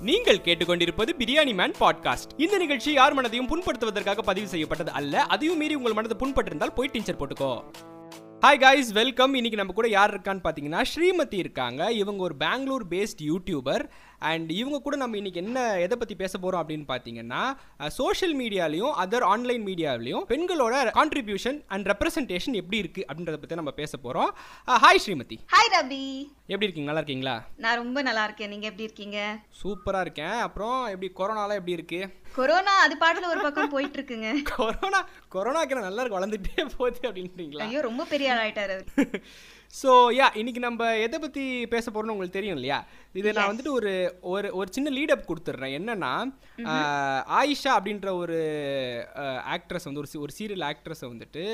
நீங்கள் கேட்டுக்கொண்டிருப்பது biryani man podcast இந்த நிகழ்ச்சி யார் மனதையும் புண்படுத்துவதற்காக பதிவு செய்யப்பட்டது அல்ல. அதையும் மீறி உங்கள் மனதை புண்பட்டிருந்தால் போய் டீச்சர் போட்டுக்கோ. ஹாய் காய்ஸ் வெல்கம் இன்னைக்கு நம்ம கூட யார் இருக்கான்னு பார்த்தீங்கன்னா ஸ்ரீமதி இருக்காங்க. இவங்க ஒரு பெங்களூர் பேஸ்ட் யூடியூபர் அண்ட் இவங்க கூட நம்ம இன்னைக்கு என்ன எதை பற்றி பேச போகிறோம் அப்படின்னு பார்த்தீங்கன்னா சோஷியல் மீடியாலையும் அதர் ஆன்லைன் மீடியாவிலையும் பெண்களோட கான்ட்ரிபியூஷன் அண்ட் ரெப்ரசன்டேஷன் எப்படி இருக்குது அப்படின்றத பற்றி நம்ம பேச போகிறோம் ஹாய் ஸ்ரீமதி. ஹாய் ரவி. எப்படி இருக்கீங்க? நல்லா இருக்கீங்களா? நான் ரொம்ப நல்லா இருக்கேன். நீங்க எப்படி இருக்கீங்க? சூப்பராக இருக்கேன். அப்புறம் எப்படி கொரோனாலாம் எப்படி இருக்கு? கொரோனா அது பாட்டுல ஒரு பக்கம் போயிட்டு இருக்குங்க கொரோனா கொரோனாக்கு நல்லா இருக்கு வளர்ந்துட்டே போகுது அப்படின்றீங்களா? ஐயோ ரொம்ப பெரிய ஆள் ஆயிட்டாரு. ஸோ யா இன்னைக்கு நம்ம எதை பற்றி பேச போகிறோம்னு உங்களுக்கு தெரியும் இல்லையா? இது நான் வந்துட்டு ஒரு ஒரு ஒரு சின்ன லீடப் கொடுத்துட்றேன். என்னன்னா ஆயிஷா அப்படின்ற ஒரு ஆக்ட்ரஸ் வந்து ஒரு ஒரு சீரியல் ஆக்ட்ரஸை வந்துட்டு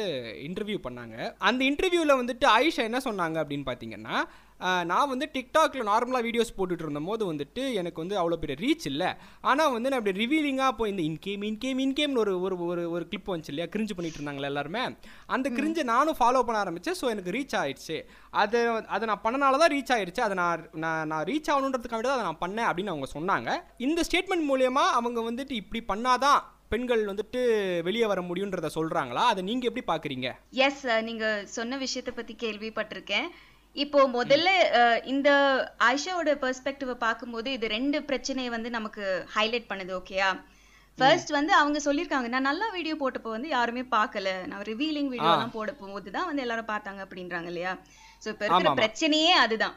இன்டர்வியூ பண்ணாங்க. அந்த இன்டர்வியூவில் வந்துட்டு ஆயிஷா என்ன சொன்னாங்க அப்படின்னு பார்த்தீங்கன்னா நான் வந்து டிக்டாக்ல நார்மலாக வீடியோஸ் போட்டுட்டு இருந்த போது வந்துட்டு எனக்கு வந்து அவ்வளோ பெரிய ரீச் இல்லை. ஆனால் வந்து நான் அப்படி ரிவீலிங்காக போய் இந்த இன்கேம் இன்கேம் இன்கேம்னு ஒரு ஒரு ஒரு ஒரு கிளிப் வந்துச்சு இல்லையா? கிரிஞ்சு பண்ணிட்டு இருந்தாங்களே எல்லாருமே. அந்த கிரிஞ்சை நானும் ஃபாலோ பண்ண ஆரம்பிச்சேன். ஸோ எனக்கு ரீச் ஆயிடுச்சு. அதை அதை நான் பண்ணனால தான் ரீச் ஆயிடுச்சு அதை நான் நான் நான் ரீச் ஆகணுன்றதுக்காக தான் அதை நான் பண்ணேன் அப்படின்னு அவங்க சொன்னாங்க. இந்த ஸ்டேட்மெண்ட் மூலயமா அவங்க வந்துட்டு இப்படி பண்ணாதான் பெண்கள் வந்துட்டு வெளியே வர முடியுன்றத சொல்றாங்களா? அதை நீங்க எப்படி பாக்குறீங்க? எஸ் நீங்க சொன்ன விஷயத்தை பத்தி கேள்விப்பட்டிருக்கேன். இப்போ முதல்ல இந்த ஆயிஷாவோட பெர்ஸ்பெக்டிவ பார்க்கும்போது இது ரெண்டு பிரச்சனையை வந்து நமக்கு ஹைலைட் பண்ணுது ஓகேயா ஃபர்ஸ்ட் வந்து அவங்க சொல்லியிருக்காங்க நான் நல்லா வீடியோ போட்டப்போ வந்து யாருமே பார்க்கல. நான் ரிவீலிங் வீடியோ எல்லாம் போட போகும்போது தான் வந்து எல்லாரும் பார்த்தாங்க அப்படின்றாங்க இல்லையா? சோ இப்போ இருக்கிற. பிரச்சனையே அதுதான்.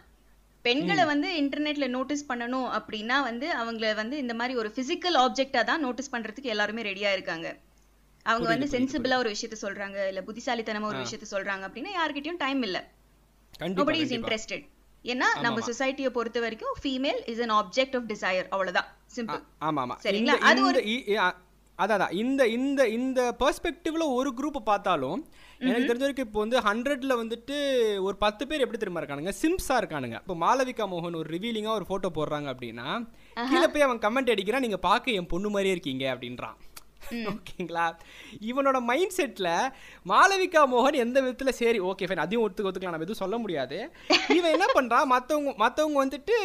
பெண்களை வந்து இன்டர்நெட்ல நோட்டீஸ் பண்ணணும் அப்படின்னா வந்து அவங்கள வந்து இந்த மாதிரி ஒரு பிசிக்கல் ஆப்ஜெக்டா தான் நோட்டீஸ் பண்றதுக்கு எல்லாருமே ரெடியா இருக்காங்க. அவங்க வந்து சென்சிபிளா ஒரு விஷயத்த சொல்றாங்க இல்ல புத்திசாலித்தனமா ஒரு விஷயத்த சொல்றாங்க அப்படின்னா யார்கிட்டயும் டைம் இல்ல. Nobody is. இன்ட்ரெஸ்டட் ஏன்னா நம்ம சொசைட்டியை பொறுத்த வரைக்கும் female is an object of desire அவ்வளவுதான். சிம்பிள் ஆமா ஆமா சரிங்களா? அது அ- அதான். இந்த இந்த இந்த பெர்ஸ்பெக்டிவ்ல ஒரு குரூப் பார்த்தாலும் எனக்கு தெரிஞ்ச வரைக்கும் இப்போ வந்து ஹண்ட்ரட்ல வந்துட்டு ஒரு பத்து பேர் எப்படி தெரியுமா இருக்கானுங்க? சிம்ஸா இருக்கானுங்க. இப்போ மாளவிகா மோகன் ஒரு ரிவீலிங்கா ஒரு போட்டோ போடுறாங்க அப்படின்னா கீழே போய் அவன் கமெண்ட் அடிக்கிறான் நீங்க பார்க்க என் பொண்ணு மாதிரியே இருக்கீங்க அப்படின்றான். ஓகேங்களா? இவனோட மைண்ட் செட்டில் மாளவிகா மோகன் எந்த விதத்தில் சரி ஓகே ஃபைன் அதையும் ஒத்துக்க ஒத்துக்கலாம் நம்ம எதுவும் சொல்ல முடியாது. இவன் என்ன பண்ணுறான் மற்றவங்க மற்றவங்க வந்துட்டு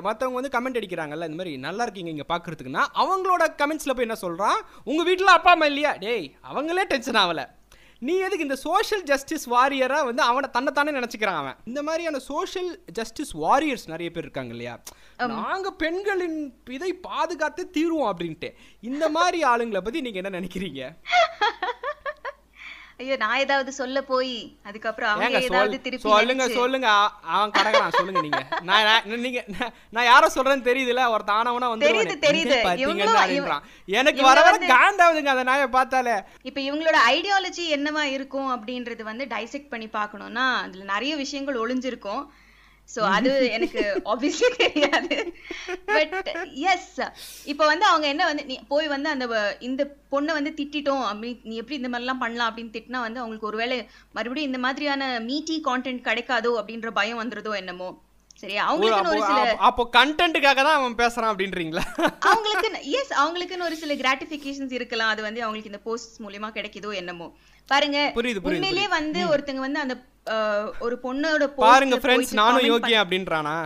மற்றவங்க வந்து கமெண்ட் அடிக்கிறாங்கல்ல இந்த மாதிரி நல்லா இருக்கீங்க இங்கே பார்க்குறதுக்குன்னா அவங்களோட கமெண்ட்ஸில் போய் என்ன சொல்கிறான் உங்கள் வீட்டில் அப்பா அம்மா இல்லையா? டேய் அவங்களே டென்ஷன் ஆகலை. நீ எதுக்கு இந்த சோஷியல் ஜஸ்டிஸ் வாரியரா வந்து அவனை தன்னைத்தானே நினைச்சுக்கிறான் அவன்? இந்த மாதிரியான சோஷியல் ஜஸ்டிஸ் வாரியர்ஸ் நிறைய பேர் இருக்காங்க இல்லையா? நாங்க பெண்களின் இதை பாதுகாத்து தீருவோம் அப்படின்ட்டு. இந்த மாதிரி ஆளுங்களை பத்தி நீங்க என்ன நினைக்கிறீங்க? ஐயோ நான் ஏதாவது சொல்ல போய் அதுக்கப்புறம் அவங்க ஏதாவது திருப்பி சொல்லுங்க சொல்லுங்க. அவன் கடக்குறான் சொல்லுங்க நீங்க. நான் நீங்க நான்- யார சொல்றேன்னு தெரியுதுல? ஒரு தானவனா வந்து தெரியுது, தெரியுது. இவங்களும் எனக்கு வர வர காண்டாவுதுங்க அந்த நாயை பார்த்தாலே. இப்ப இவங்களோட ஐடியாலஜி என்னவா இருக்கும் அப்படின்றது வந்து டைசெக்ட் பண்ணி பார்க்கணும்னா அதுல நிறைய விஷயங்கள் ஒளிஞ்சிருக்கும். சோ அது எனக்கு ஆப்வியஸ்லி தெரியாது. பட் எஸ் இப்போ வந்து அவங்க என்ன வந்து நீ போய் வந்து அந்த இந்த பொண்ணை வந்து திட்டிட்டோம் அப்படி நீ எப்படி இந்த மாதிரிலாம் பண்ணலாம் அப்படின்னு திட்டினா வந்து அவங்களுக்கு ஒருவேளை மறுபடியும் இந்த மாதிரியான மீட்டி கான்டென்ட் கிடைக்காதோ அப்படின்ற பயம் வந்துருதோ என்னமோ. சரியா? ஒரு அவங்களுக்குன்னு ஒரு சில அப்போ- கண்டென்ட்டுக்காக தான் அவன் பேசுறான் அப்படின்றீங்களா? அவங்களுக்கு எஸ் அவங்களுக்குன்னு ஒரு சில கிராட்டிபிகேஷன்ஸ் இருக்கலாம். அது வந்து அவங்களுக்கு இந்த போஸ்ட் மூலியமா கிடைக்குதோ என்னமோ. பாருங்க புரியுது, உண்மையிலேயே வந்து ஒருத்தங்க வந்து அந்த ஒரு பொண்ணோட பாருங்க ஃப்ரெண்ட்ஸ் நானும் யோகியா அப்படின்றானா?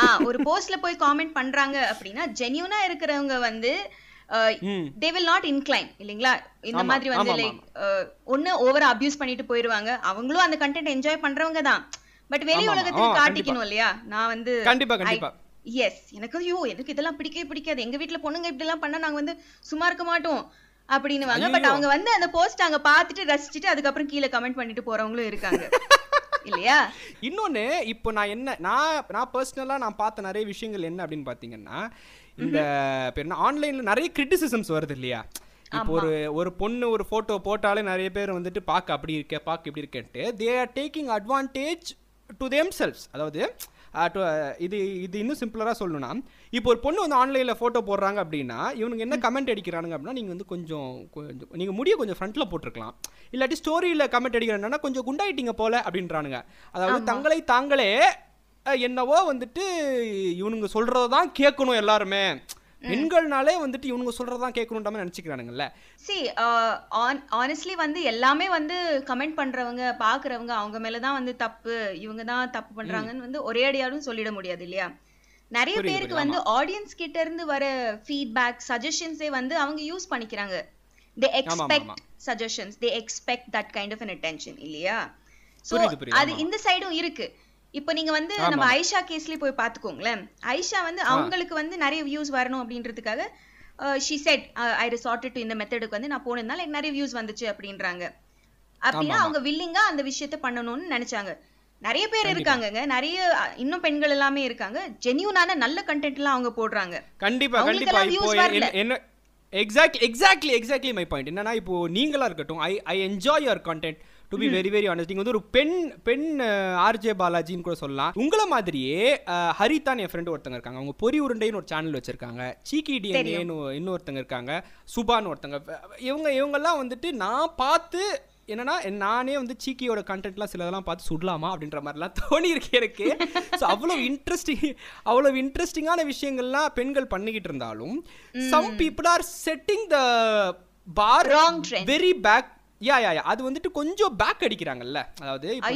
ஆ ஒரு போஸ்ட்ல போய் காமெண்ட் பண்றாங்க அப்படின்னா ஜென்யூனா இருக்கிறவங்க வந்து தே வில் நாட் இன்க்ளைன் இல்லைங்களா? இந்த மாதிரி வந்து லைக் ஒண்ணு ஓவர் அபியூஸ் பண்ணிட்டு போயிருவாங்க. அவங்களும் அந்த கண்டென்ட் என்ஜாய் பண்றவங்க தான். பட் வெளி. உலகத்துக்கு காட்டிக்கணும் இல்லையா? நான் வந்து கண்டிப்பா, கண்டிப்பா. எஸ் எனக்கு ஐயோ எனக்கு இதெல்லாம் பிடிக்கவே பிடிக்காது. எங்க வீட்ல பொண்ணுங்க இப்படி எல்லாம் பண்ணா நாங்க வந்து சும்மா இருக்க மாட்டோம். அப்படின்னு வாங்க பட் அவங்க வந்து அந்த போஸ்ட் அங்க பாத்துட்டு ரசிச்சுட்டு அதுக்கப்புறம் கீழே கமெண்ட் பண்ணிட்டு போறவங்களும் இருக்காங்க. இல்லையா? இன்னொன்னு இப்போ நான் என்ன நான் நான் பர்சனலாக நான் பார்த்த நிறைய விஷயங்கள் என்ன அப்படின்னு பார்த்தீங்கன்னா இந்த என்ன ஆன்லைனில் நிறைய கிரிட்டிசிசம்ஸ் வருது இல்லையா? இப்போ ஒரு ஒரு பொண்ணு ஒரு ஃபோட்டோ போட்டாலே நிறைய பேர் வந்துட்டு பார்க்க அப்படி இருக்க பார்க்க இப்படி இருக்கேன்ட்டு. They are taking advantage to themselves அதாவது இது இது இன்னும் சிம்பிளராக சொல்லணும்னா இப்போ ஒரு பொண்ணு வந்து ஆன்லைனில் ஃபோட்டோ போடுறாங்க அப்படின்னா இவனுங்க என்ன கமெண்ட் அடிக்கிறானுங்க அப்படின்னா நீங்கள் வந்து கொஞ்சம் கொஞ்சம் நீங்கள் முடிய கொஞ்சம் ஃப்ரண்ட்டில் போட்டிருக்கலாம். இல்லாட்டி ஸ்டோரியில் கமெண்ட் அடிக்கிறேன்னா கொஞ்சம் குண்டாயிட்டீங்க போல அப்படின்றானுங்க. அதாவது தங்களை தாங்களே என்னவோ வந்துட்டு இவனுங்க சொல்கிறத தான் கேட்கணும் எல்லாருமே. பெண்கள்னாலே வந்துட்டு இவனுங்க சொல்கிறதான் கேட்கணுன்ற மாதிரி நினச்சிக்கிறானுங்கல்ல. சி ஆனஸ்ட்லி வந்து எல்லாமே வந்து கமெண்ட் பண்றவங்க பாக்குறவங்க அவங்க மேலதான் வந்து தப்பு இவங்க தான் தப்பு பண்றாங்கன்னு வந்து ஒரே அடியாலும் சொல்லிட முடியாது இல்லையா? நிறைய பேருக்கு வந்து ஆடியன்ஸ் கிட்ட இருந்து வர ஃபீட்பேக் சஜஷன்ஸே வந்து அவங்க யூஸ் பண்ணிக்கிறாங்க. They expect. Suggestions they expect that kind of an attention இல்லையா? சோ அது. இந்த சைடும் இருக்கு. இப்போ நீங்க வந்து. நம்ம ஐஷா கேஸ்லயே போய் பாத்துக்கோங்களேன் ஐஷா வந்து அவங்களுக்கு வந்து நிறைய வியூஸ் வரணும் அப்படின்றதுக்காக she said I resorted to இந்த மெத்தடுக்கு வந்து நான் போனதுனால எனக்கு நிறைய வியூஸ் வந்துச்சு அப்படின்றாங்க. அப்படின்னா. அவங்க வில்லிங்கா அந்த விஷயத்த பண்ணணும்னு நினைச்சாங்க. நிறைய பேர் இருக்காங்கங்க. நிறைய இன்னும் பெண்கள் எல்லாமே இருக்காங்க. ஜென்யூனான நல்ல கண்டென்ட் எல்லாம் அவங்க போடுறாங்க. கண்டிப்பா கண்டிப்பா. இப்போ. என்ன- என்ன எக்ஸாக்ட்லி எக்ஸாக்ட்லி மை பாயிண்ட் என்னன்னா இப்போ நீங்களா இருக்கட்டும் I I enjoy your content to be very very honest நீங்க வந்து ஒரு பெண் பெண் ஆர்ஜே பாலாஜின்னு கூட சொல்லலாம். உங்களை மாதிரியே ஹரிதான் என் ஃப்ரெண்டு ஒருத்தங்க இருக்காங்க. அவங்க பொரி உருண்டைன்னு ஒரு சேனல் வச்சிருக்காங்க. சீக்கி டிஎன்ஏன்னு இன்னொருத்தங்க இருக்காங்க. சுபான்னு ஒருத்தங்க இவங்க இவங்கெல்லாம் வந்துட்டு நான் பார்த்து என்னன்னா நானே வந்து சீக்கியோட கண்டென்ட்லாம் சிலதெல்லாம் பார்த்து சுடலாமா அப்படின்ற மாதிரிலாம் தோணி இருக்கு எனக்கு. ஸோ அவ்வளோ இன்ட்ரெஸ்டிங் அவ்வளோ இன்ட்ரெஸ்டிங்கான விஷயங்கள்லாம் பெண்கள் பண்ணிக்கிட்டு இருந்தாலும் some people are setting the bar Wrong trend. Very bad yeah yeah yeah அது வந்துட்டு கொஞ்சம் பேக் அடிக்கிறாங்கல்ல. அதாவது இப்போ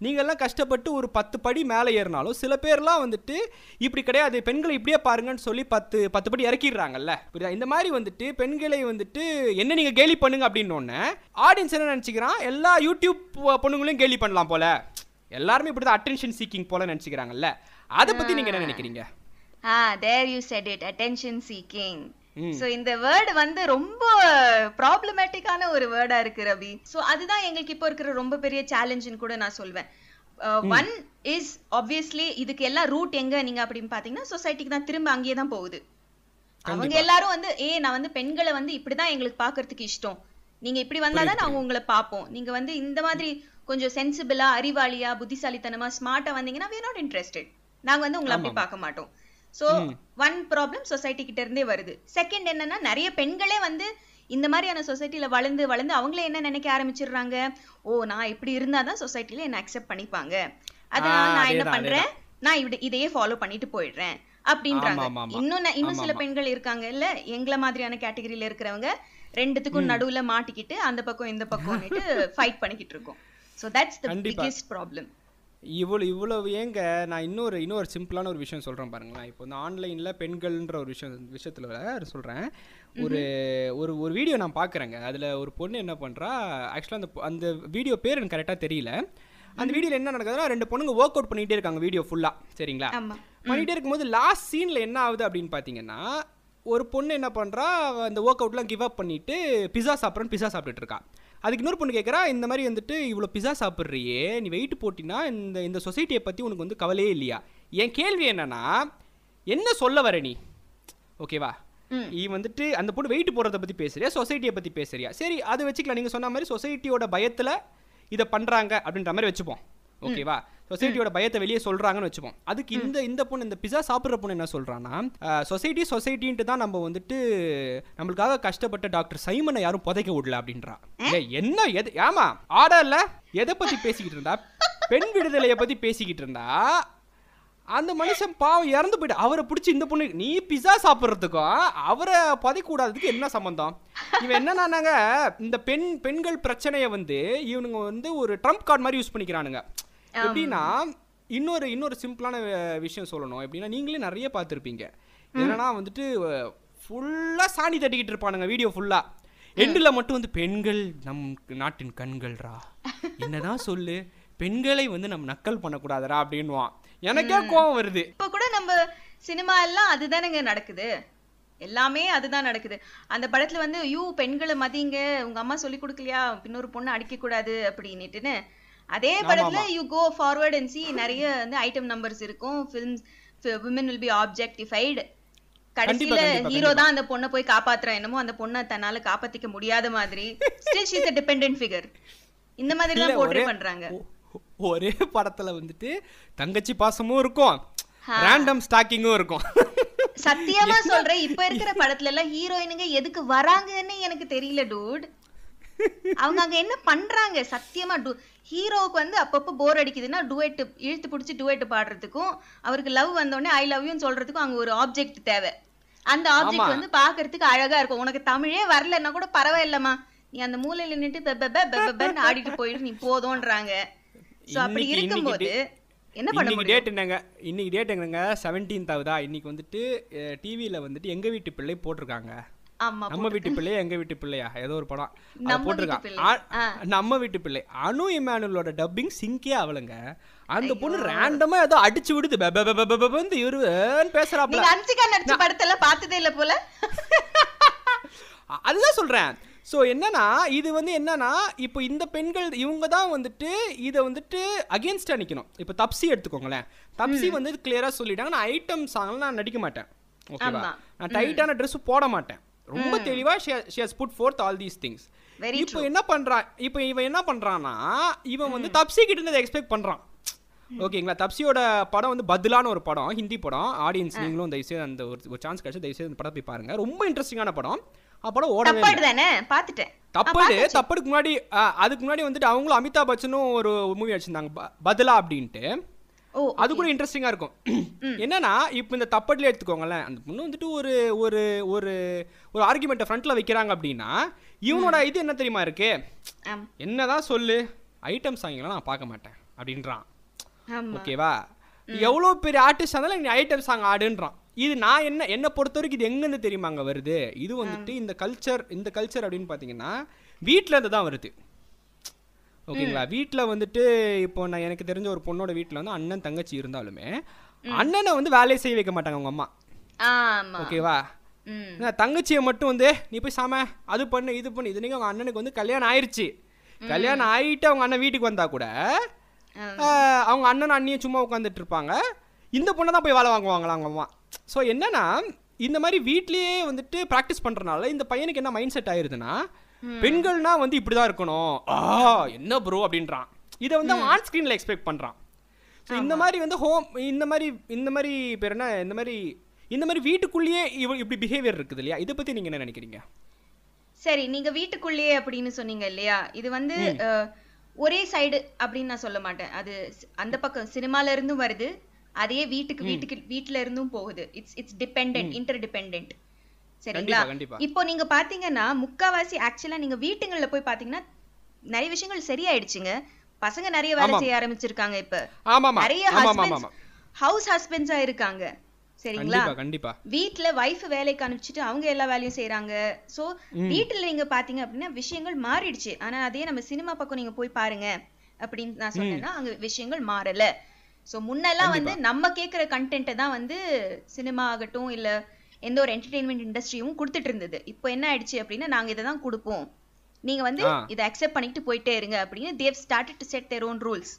ஐயோ, நீங்க- நீங்கெல்லாம் பயங்கரமா. கஷ்ட நீங்கெல்லாம் கஷ்டப்பட்டு ஒரு பத்து படி மேலே ஏறினாலும் சில பேர்லாம் வந்துட்டு இப்படி கிடையாது பெண்களை இப்படியே பாருங்கன்னு சொல்லி பத்து பத்து படி இறக்கிடுறாங்கல்ல. புரியுதா? இந்த மாதிரி வந்துட்டு பெண்களை வந்துட்டு என்ன நீங்கள் கேலி பண்ணுங்க அப்படின்னு ஆடியன்ஸ் என்ன நினச்சிக்கிறான்? எல்லா யூடியூப் பொண்ணுங்களையும் கேலி பண்ணலாம் போல. எல்லாருமே இப்படி தான் அட்டென்ஷன் சீக்கிங் போல நினச்சிக்கிறாங்கல்ல. அதை பற்றி நீங்கள் என்ன நினைக்கிறீங்க? ஆ there you said it attention seeking. So இந்த வேர்டு வந்து ரொம்ப ப்ராப்ளமேட்டிக்கான ஒரு வேர்டா இருக்கு ரவி சோ அதுதான் எங்களுக்கு இப்போ இருக்கிற ரொம்ப பெரிய சேலஞ்சுன்னு கூட நான் சொல்வேன். ஒன் இஸ் ஆப்வியஸ்லி இதுக்கு எல்லாம் ரூட் எங்க நீங்க அப்படின்னு பாத்தீங்கன்னா சொசைட்டிக்கு தான் திரும்ப அங்கேயே தான் போகுது. அவங்க எல்லாரும் வந்து ஏ நான் வந்து பெண்களை வந்து இப்படிதான் எங்களுக்கு பாக்குறதுக்கு இஷ்டம். நீங்க இப்படி வந்தாதான் நாங்க உங்களை பார்ப்போம். நீங்க வந்து இந்த மாதிரி கொஞ்சம் சென்சிபிளா அறிவாளியா புத்திசாலித்தனமா ஸ்மார்ட்டா வந்தீங்கன்னா we are not interested. நாங்க வந்து உங்களை அப்படி பார்க்க மாட்டோம். சோ ஒன் ப்ராப்ளம் சொசைட்டி கிட்ட இருந்தே வருது. செகண்ட் என்னன்னா நிறைய பெண்களே வந்து இந்த மாதிரியான சொசைட்டில வளர்ந்து வளர்ந்து அவங்களே என்ன நினைக்க ஆரம்பிச்சிடுறாங்க? ஓ நான் இப்படி இருந்தாதான் சொசைட்டில என்ன அக்செப்ட் பண்ணிப்பாங்க. அதனால நான் என்ன பண்றேன்? நான் இப்படி இதையே ஃபாலோ பண்ணிட்டு போயிடுறேன். அப்படின்றாங்க. இன்னும் இன்னும் சில பெண்கள் இருக்காங்க. இல்ல எங்கள மாதிரியான கேட்டகரியில இருக்கிறவங்க ரெண்டுத்துக்கும் நடுவுல மாட்டிக்கிட்டு அந்த பக்கம் இந்த பக்கம்னுட்டு ஃபைட் பண்ணிக்கிட்டு இருக்கோம். So that's the. Biggest problem இவ்வளோ இவ்வளவு ஏங்க நான் இன்னொரு இன்னொரு சிம்பிளான ஒரு விஷயம் சொல்கிறேன் பாருங்களேன். இப்போ இந்த ஆன்லைனில் பெண்கள்ன்ற ஒரு விஷயம் விஷயத்தில் சொல்கிறேன் ஒரு ஒரு ஒரு வீடியோ நான் பார்க்குறேங்க அதில் ஒரு பொண்ணு என்ன பண்ணுறா ஆக்சுவலாக அந்த அந்த வீடியோ பேர் எனக்கு கரெக்டாக தெரியல. அந்த வீடியோவில் என்ன நடக்குதுன்னா ரெண்டு பொண்ணுங்க ஒர்க் அவுட் பண்ணிகிட்டே இருக்காங்க வீடியோ ஃபுல்லாக சரிங்களா? பண்ணிகிட்டே இருக்கும்போது லாஸ்ட் சீனில் என்ன ஆகுது அப்படின்னு பார்த்தீங்கன்னா ஒரு பொண்ணு என்ன பண்ணுறா அந்த ஒர்க் அவுட்லாம் கிவ் அப் பண்ணிட்டு பிஸா சாப்பிட்றேன்னு பிஸா சாப்பிட்டுட்டு இருக்கா. அதுக்கு இன்னொரு பொண்ணு கேட்குறா இந்த மாதிரி வந்துட்டு இவ்வளோ பிஸா சாப்பிட்றியே நீ வெயிட் போட்டினா இந்த இந்த சொசைட்டியை பற்றி உனக்கு வந்து கவலையே இல்லையா? என் கேள்வி என்னன்னா என்ன சொல்ல வர நீ? ஓகேவா. நீ வந்துட்டு அந்த பொண்ணு வெயிட் போடுறத பற்றி பேசுறியா? சொசைட்டியை பற்றி பேசுறியா? சரி அதை வச்சுக்கலாம். நீங்கள் சொன்ன மாதிரி சொசைட்டியோட பயத்தில் இதை பண்ணுறாங்க அப்படின்ற மாதிரி வச்சுப்போம். ஓகேவா? சொசைட்டியோட பயத்தை வெளியே சொல்றாங்கன்னு வச்சுப்போம். அதுக்கு இந்த இந்த பொண்ணு இந்த பிஸா சாப்பிட்ற பொண்ணு என்ன சொல்றான்னா சொசைட்டி சொசைட்டின்ட்டு தான் நம்ம வந்துட்டு நம்மளுக்காக கஷ்டப்பட்ட டாக்டர் சைமனை யாரும் புதைக்க விடல அப்படின்றா. என்ன எது ஆமா ஆடர்ல எதை பத்தி பேசிக்கிட்டு இருந்தா? பெண் விடுதலையை பத்தி பேசிக்கிட்டு இருந்தா? அந்த மனுஷன் பாவம் இறந்து போயிட்டு அவரை பிடிச்சி இந்த பொண்ணு நீ பிஸா சாப்பிட்றதுக்கும் அவரை புதைக்க கூடாததுக்கு என்ன சம்பந்தம்? இவன் என்னன்னாங்க இந்த பெண் பெண்கள் பிரச்சனையை வந்து இவனுங்க வந்து ஒரு ட்ரம்ப் கார்டு மாதிரி யூஸ் பண்ணிக்கிறானுங்க. எப்படின்னா இன்னொரு இன்னொரு சிம்பிளான விஷயம் சொல்லணும். எப்படின்னா நீங்களே நிறைய பார்த்துருப்பீங்க. என்னன்னா வந்துட்டு ஃபுல்லாக சாணி தட்டிக்கிட்டு இருப்பானுங்க வீடியோ ஃபுல்லாக எண்டில் மட்டும் வந்து பெண்கள் நம் நாட்டின் கண்கள்ரா? என்னதான் சொல்லு? பெண்களை வந்து நம்ம நக்கல் பண்ணக்கூடாதுடா அப்படின்வான் எனக்கே கோவம் வருது. இப்ப கூட நம்ம சினிமா எல்லாம் அதுதானங்க நடக்குது. எல்லாமே அதுதான் நடக்குது. அந்த படத்துல வந்து யூ பெண்களை மதிங்க. உங்க அம்மா சொல்லி கொடுக்கலையா? இன்னொரு பொண்ணு அடிக்க கூடாது அப்படின்னுட்டுன்னு அதே படத்துல you go forward and see நிறைய வந்து ஐட்டம் நம்பர்ஸ் இருக்கும். Films women will be objectified கடைசியில ஹீரோ தான் அந்த பொண்ணை போய் காப்பாத்துறான். என்னமோ அந்த பொண்ணை தன்னால காப்பாத்திக்க முடியாத மாதிரி. Still she's a dependent figure. இந்த மாதிரி தான் போர்ட்ரே பண்றாங்க. ஒரே படத்துல வந்துட்டு தங்கச்சி பாசமும் இருக்கும். ரேண்டம் ஸ்டாக்கிங்கும் இருக்கும். சத்தியமா சொல்றேன் இப்ப இருக்கிற படத்துல எல்லாம் ஹீரோயினுங்க எதுக்கு வராங்கன்னு எனக்கு தெரியல டூட் அவங்க அங்க என்ன பண்றாங்க? சத்தியமா டூ ஹீரோவுக்கு வந்து அப்பப்போ போர் அடிக்குதுன்னா டுவெட் இழுத்து பிடிச்சி டுவெட் பாடுறதுக்கும் அவருக்கு லவ் வந்தோடனே ஐ லவ் யூன்னு சொல்றதுக்கும் அங்க ஒரு ஆப்ஜெக்ட் தேவை. அந்த ஆப்ஜெக்ட் வந்து பாக்குறதுக்கு அழகா இருக்கும். உனக்கு தமிழே வரலன்னா கூட பரவாயில்லம்மா. நீ அந்த மூலையில நின்னுட்டு பெ பெ பெ பெ பெ பென்னு ஆடிட்டு போயிட்டு நீ போதும்ன்றாங்க. சோ அப்படி இருக்கும்போது என்ன பண்ண முடியும்? டேட் என்னங்க? இன்னைக்கு டேட் என்னங்க? செவன்டீன்த் ஆகுதா? இன்னைக்கு வந்துட்டு டிவியில் வந்துட்டு எங்க வீட்டு பிள்ளை போட்டிருக்காங்க. நம்ம வீட்டு பிள்ளையா எங்க வீட்டு பிள்ளையா? ஏதோ ஒரு படம். போட்டிருக்கான். நம்ம வீட்டு பிள்ளை. அனு இமானுவலோட டப்பிங் சிங்கே அவளுங்க. அந்த பொண்ணு ரேண்டமா ஏதோ அடிச்சு விடுது. பெ- பெ- பெ- பெ- பெ- பெ- பெ- இருன்னு பேசுறாப்ல அன்சிகா நடிச்ச படத்தெல்லாம் பார்த்ததே இல்ல போல? அதுதான் சொல்றேன். ஸோ என்னன்னா இது வந்து என்னன்னா இப்போ இந்த பெண்கள் இவங்க தான் வந்துட்டு இதை வந்துட்டு அகேன்ஸ்டாக நிற்கணும் இப்போ தப்சி எடுத்துக்கோங்களேன். தப்சி வந்து கிளியராக சொல்லிட்டாங்க. நான் ஐட்டம் சாங்லாம் நான் நடிக்க மாட்டேன். ஓகேவா. நான் டைட்டான ட்ரெஸ் போட மாட்டேன். ரொம்ப தெளிவா she has put forth all these things இப்போ என்ன பண்றான் இப்போ இவன் என்ன பண்றான்னா இவன் வந்து தப்சி கிட்ட இருந்து எக்ஸ்பெக்ட் பண்றான். ஓகேங்களா? தப்சியோட படம் வந்து பதிலான ஒரு படம் ஹிந்தி படம். ஆடியன்ஸ் நீங்களும் தயவுசெய்து அந்த ஒரு சான்ஸ் கிடைச்சு தயவுசெய்து அந்த படம் போய் பாருங்க. ரொம்ப இன்ட்ரெஸ்டிங்கான படம். ஆ படம் ஓடவே தானே? பாத்துட்டேன். தப்படு தப்படுக்கு முன்னாடி அதுக்கு முன்னாடி வந்துட்டு அவங்களும் அமிதாப் பச்சனும் ஒரு மூவி வச்சிருந்தாங்க. பதிலா அப்படின்ட்டு. அது கூட இன்ட்ரெஸ்டிங்கா இருக்கும். என்னன்னா இப்போ இந்த தப்பட்ல எடுத்துக்கோங்களேன். அந்த பொண்ணு வந்துட்டு ஒரு ஒரு ஒரு ஒரு ஆர்குமெண்ட்டை ஃப்ரண்ட்ல வைக்கிறாங்க அப்படின்னா இவனோட இது என்ன தெரியுமா இருக்கு? என்னதான் சொல்லு ஐட்டம் சாங்லாம் நான் பார்க்க மாட்டேன் அப்படின்றான். ஓகேவா எவ்வளோ பெரிய ஆர்டிஸ்ட் இருந்தாலும் நீ ஐட்டம் சாங் ஆடுன்றான். இது நான் என்ன என்னை பொறுத்த வரைக்கும் இது எங்கேருந்து தெரியுமாங்க வருது? இது வந்துட்டு இந்த கல்ச்சர் இந்த கல்ச்சர் அப்படின்னு பார்த்தீங்கன்னா வீட்டில் இருந்து தான் வருது. ஓகேங்களா? வீட்டில் வந்துட்டு இப்போ நான் எனக்கு தெரிஞ்ச ஒரு பொண்ணோட வீட்டில் வந்து அண்ணன் தங்கச்சி இருந்தாலுமே அண்ணனை வந்து வேலையை செய்ய வைக்க மாட்டாங்க அவங்க அம்மா. ஓகேவா? தங்கச்சியை மட்டும் வந்து நீ போய் சாம அது பண்ணு இது பண்ணு. இது அவங்க அண்ணனுக்கு வந்து கல்யாணம் ஆயிருச்சு. கல்யாணம் ஆயிட்டு அவங்க அண்ணன் வீட்டுக்கு வந்தா கூட அவங்க அண்ணன் அண்ணியும் சும்மா உட்காந்துட்டு இருப்பாங்க. இந்த பொண்ணை தான் போய் வேலை வாங்குவாங்களா அவங்க அம்மா? ஸோ என்னன்னா இந்த மாதிரி வீட்லயே வந்துட்டு ப்ராக்டிஸ் பண்றனால இந்த பையனுக்கு என்ன மைண்ட் செட் ஆயிருதுன்னா பெண்கள்னா வந்து இப்படி தான் இருக்கணும். ஆ என்ன ப்ரோ அப்படின்றான். இதை வந்து அவன் ஆன் ஸ்க்ரீனில் எக்ஸ்பெக்ட் பண்றான். ஸோ இந்த மாதிரி வந்து ஹோம் இந்த மாதிரி இந்த மாதிரி பேர் என்ன இந்த மாதிரி இந்த மாதிரி வீட்டுக்குள்ளேயே இவ இப்படி பிஹேவியர் இருக்குது இல்லையா? இதை பத்தி நீங்க என்ன நினைக்கிறீங்க? சரி நீங்க வீட்டுக்குள்ளேயே அப்படின்னு சொன்னீங்க இல்லையா? இது வந்து ஒரே சைடு அப்படின்னு நான் சொல்ல மாட்டேன். அது அந்த பக்கம் சினிமால இருந்தும் வருது அதே வீட்டுக்கு வீட்டுக்கு வீட்ல இருந்தும் போகுது. It's it's dependent interdependent சரிங்களா. இப்போ நீங்க பாத்தீங்கன்னா முக்காவாசி ஆக்சுவலா நீங்க வீட்டுங்கள்ல போய் பாத்தீங்கன்னா நிறைய விஷயங்கள் சரியாயிடுச்சுங்க. பசங்க நிறைய வேலை செய்ய ஆரம்பிச்சிருக்காங்க இப்ப. நிறைய ஹஸ்பண்ட்ஸ் ஹவுஸ் ஹஸ்பண்ட்ஸா இருக்காங்க. சரிங்களா? கண்டிப்பா வீட்ல வைஃப் வேலைக்கு அனுப்பிச்சிட்டு அவங்க எல்லா வேலையும் செய்றாங்க. சோ வீட்டுல நீங்க பாத்தீங்க அப்படின்னா விஷயங்கள் மாறிடுச்சு. ஆனா அதே நம்ம சினிமா பக்கம் நீங்க போய் பாருங்க அப்படின்னு நான் சொன்னேன்னா அங்க விஷயங்கள் மாறல. சோ முன்னெல்லாம் வந்து நம்ம கேக்குற கண்டென்ட்டை தான் வந்து சினிமா ஆகட்டும் இல்ல எந்த ஒரு என்டர்டெயின்மெண்ட் இண்டஸ்ட்ரியும் கொடுத்துட்டு இருந்தது இப்போ என்ன ஆயிடுச்சு அப்படின்னா நாங்க இதை தான் கொடுப்போம். நீங்க வந்து. இதை அக்செப்ட் பண்ணிட்டு போயிட்டே இருங்க அப்படின்னு they've started to set their own rules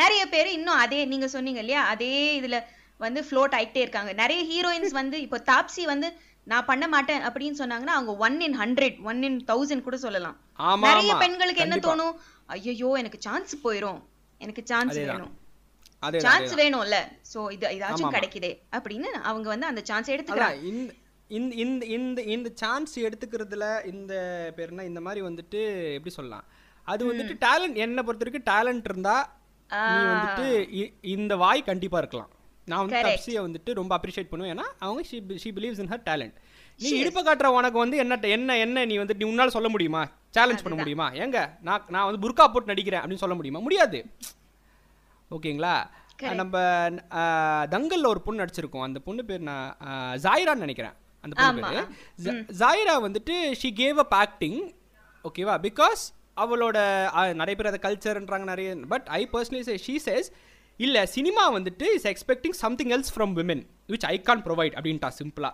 நிறைய பேர் இன்னும் அதே நீங்க சொன்னீங்க இல்லையா அதே இதுல வந்து ஃப்ளோட் ஆயிட்டே இருக்காங்க. நிறைய ஹீரோயின்ஸ் வந்து இப்போ தாப்சி வந்து நான் பண்ண மாட்டேன் அப்படின்னு சொன்னாங்கன்னா அவங்க one in hundred one in thousand கூட சொல்லலாம். நிறைய பெண்களுக்கு என்ன. தோணும்? ஐயோ எனக்கு சான்ஸ் போயிரும். எனக்கு சான்ஸ். வேணும். சான்ஸ் வேணும்ல. சோ இது இதாச்சும் கிடைக்குதே அப்படின்னு அவங்க வந்து அந்த சான்ஸ் எடுத்துக்கிறாங்க. இந்த இந்த இந்த சான்ஸ் எடுத்துக்கிறதுல இந்த பேர்னா இந்த மாதிரி வந்துட்டு எப்படி சொல்லலாம்? அது வந்துட்டு டேலண்ட் என்னை பொறுத்த வரைக்கும் டேலண்ட் இருந்தா நீ வந்துட்டு இந்த வாய் கண்டிப்பா இருக்கலாம். நான் வந்து தப்சியை வந்துட்டு ரொம்ப அப்ரிஷியேட் பண்ணுவேன். ஏன்னா அவங்க she she believes in her talent நீ இடுப்ப காட்டுற உனக்கு வந்து என்ன என்ன என்ன நீ வந்து நீ உன்னால சொல்ல முடியுமா? சேலஞ்ச் பண்ண முடியுமா? ஏங்க நான் நான் வந்து புர்கா போட்டு நடிக்கிறேன் அப்படின்னு சொல்ல முடியுமா? முடியாது. ஓகேங்களா? நம்ம தங்கல்ல ஒரு பொண்ணு நடிச்சிருக்கோம். அந்த பொண்ணு பேர் நான் ஜாயிரான்னு நினைக்கிறேன். அந்த பொண்ணு பேரு. ஜாயிரா வந்துட்டு ஷி கேவ் அப் ஆக்டிங் ஓகேவா? பிகாஸ் அவளோட நிறைய பேர் அதை கல்ச்சர்ன்றாங்க நிறைய. But I personally she says இல்ல சினிமா வந்துட்டு is expecting something else from women which I can't provide அப்படின்ட்டா சிம்பிளா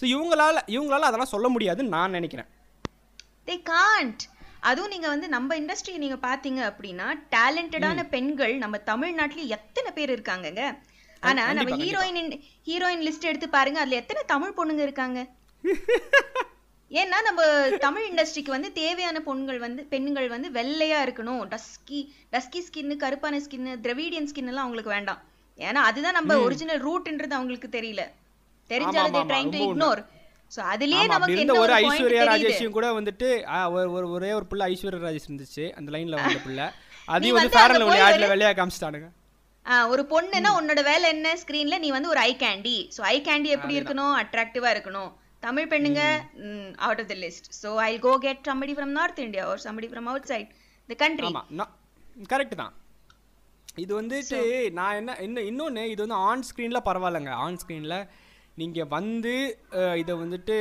ஸோ இவங்களால இவங்களால அதெல்லாம் சொல்ல முடியாதுன்னு நான் நினைக்கிறேன். தே காண்ட் அதுவும் நீங்க வந்து நம்ம இண்டஸ்ட்ரி நீங்க பாத்தீங்க அப்படின்னா டேலண்டடான பெண்கள் நம்ம தமிழ்நாட்டுல எத்தனை பேர் இருக்காங்கங்க? ஆனா நம்ம ஹீரோயின் ஹீரோயின் லிஸ்ட் எடுத்து பாருங்க அதுல எத்தனை தமிழ் பொண்ணுங்க இருக்காங்க? ஏன்னா நம்ம தமிழ் இண்டஸ்ட்ரிக்கு வந்து தேவையான பொண்கள் வந்து பெண்கள் வந்து வெள்ளையா இருக்கணும். டஸ்கி டஸ்கி ஸ்கின் கருப்பான ஸ்கின் திரவிடியன் ஸ்கின் எல்லாம் அவங்களுக்கு வேண்டாம். ஏன்னா அதுதான் நம்ம ஒரிஜினல் ரூட்ன்றது அவங்களுக்கு தெரியல. தெரிஞ்சாலும் ட்ரைங் டு. இக்னோர் ஒரு ஐஸ்வர்யா ராஜேஷையும் கூட வந்துட்டு ஒரு ஒரு ஒரே புள்ள ஐஸ்வர்யா ராஜேஷ் இருந்துச்சு. அந்த லைன்ல வந்த புள்ள. அதையும் வந்து வந்து ஃபேர் அங்க அண்ட் போய் ஆட்ல வெள்ளையா காமிச்சிட்டானுங்க. ஒரு பொண்ணுன்னா உன்னோட வேலை என்ன? ஸ்கிரீன்ல நீ வந்து ஒரு eye candy so eye candy எப்படி இருக்கணும்? அட்ராக்டிவா இருக்கணும். Tamil பெண்ணுங்க out of the list so I go get somebody from north India or somebody from outside the country. ஆமா கரெக்ட் தான். இது வந்துட்டு நான் என்ன இன்னும் இன்னொன்று இது வந்து ஆன் ஸ்க்ரீனில் பரவாயில்லைங்க. ஆன் ஸ்க்ரீனில் நீங்கள் வந்து இதை வந்துட்டு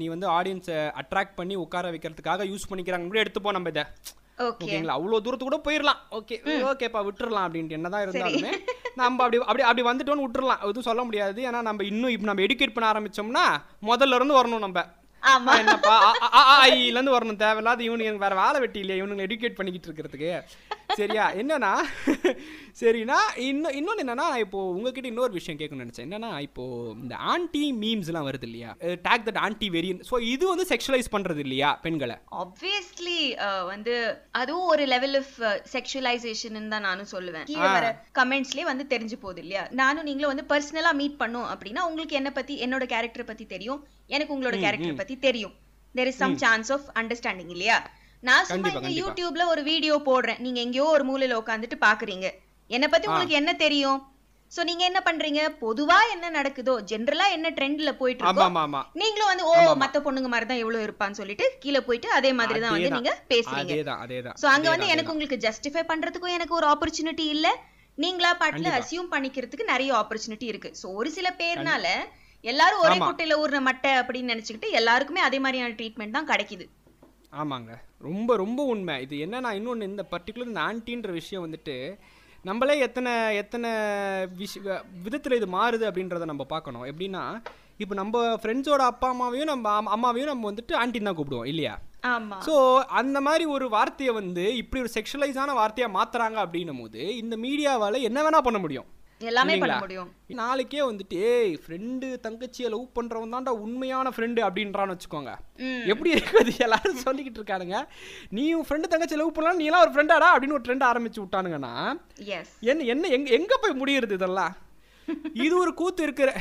நீ வந்து ஆடியன்ஸை அட்ராக்ட் பண்ணி உட்கார வைக்கிறதுக்காக யூஸ் பண்ணிக்கிறாங்க. கூட எடுத்துப்போம் நம்ம இதை. ஓகே ஓகேங்களா? அவ்வளோ தூரத்துக்கு கூட போயிடலாம் ஓகே ஓகேப்பா விட்டுறலாம் அப்படின்ட்டு. என்னதான் இருந்தாலுமே நம்ம அப்படி அப்படி அப்படி வந்துட்டோன்னு விட்டுறலாம். எதுவும் சொல்ல முடியாது. ஏன்னா நம்ம இன்னும் இப்போ நம்ம எடுக்கேட் பண்ண ஆரம்பிச்சோம்னா முதல்ல இருந்து வரணும் நம்ம. என்னப்பா? இருந்து வரணும். தேவையில்லாத இவனுக்கு எனக்கு வேற வேலை வெட்டி இல்லையா. இவனுங்களை எடுக்கேட் பண்ணிக்கிட்டு இருக்கிறதுக்கு. சரியா? என்னன்னா சரினா இன்னும் இன்னொன்று என்னன்னா இப்போ உங்ககிட்ட இன்னொரு விஷயம் கேட்கணும்னு நினைச்சேன். என்னன்னா இப்போ இந்த ஆன்டி மீம்ஸ்லாம் வருது இல்லையா? Take that aunty variant so இது வந்து செக்ஷுவலைஸ் பண்றது இல்லையா பெண்களை? ஆப்வியஸ்லி வந்து அதுவும் ஒரு லெவல் ஆஃப் செக்ஷுவலைசேஷன் தான் நானும் சொல்லுவேன். கீழே வர கமெண்ட்ஸ்லயே வந்து தெரிஞ்சு போகுது இல்லையா? நானும் நீங்களும் வந்து பர்சனலா மீட் பண்ணோம் அப்படின்னா உங்களுக்கு என்ன பத்தி என்னோட கேரக்டர் பத்தி தெரியும். எனக்கு உங்களோட கேரக்டர் பத்தி தெரியும். There is some chance of understanding இல்லையா? நான் சும்மா இங்க. யூடியூப்ல ஒரு வீடியோ போடுறேன். நீங்க எங்கேயோ ஒரு மூலையில உட்காந்துட்டு பாக்குறீங்க. என்ன பத்தி உங்களுக்கு என்ன தெரியும்? சோ நீங்க என்ன பண்றீங்க? பொதுவா என்ன நடக்குதோ ஜென்ரலா என்ன ட்ரெண்ட்ல போயிட்டு இருக்கோ நீங்களும் வந்து ஓ மத்த பொண்ணுங்க மாதிரி தான் எவ்வளவு இருப்பான்னு சொல்லிட்டு கீழே போயிட்டு அதே மாதிரி தான் வந்து. நீங்க பேசுறீங்க. சோ அங்க வந்து எனக்கு உங்களுக்கு ஜஸ்டிஃபை பண்றதுக்கும் எனக்கு ஒரு ஆப்பர்ச்சுனிட்டி இல்ல. நீங்களா பாட்டுல அசியூம் பண்ணிக்கிறதுக்கு நிறைய ஆப்பர்ச்சுனிட்டி இருக்கு. சோ ஒரு சில பேர்னால எல்லாரும் ஒரே குட்டையில ஊர்ன மட்டை அப்படின்னு நினைச்சுக்கிட்டு எல்லாருக்குமே அதே மாதிரியான ட்ரீட்மெண்ட் தான் கிடைக்குது. ஆமாங்க. ரொம்ப ரொம்ப உண்மை. இது என்னன்னா இன்னொன்று இந்த பர்டிகுலர் இந்த ஆன்டின்ற விஷயம் வந்துட்டு நம்மளே எத்தனை எத்தனை விஷ விதத்தில் இது மாறுது அப்படின்றத நம்ம பார்க்கணும். எப்படின்னா இப்போ நம்ம ஃப்ரெண்ட்ஸோட அப்பா அம்மாவையும் நம்ம அம்மா- அம்மாவையும் நம்ம வந்துட்டு ஆன்டின்னு தான் கூப்பிடுவோம் இல்லையா? ஸோ அந்த மாதிரி ஒரு வார்த்தையை வந்து இப்படி ஒரு செக்ஷுவலைஸான வார்த்தையாக மாத்துறாங்க அப்படின்னும் போது இந்த மீடியாவால் என்ன வேணா பண்ண முடியும். எல்லாமே பண்ண? முடியும். நாளைக்கே வந்துட்டு ஏய் ஃப்ரெண்டு தங்கச்சியை லவ் பண்றவன் தான்டா உண்மையான ஃப்ரெண்டு அப்படின்றான்னு வச்சுக்கோங்க. எப்படி இருக்குது? எல்லாரும் சொல்லிக்கிட்டு இருக்கானுங்க. நீ உன் ஃப்ரெண்டு தங்கச்சி லவ் பண்ணலாம் நீ எல்லாம் ஒரு ஃப்ரெண்டாடா அப்படின்னு ஒரு ட்ரெண்ட் ஆரம்பிச்சு விட்டானுங்கன்னா என்ன என்ன எங்க எங்க போய் முடியுறது இதெல்லாம்? இது ஒரு கூத்து இருக்கிற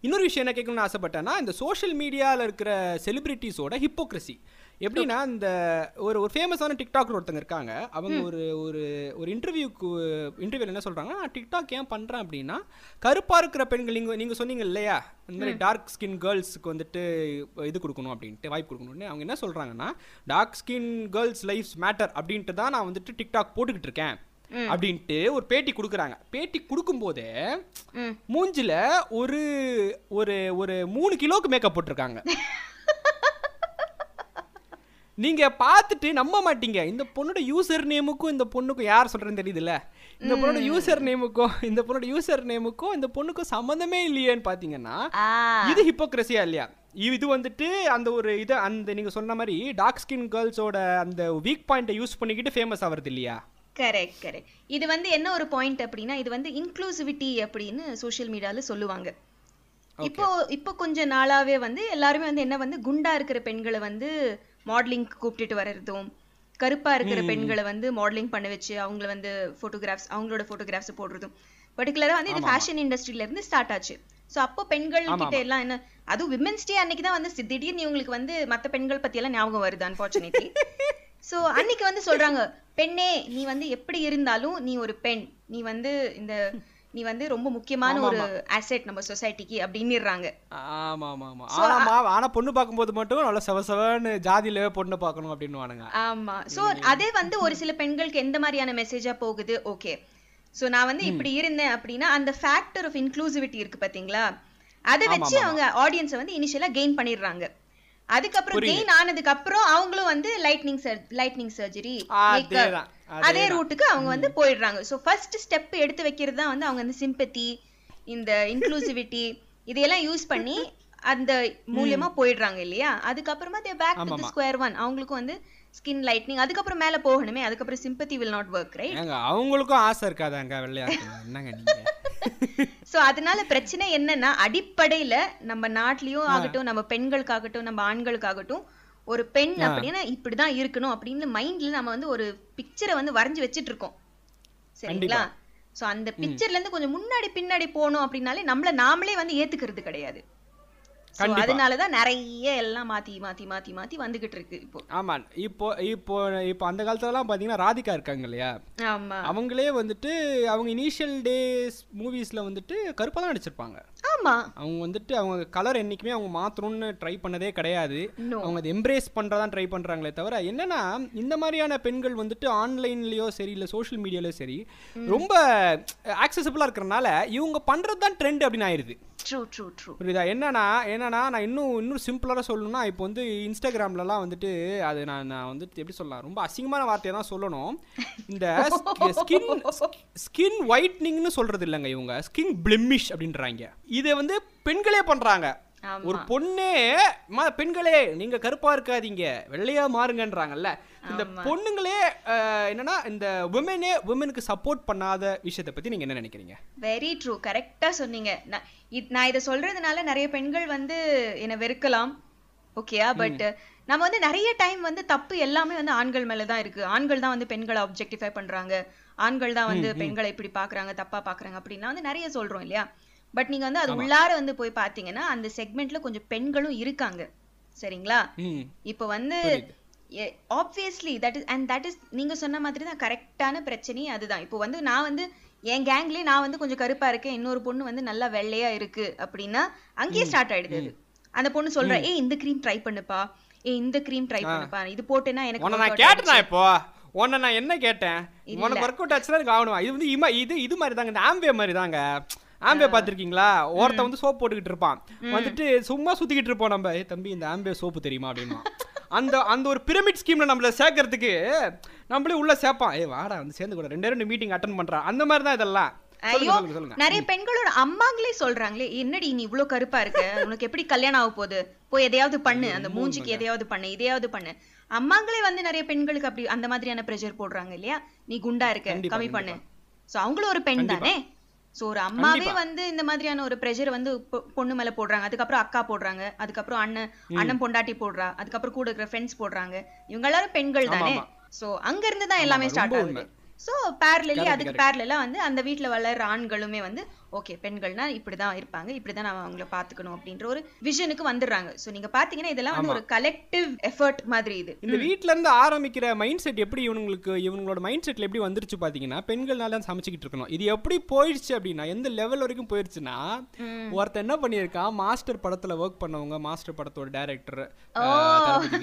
இன்னொரு விஷயம் என்ன கேட்கணும்னு ஆசைப்பட்டேன்னா இந்த சோஷியல் மீடியாவில் இருக்கிற செலிபிரிட்டிஸோட ஹிப்போக்ரஸி எப்படின்னா இந்த ஒரு ஒரு ஃபேமஸான டிக்டாக்ல ஒருத்தங்க இருக்காங்க. அவங்க ஒரு ஒரு ஒரு இன்டர்வியூக்கு இன்டர்வியூல என்ன சொல்றாங்கன்னா நான் டிக்டாக் ஏன் பண்றேன் அப்படின்னா கருப்பா இருக்கிற பெண்கள் நீங்க நீங்க சொன்னீங்க இல்லையா? இந்த மாதிரி டார்க் ஸ்கின் கேர்ள்ஸ்க்கு வந்துட்டு இது கொடுக்கணும் அப்படின்ட்டு வாய்ப்பு கொடுக்கணும்னு. அவங்க என்ன சொல்றாங்கன்னா dark skin girls lifes matter அப்படின்ட்டு தான் நான் வந்துட்டு டிக்டாக் போட்டுக்கிட்டு இருக்கேன் அப்படின்ட்டு ஒரு பேட்டி கொடுக்குறாங்க. பேட்டி கொடுக்கும்போதே ம். மூஞ்சில ஒரு ஒரு ஒரு மூணு கிலோக்கு மேக்கப் போட்டிருக்காங்க. நீங்க பார்த்துட்டு நம்ப மாட்டீங்க. இந்த பொண்ணோட யூசர் நேமுக்கும் இந்த பொண்ணுக்கும் யார் சொல்றேன்னு தெரியுதுல்ல? இந்த பொண்ணோட யூசர் நேமுக்கும் இந்த பொண்ணோட யூசர் நேமுக்கும் இந்த பொண்ணுக்கும் சம்மந்தமே இல்லையேன்னு பாத்தீங்கன்னா ஆ. இது ஹிப்போக்ரஸியா இல்லையா? இது வந்துட்டு அந்த ஒரு இதை அந்த நீங்க சொன்ன மாதிரி டார்க் ஸ்கின் கேர்ள்ஸோட அந்த வீக் பாயிண்ட்டை யூஸ் பண்ணிக்கிட்டு ஃபேமஸ் ஆகிறது இல்லையா? கரெக்ட் கரெக்ட் இது வந்து என்ன ஒரு பாயிண்ட் அப்படின்னா இது வந்து இன்க்ளூசிவிட்டி அப்படின்னு சோஷியல் மீடியால சொல்லுவாங்க. இப்போ இப்போ கொஞ்ச நாளாவே வந்து எல்லாருமே வந்து என்ன வந்து குண்டா இருக்கிற பெண்களை வந்து மாடலிங் கூப்பிட்டுட்டு வர்றதும் கருப்பா இருக்கிற பெண்களை வந்து மாடலிங் பண்ண வச்சு அவங்கள வந்து போட்டோகிராஃப்ஸ் அவங்களோட போட்டோகிராஃப்ஸ் போடுறதும். பர்டிகுலரா வந்து இது ஃபேஷன் இண்டஸ்ட்ரியில இருந்து ஸ்டார்ட் ஆச்சு. சோ அப்போ பெண்கள் கிட்ட எல்லாம் என்ன அதுவும் விமென்ஸ் டே அன்னைக்கு தான் வந்து திடீர்னு இவங்களுக்கு வந்து மத்த பெண்கள் பத்தி எல்லாம் ஞாபகம் வருது அன்பார்ச்சுனேட்லி சோ அன்னைக்கு வந்து சொல்றாங்க பெண்ணே நீ வந்து எப்படி இருந்தாலும் நீ ஒரு பெண். நீ வந்து இந்த நீ வந்து ரொம்ப முக்கியமான ஒரு அசெட் நம்ம சொசைட்டிக்கு அப்படின்னுறாங்க. ஆமா ஆமா ஆமா. ஆனா ஆனா பொண்ணு பார்க்கும்போது மட்டும் நல்லா செவசவன்னு ஜாதியில பொண்ணு பார்க்கணும் அப்படின்னு ஆமா. சோ அதே வந்து ஒரு சில பெண்களுக்கு எந்த மாதிரியான மெசேஜா போகுது? ஓகே சோ நான் வந்து இப்படி இருந்தேன் அப்படின்னா அந்த ஃபேக்டர் ஆஃப் இன்க்ளூசிவிட்டி இருக்கு பாத்தீங்களா? அதை வச்சு அவங்க ஆடியன்ஸை வந்து இனிஷியலா கெயின் பண்ணிடுறாங்க. அதுக்கப்புறம் கெயின் ஆனதுக்கு அப்புறம் அவங்களும் வந்து லைட்னிங் லைட்னிங் சர்ஜரி அதே ரூட்டுக்கு அவங்க வந்து போயிடுறாங்க. சோ ஃபர்ஸ்ட் ஸ்டெப் எடுத்து வைக்கிறது தான் வந்து அவங்க வந்து சிம்பத்தி இந்த இன்க்ளூசிவிட்டி இதையெல்லாம் யூஸ் பண்ணி அந்த மூலியமா போயிடுறாங்க இல்லையா? அதுக்கப்புறமா they back to square one அவங்களுக்கும் வந்து ஸ்கின் லைட்னிங் அதுக்கப்புறம் மேல போகணுமே. அதுக்கப்புறம் sympathy will not work right அவங்களுக்கும் ஆசை இருக்காதாங்க வெள்ளையா. என்னங்க நீங்க? சோ அதனால பிரச்சனை என்னன்னா அடிப்படையில நம்ம நாட்டிலயும் ஆகட்டும் நம்ம பெண்களுக்காகட்டும் நம்ம ஆண்களுக்காகட்டும் ஒரு பெண் அப்படின்னா இப்படிதான் இருக்கணும் அப்படின்னு மைண்ட்ல நம்ம வந்து ஒரு பிக்சரை வந்து வரைஞ்சு வச்சிட்டு இருக்கோம் சரிங்களா சோ அந்த பிக்சர்ல இருந்து கொஞ்சம் முன்னாடி பின்னாடி போனோம் அப்படின்னாலே நம்மள நாமளே வந்து ஏத்துக்கிறது கிடையாது. So, அதனாலதான் நிறைய எல்லாம் மாத்தி மாத்தி மாத்தி மாத்தி வந்துகிட்டு இருக்கு இப்போ. ஆமா. இப்போ இப்போ இப்போ அந்த காலத்துலலாம் பாத்தீங்கன்னா ராதிகா இருக்காங்க இல்லையா? ஆமா. அவங்களே வந்துட்டு அவங்க இனிஷியல் டேஸ் மூவிஸ்ல வந்துட்டு கருப்பா தான் நடிச்சிருப்பாங்க. ஆமா. ஆமா அவங்க வந்துட்டு அவங்க கலர் என்னைக்குமே அவங்க மாத்தணும்னு ட்ரை பண்ணதே கிடையாது. அவங்க அதை எம்ப்ரேஸ் பண்ணுறதான் ட்ரை பண்ணுறாங்களே தவிர என்னன்னா இந்த மாதிரியான பெண்கள் வந்துட்டு ஆன்லைன்லேயோ சரி இல்லை சோஷியல் மீடியாலயோ சரி ரொம்ப ஆக்சசபிளாக இருக்கிறனால இவங்க பண்ணுறது தான் ட்ரெண்ட் அப்படின்னு ஆயிடுது புரியுதா? என்னன்னா என்னன்னா நான் இன்னும் இன்னும் சிம்பிளாக சொல்லணும்னா இப்போ வந்து இன்ஸ்டாகிராம்லலாம் வந்துட்டு அது நான் நான் வந்துட்டு எப்படி சொல்லலாம்? ரொம்ப அசிங்கமான வார்த்தையை தான் சொல்லணும். இந்த ஸ்கின் ஸ்கின் ஒயிட்னிங்னு சொல்றது இல்லைங்க இவங்க. ஸ்கின் பிளெமிஷ் அப்படின்றாங்க. இதை வந்து பெண்களே பண்றாங்க. ஆமா. ஒரு பொண்ணே பெண்களே நீங்க கருப்பா இருக்காதீங்க. வெள்ளையா மாறுங்கன்றாங்கல்ல. இந்த பொண்ணுங்களே என்னன்னா இந்த உமனே உமனுக்கு சப்போர்ட் பண்ணாத விஷயத்தை பத்தி நீங்க என்ன நினைக்கிறீங்க? வெரி ட்ரூ கரெக்டா சொன்னீங்க. நான் இத்- சொல்றதுனால நிறைய பெண்கள் வந்து என்னை வெறுக்கலாம். ஓகேயா பட் நம்ம வந்து நிறைய டைம் வந்து தப்பு எல்லாமே வந்து ஆண்கள் மேல தான் இருக்கு. ஆண்கள் தான் வந்து பெண்களை ஆப்ஜெக்டிஃபை பண்றாங்க. ஆண்கள் தான் வந்து பெண்களை இப்படி பாக்குறாங்க தப்பா பாக்குறாங்க அப்படின்னா வந்து நிறைய சொல்றோம் இல்லையா? பட் நீங்க வந்து அது உள்ளார வந்து போய் பாத்தீங்கன்னா அந்த செக்மெண்ட்ல கொஞ்சம் பெண்களும் இருக்காங்க. சரிங்களா? இப்போ வந்து obviously that is and that is நீங்க சொன்ன மாதிரி தான் கரெக்டான பிரச்சனையே அதுதான். இப்போ வந்து நான் வந்து என் கேங்லயே நான் வந்து கொஞ்சம் கருப்பா இருக்கேன். இன்னொரு பொண்ணு வந்து நல்லா வெள்ளையா இருக்கு அப்படின்னா அங்கேயே ஸ்டார்ட் ஆயிடுது அது. அந்த பொண்ணு சொல்ற ஏய் இந்த க்ரீம் ட்ரை பண்ணுப்பா. ஏய் இந்த க்ரீம் ட்ரை பண்ணுப்பா. இது போட்டேன்னா எனக்கு நான் கேட்டேனா இப்போ? உன்னை நான் என்ன கேட்டேன்? உனக்கு ஒர்க் அவுட் ஆச்சுன்னா எனக்கு ஆகணும்? இது வந்து இது இது மாதிரி தாங்க இந்த ஆம்பே மாதிரி தாங்க ஆம்பே பார்த்திருக்கீங்களா? ஒருத்தன் வந்து சோப் போட்டுக்கிட்டு இருப்பான். வந்துட்டு சும்மா சுத்திக்கிட்டு இருப்போம் நம்ம. "ஏய் தம்பி இந்த ஆம்பே சோப்பு தெரியுமா? அப்படின்னா அந்த அந்த ஒரு பிரமிட் ஸ்கீம்ல நம்மள சேர்க்கறதுக்கு நம்மளே உள்ள சேர்ப்பான். ஏய் வாடா வந்து சேர்ந்து கூட ரெண்டே ரெண்டு மீட்டிங் அட்டன் பண்றான் அந்த மாதிரி தான் இதெல்லாம். ஐயோ நிறைய பெண்களோட அம்மாங்களே சொல்றாங்களே என்னடி நீ இவ்ளோ கருப்பா இருக்க? உனக்கு எப்படி கல்யாணம் ஆக போகுது? போய் எதையாவது பண்ணு அந்த மூஞ்சிக்கு எதையாவது பண்ணு இதையாவது பண்ணு. அம்மாங்களே வந்து நிறைய பெண்களுக்கு அப்படி அந்த மாதிரியான ப்ரெஷர் போடுறாங்க இல்லையா? நீ குண்டா இருக்க கம்மி பண்ணு. சோ அவங்களும் ஒரு பெண் தானே? சோ ஒரு அம்மாவே வந்து இந்த மாதிரியான ஒரு ப்ரெஷர் வந்து பொண்ணு மேல போடுறாங்க. அதுக்கப்புறம் அக்கா போடுறாங்க. அதுக்கப்புறம் அண்ணன் அண்ணன் பொண்டாட்டி போடுறா. அதுக்கப்புறம் கூட இருக்கிற ஃப்ரெண்ட்ஸ் போடுறாங்க. இவங்க எல்லாரும் பெண்கள் தானே? சோ அங்க இருந்து தான் எல்லாமே ஸ்டார்ட் ஆகுது. சோ பேரலி அதுக்கு பேரலா வந்து அந்த வீட்ல வளர்ற ஆண்களுமே வந்து ஓகே பெண்கள்னா இப்படிதான் இருப்பாங்க இப்படிதான் நாம அவங்கள பாத்துக்கணும் அப்படின்ற ஒரு விஷனுக்கு வந்துடுறாங்க. சோ நீங்க பாத்தீங்கன்னா இதெல்லாம் வந்து ஒரு கலெக்டிவ் எஃபர்ட் மாதிரி இது. இந்த வீட்ல இருந்து ஆரம்பிக்கிற மைண்ட் செட் எப்படி இவங்களுக்கு இவங்களோட மைண்ட் செட்ல எப்படி வந்துருச்சு பாத்தீங்கன்னா பெண்கள்னால சமைச்சுக்கிட்டு இருக்கணும். இது எப்படி போயிடுச்சு அப்படின்னா எந்த லெவல் வரைக்கும் போயிடுச்சுன்னா ஒருத்தன் என்ன பண்ணியிருக்கான் மாஸ்டர் படத்துல ஒர்க் பண்ணவங்க மாஸ்டர் படத்தோட டைரக்டர்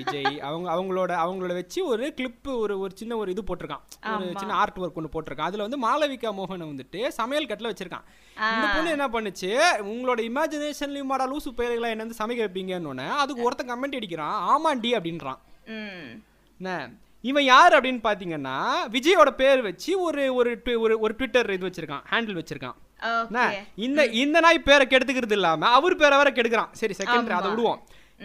விஜய் அவங்க அவங்களோட அவங்களோட வச்சு ஒரு கிளிப் ஒரு ஒரு சின்ன ஒரு இது போட்டிருக்கான். ஒரு சின்ன ஆர்ட் ஒர்க் ஒன்று போட்டிருக்கான். அதுல வந்து மாளவிகா மோகனை வந்துட்டு சமையல் கட்டில் வச்சிருக்கான். இந்த பொண்ணு என்ன பண்ணுச்சு? உங்களோட இமேஜினேஷன்லயும் மாடா லூசு பயிர்களா என்ன வந்து சமைக்க வைப்பீங்கன்னு அதுக்கு ஒருத்தன் கமெண்ட் அடிக்கிறான் ஆமாண்டி அப்படின்றான். என்ன? இவன் யார் அப்படின்னு பார்த்தீங்கன்னா விஜயோட பேர் வச்சு ஒரு ஒரு ஒரு ட்விட்டர் இது வச்சிருக்கான் ஹேண்டில் வச்சிருக்கான். இந்த இந்த நாய் பேரை கெடுத்துக்கிறது இல்லாம அவர் பேரை வேற கெடுக்கிறான். சரி செகண்ட் அதை விடுவோம்.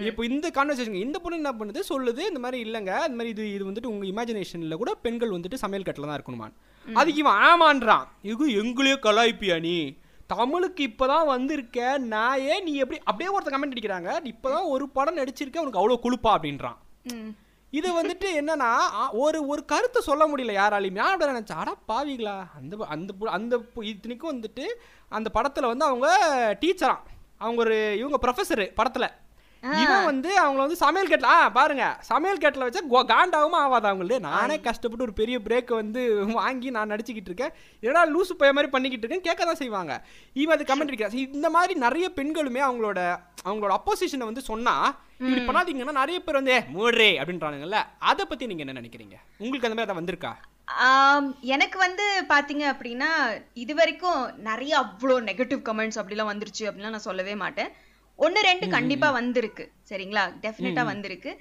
இப்போ இந்த கான்வர்சேஷன் இந்த பொண்ணு என்ன பண்ணுது? சொல்லுது இந்த மாதிரி இல்லைங்க இந்த மாதிரி இது இது வந்துட்டு உங்க இமேஜினேஷன்ல கூட பெண்கள் வந்துட்டு சமையல் கட்டில் தான் இருக்கணுமா அதுக்கு இவன் ஆமான்றான். இது எங்களையோ கலாய்ப்பியா நீ? தமிழுக்கு இப்பதான் வந்திருக்க நாயே நீ எப்படி அப்படியே ஒருத்தர் கமெண்ட் அடிக்கிறாங்க. இப்பதான் ஒரு படம் நடிச்சிருக்க உனக்கு அவ்வளோ கொழுப்பா அப்படின்றான். இது வந்துட்டு என்னன்னா ஒரு ஒரு கருத்தை சொல்ல முடியல யாராலையும். யார் அப்படி நினைச்சா அடா பாவிங்களா அந்த அந்த அந்த இத்தனைக்கும் வந்துட்டு அந்த படத்துல வந்து அவங்க டீச்சரா அவங்க ஒரு இவங்க ப்ரொஃபஸர் படத்துல. இவன் வந்து அவங்கள வந்து சமையல் கட்டில் ஆ பாருங்க. சமையல் கட்டில் வச்சா கோ- காண்டாவும் ஆகாது அவங்களுக்கு நானே கஷ்டப்பட்டு ஒரு பெரிய பிரேக்கை வந்து வாங்கி நான் நடிச்சுக்கிட்டு இருக்கேன். என்னடா லூசு பைய மாதிரி பண்ணிக்கிட்டு இருக்கேன் கேட்க தான் செய்வாங்க. இவன் அது கமெண்ட் அடிக்கிறான். இந்த மாதிரி நிறைய பெண்களுமே அவங்களோட அவங்களோட அப்போசிஷனை வந்து சொன்னா இப்படி பண்ணாதீங்கன்னா நிறைய பேர் வந்து "ஏ, மூடுறே அப்படின்றானுங்கல்ல. அதை பத்தி நீங்க என்ன நினைக்கிறீங்க? உங்களுக்கு அந்த மாதிரி அதை வந்திருக்கா? எனக்கு வந்து பாத்தீங்க அப்படின்னா இது வரைக்கும் நிறைய அவ்வளோ நெகட்டிவ் கமெண்ட்ஸ் அப்படிலாம் வந்துருச்சு அப்படிலாம் நான் சொல்லவே மாட்டேன். ஒன்னு ரெண்டு கண்டிப்பா வந்திருக்கு. சரிங்களா? டெஃபினட்டா வந்திருக்கு.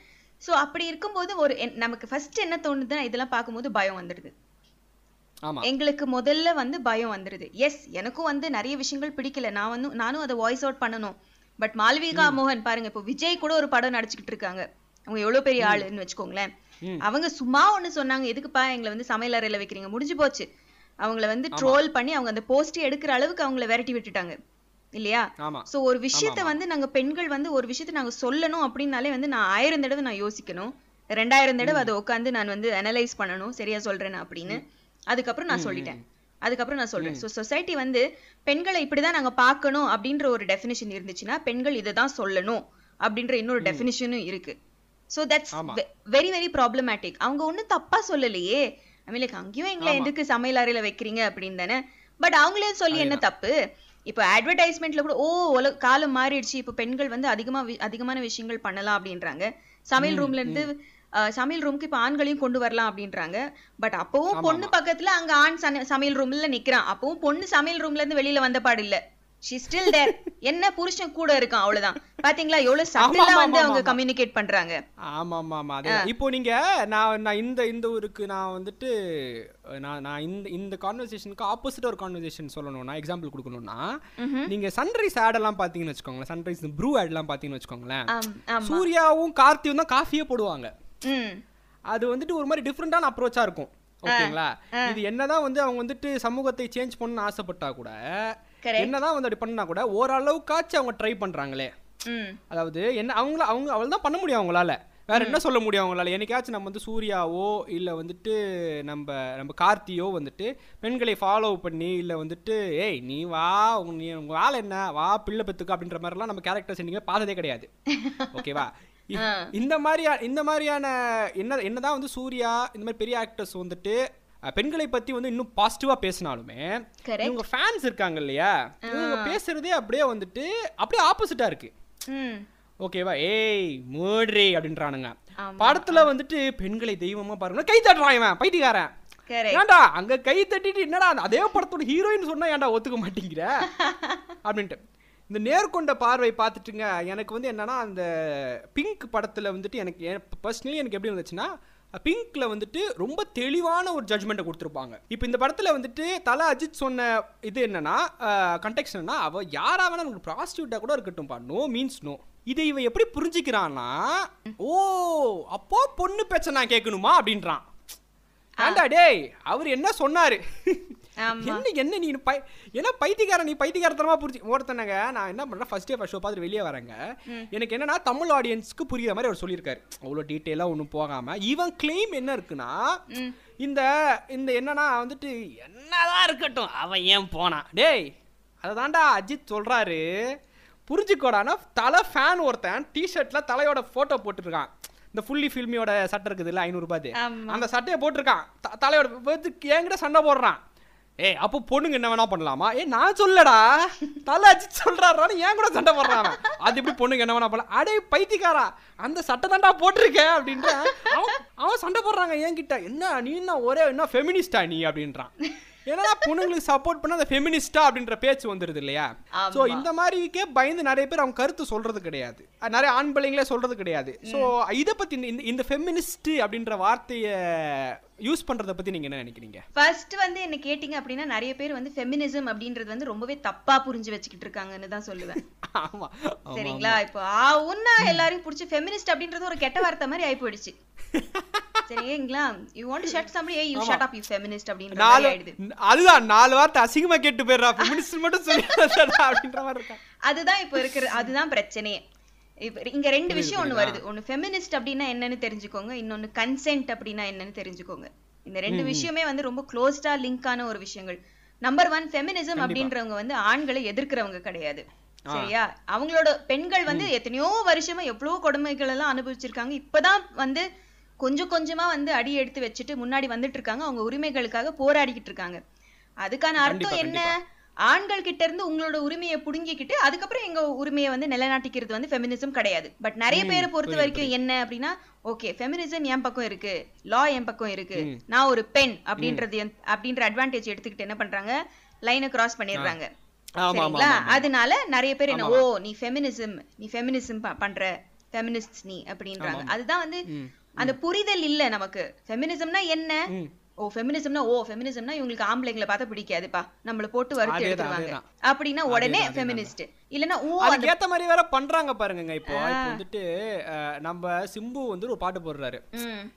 சோ அப்படி இருக்கும்போது ஒரு நமக்கு ஃபர்ஸ்ட் என்ன தோணுதுன்னா இதெல்லாம் பார்க்கும்போது பயம் வந்துடுது. எங்களுக்கு முதல்ல வந்து பயம் வந்துடுது. எஸ் எனக்கும் வந்து நிறைய விஷயங்கள் பிடிக்கல. நான் வந்து நானும் அதை வாய்ஸ் அவுட் பண்ணணும். பட் மால்விகா மோகன் பாருங்க இப்போ விஜய் கூட ஒரு படம் நடிச்சுக்கிட்டு இருக்காங்க. அவங்க எவ்வளவு பெரிய ஆளுன்னு வச்சுக்கோங்களேன். அவங்க சும்மா ஒண்ணு சொன்னாங்க எதுக்குப்பா எங்களை வந்து சமையல் அறையில வைக்கிறீங்க? முடிஞ்சு போச்சு. அவங்கள வந்து ட்ரோல் பண்ணி அவங்க அந்த போஸ்ட் எடுக்கிற அளவுக்கு அவங்கள விரட்டி விட்டுட்டாங்க. இல்லையா? சோ ஒரு விஷயத்த வந்து நாங்க பெண்கள் வந்து ஒரு விஷயத்த நாங்க சொல்லணும் அப்படின்னாலே வந்து நான் ஆயிரம் தடவை நான் யோசிக்கணும். ரெண்டாயிரம் தடவை அதை உட்காந்து நான் வந்து அனலைஸ் பண்ணணும். சரியா சொல்றேன் அப்படின்னு. அதுக்கப்புறம் நான் சொல்லிட்டேன். அதுக்கப்புறம் நான் சொல்றேன். ஸோ சொசைட்டி வந்து பெண்களை இப்படிதான் நாங்க பார்க்கணும் அப்படின்ற ஒரு டெஃபினிஷன் இருந்துச்சுன்னா பெண்கள் இதை தான் சொல்லணும் அப்படின்ற இன்னொரு டெஃபினிஷனும் இருக்கு. So that's very very problematic அவங்க ஒண்ணும் தப்பா சொல்லலையே. ஐ மீன் லைக் அங்கேயும் எங்களை எதுக்கு சமையல் அறையில வைக்கிறீங்க அப்படின்னு தானே? பட் அவங்களே சொல்லி என்ன தப்பு? இப்போ அட்வர்டைஸ்மெண்ட்ல கூட ஓ உலக காலம் மாறிடுச்சு. இப்போ பெண்கள் வந்து அதிகமா அதிகமான விஷயங்கள் பண்ணலாம் அப்படின்றாங்க. சமையல் ரூம்ல இருந்து சமையல் ரூமுக்கு இப்போ ஆண்களையும் கொண்டு வரலாம் அப்படின்றாங்க. பட் அப்பவும் பொண்ணு பக்கத்துல அங்க ஆண் சமையல் ரூம்ல நிக்கிறான். அப்பவும் பொண்ணு சமையல் ரூம்ல இருந்து வெளியில வந்த பாடு இல்ல. ஷி ஸ்டில் தேர் என்ன புருஷன் கூட இருக்கான் அவ்வளவுதான். பாத்தீங்களா? எவ்வளவு சட்டிலா வந்து அவங்க. கம்யூனிகேட் பண்றாங்க. ஆமா ஆமா ஆமா. அதே இப்போ நீங்க நான் நான் இந்த இந்த ஊருக்கு நான் வந்துட்டு நான் நான் இந்த இந்த கான்வர்சேஷனுக்கு ஆப்போசிட் ஒரு கான்வர்சேஷன் சொல்லணும்னா எக்ஸாம்பிள் கொடுக்கணும்னா நீங்க சன்ரைஸ் ஆட் எல்லாம் பாத்தீங்கன்னு வச்சுக்கோங்களேன். சன்ரைஸ் ப்ரூ ஆட் எல்லாம் பாத்தீங்கன்னு வச்சுக்கோங்களேன். சூர்யாவும் கார்த்தியும் தான் காஃபியே போடுவாங்க. அது வந்துட்டு ஒரு மாதிரி டிஃப்ரெண்டான அப்ரோச்சா இருக்கும். ஓகேங்களா? இது என்னதான் வந்து அவங்க வந்துட்டு சமூகத்தை சேஞ்ச் பண்ணணும்னு ஆசைப்பட்டா கூட. என்னதான் வந்து அப்படி பண்ணா கூட ஓரளவுக்காச்சும் அவங்க ட்ரை பண்றாங்களே. அதாவது என்ன அவங்கள அவங்க அவள் தான் பண்ண முடியும் அவங்களால. வேற என்ன சொல்ல முடியும் அவங்களால? என்னைக்காச்சும் நம்ம வந்து சூர்யாவோ இல்லை வந்துட்டு நம்ம நம்ம கார்த்தியோ வந்துட்டு பெண்களை ஃபாலோ பண்ணி இல்லை வந்துட்டு ஏய் நீ வா உங்க நீ உங்க வேலை என்ன? வா பிள்ளை பெத்துக்கு அப்படின்ற மாதிரிலாம் நம்ம கேரக்டர்ஸ் நீங்க பார்த்ததே கிடையாது. ஓகேவா இந்த மாதிரியா இந்த மாதிரியான என்ன என்னதான் வந்து சூர்யா இந்த மாதிரி பெரிய ஆக்டர்ஸ் வந்துட்டு பெண்களை பத்தி வந்து இன்னும் பாசிட்டிவா பேசினாலுமே. இவங்க ஃபேன்ஸ் இருக்காங்க இல்லையா? இவங்க பேசுறதே அப்படியே வந்துட்டு அப்படியே ஆப்போசிட்டா இருக்கு. ஓகேவா ஏய் மூட்ரி அப்படின்றானுங்க. படத்துல வந்துட்டு பெண்களை தெய்வமா பாருங்க. கை தட்டுறான் இவன் பைத்தியக்காரன். ஏன்டா அங்க கை தட்டிட்டு என்னடா அதே படத்தோட ஹீரோயின் சொன்னா ஏன்டா ஒத்துக்க மாட்டேங்கிற? அப்படின்ட்டு. இந்த நேர்கொண்ட பார்வை பார்த்துட்டுங்க எனக்கு வந்து என்னன்னா அந்த பிங்க் படத்துல வந்துட்டு எனக்கு பர்சனலி எனக்கு எப்படி இருந்துச்சுன்னா பிங்க்ல வந்துட்டு ரொம்ப தெளிவான ஒரு ஜட்மெண்ட்டை கொடுத்துருப்பாங்க. இப்போ இந்த படத்துல வந்துட்டு தல அஜித் சொன்ன இது என்னன்னா கண்டெக்ட் என்னன்னா அவ யாரா வேணா நமக்கு ப்ராஸ்டியூட்டா கூட இருக்கட்டும்பா. நோ மீன்ஸ் நோ இதை இவன் எப்படி புரிஞ்சுக்கிறான்னா ஓ அப்போ பொண்ணு பேச்ச நான் கேட்கணுமா? அப்படின்றான். ஏன்டா டேய் அவர் என்ன சொன்னாரு. என்ன என்ன நீ பை என்ன பைத்தியக்காரன் நீ பைத்தியக்காரத்தனமா புரிஞ்சு ஒருத்தனங்க நான் என்ன பண்றேன் ஃபர்ஸ்ட் டே ஃபர்ஸ்ட் ஷோ பார்த்துட்டு வெளியே வரேங்க. எனக்கு என்னன்னா தமிழ் ஆடியன்ஸ்க்கு புரியுற மாதிரி அவர் சொல்லியிருக்காரு. அவ்வளோ டீட்டெயிலாக ஒன்றும் போகாம இவன் கிளைம் என்ன இருக்குன்னா இந்த இந்த என்னன்னா வந்துட்டு என்னதான் இருக்கட்டும் அவன் ஏன் போனான்? டேய் அதை தாண்டா அஜித் சொல்றாரு. புரிஞ்சுக்கோடானா தலை ஃபேன் ஒருத்தன் டிஷர்ட்ல தலையோட போட்டோ போட்டுருக்கான். இந்த ஃபுல்லி ஃபில்மியோட சட்டை இருக்குது இல்லை ஐநூறுபாது. அந்த சட்டையை போட்டிருக்கான். தலையோட என்கிட்ட சண்டை போடுறான். ஏய் அப்போ பொண்ணுங்க என்ன வேணா பண்ணலாமா? ஏ நான் சொல்லடா தலை அச்சு சொல்றாரு ஏன் கூட சண்டை போடுறான் அது எப்படி பொண்ணுங்க என்ன வேணா பண்ணலாம்? அடே பைத்தியக்காரா அந்த சட்டை தண்டா போட்டிருக்கேன் அப்படின்ற அவன் அவன் சண்டை போடுறாங்க என்கிட்ட. என்ன நீ என்ன ஒரே என்ன ஃபெமினிஸ்டா நீ அப்படின்றான். ஏன்னா பொண்ணுங்களுக்கு சப்போர்ட் பண்ண அந்த ஃபெமினிஸ்டா அப்படின்ற பேச்சு வந்துருது இல்லையா. ஸோ இந்த மாதிரிக்கே பயந்து நிறைய பேர் அவங்க கருத்து சொல்றது கிடையாது. நிறைய ஆண் பிள்ளைங்களே சொல்றது கிடையாது. ஸோ இதை பத்தி இந்த- ஃபெமினிஸ்ட் அப்படின்ற வார்த்தையை யூஸ் பண்றத பத்தி நீங்க என்ன நினைக்கிறீங்க? ஃபர்ஸ்ட் வந்து என்ன கேட்டிங்க அப்படின்னா நிறைய பேர் வந்து ஃபெமினிசம் அப்படின்றது வந்து ரொம்பவே தப்பா புரிஞ்சு வச்சுக்கிட்டு இருக்காங்கன்னு தான் சொல்லுவேன். ஆமா ஆமா. சரிங்களா? இப்போ ஆ உன்னா எல்லாரையும் பிடிச்சி ஃபெமினிஸ்ட் அப்படின்றது ஒரு கெட்ட வார்த்தை மாதிரி ஆயி போயிடுச்சு சரிங்களா யூ வாண்ட் ஷட் சம்படி ஏய் you shut up you feminist அப்படின்ற மாதிரி நாலு ஆயிடுது அதுதான் நாலு வார்த்தை அசிங்கமா கேட்டு போயிடுறா. ஃபெமினிஸ்ட் மட்டும் சொல்லி அப்படின்ற மாதிரி இருக்கா? அதுதான் இப்போ இருக்கிற அதுதான் பிரச்சனையே. இங்க ரெண்டு விஷயம் ஒண்ணு வருது. ஒண்ணு ஃபெமினிஸ்ட் அப்படின்னா என்னன்னு தெரிஞ்சுக்கோங்க. இன்னொன்னு கன்சென்ட் அப்படின்னா என்னன்னு தெரிஞ்சுக்கோங்க. இந்த ரெண்டு விஷயமே வந்து ரொம்ப க்ளோஸ்டா லிங்கான ஒரு விஷயங்கள். நம்பர் ஒன் ஃபெமினிசம் அப்படின்றவங்க வந்து ஆண்களை எதிர்க்கிறவங்க கிடையாது. சரியா? அவங்களோட பெண்கள் வந்து எத்தனையோ வருஷமா எவ்வளவோ கொடுமைகள் எல்லாம் அனுபவிச்சிருக்காங்க. இப்பதான் வந்து கொஞ்சம் கொஞ்சமா வந்து அடி எடுத்து வச்சுட்டு முன்னாடி வந்துட்டு இருக்காங்க அவங்க உரிமைகளுக்காக போராடிக்கிட்டு இருக்காங்க. அதுக்கான அர்த்தம் என்ன? ஆண்கள் கிட்ட இருந்து உங்களோட உரிமையை புடுங்கிக்கிட்டு அதுக்கப்புறம் எங்க உரிமையை வந்து நிலைநாட்டிக்கிறது வந்து ஃபெமினிசம் கிடையாது. பட் நிறைய பேரை பொறுத்த வரைக்கும் என்ன அப்படின்னா ஓகே ஃபெமினிசம் என் பக்கம் இருக்கு லா என் பக்கம் இருக்கு. நான் ஒரு பெண் அப்படின்றது அப்படின்ற அட்வான்டேஜ் எடுத்துக்கிட்டு என்ன பண்றாங்க? லைனை கிராஸ் பண்ணிடுறாங்க. சரிங்களா? அதனால நிறைய பேர் என்ன ஓ நீ ஃபெமினிசம் நீ ஃபெமினிசம் பண்ற ஃபெமினிஸ்ட் நீ அப்படின்றாங்க. அதுதான் வந்து அந்த புரிதல் இல்ல நமக்கு. ஃபெமினிசம்னா என்ன? ஓ ஃபெமினிசம்னா ஓ ஃபெமினிசம்னா இவங்களுக்கு ஆம்பளைங்களை பார்த்தா பிடிக்காதுப்பா. நம்மள போட்டு வறுத்து எடுத்துருவாங்க. அப்படின்னா உடனே ஃபெமினிஸ்ட் இல்லனா ஓ அதுக்கேத்த மாதிரி வேற பண்றாங்க பாருங்க இப்போ. இப்போ வந்துட்டு நம்ம சிம்பு வந்து ஒரு பாட்டு போடுறாரு.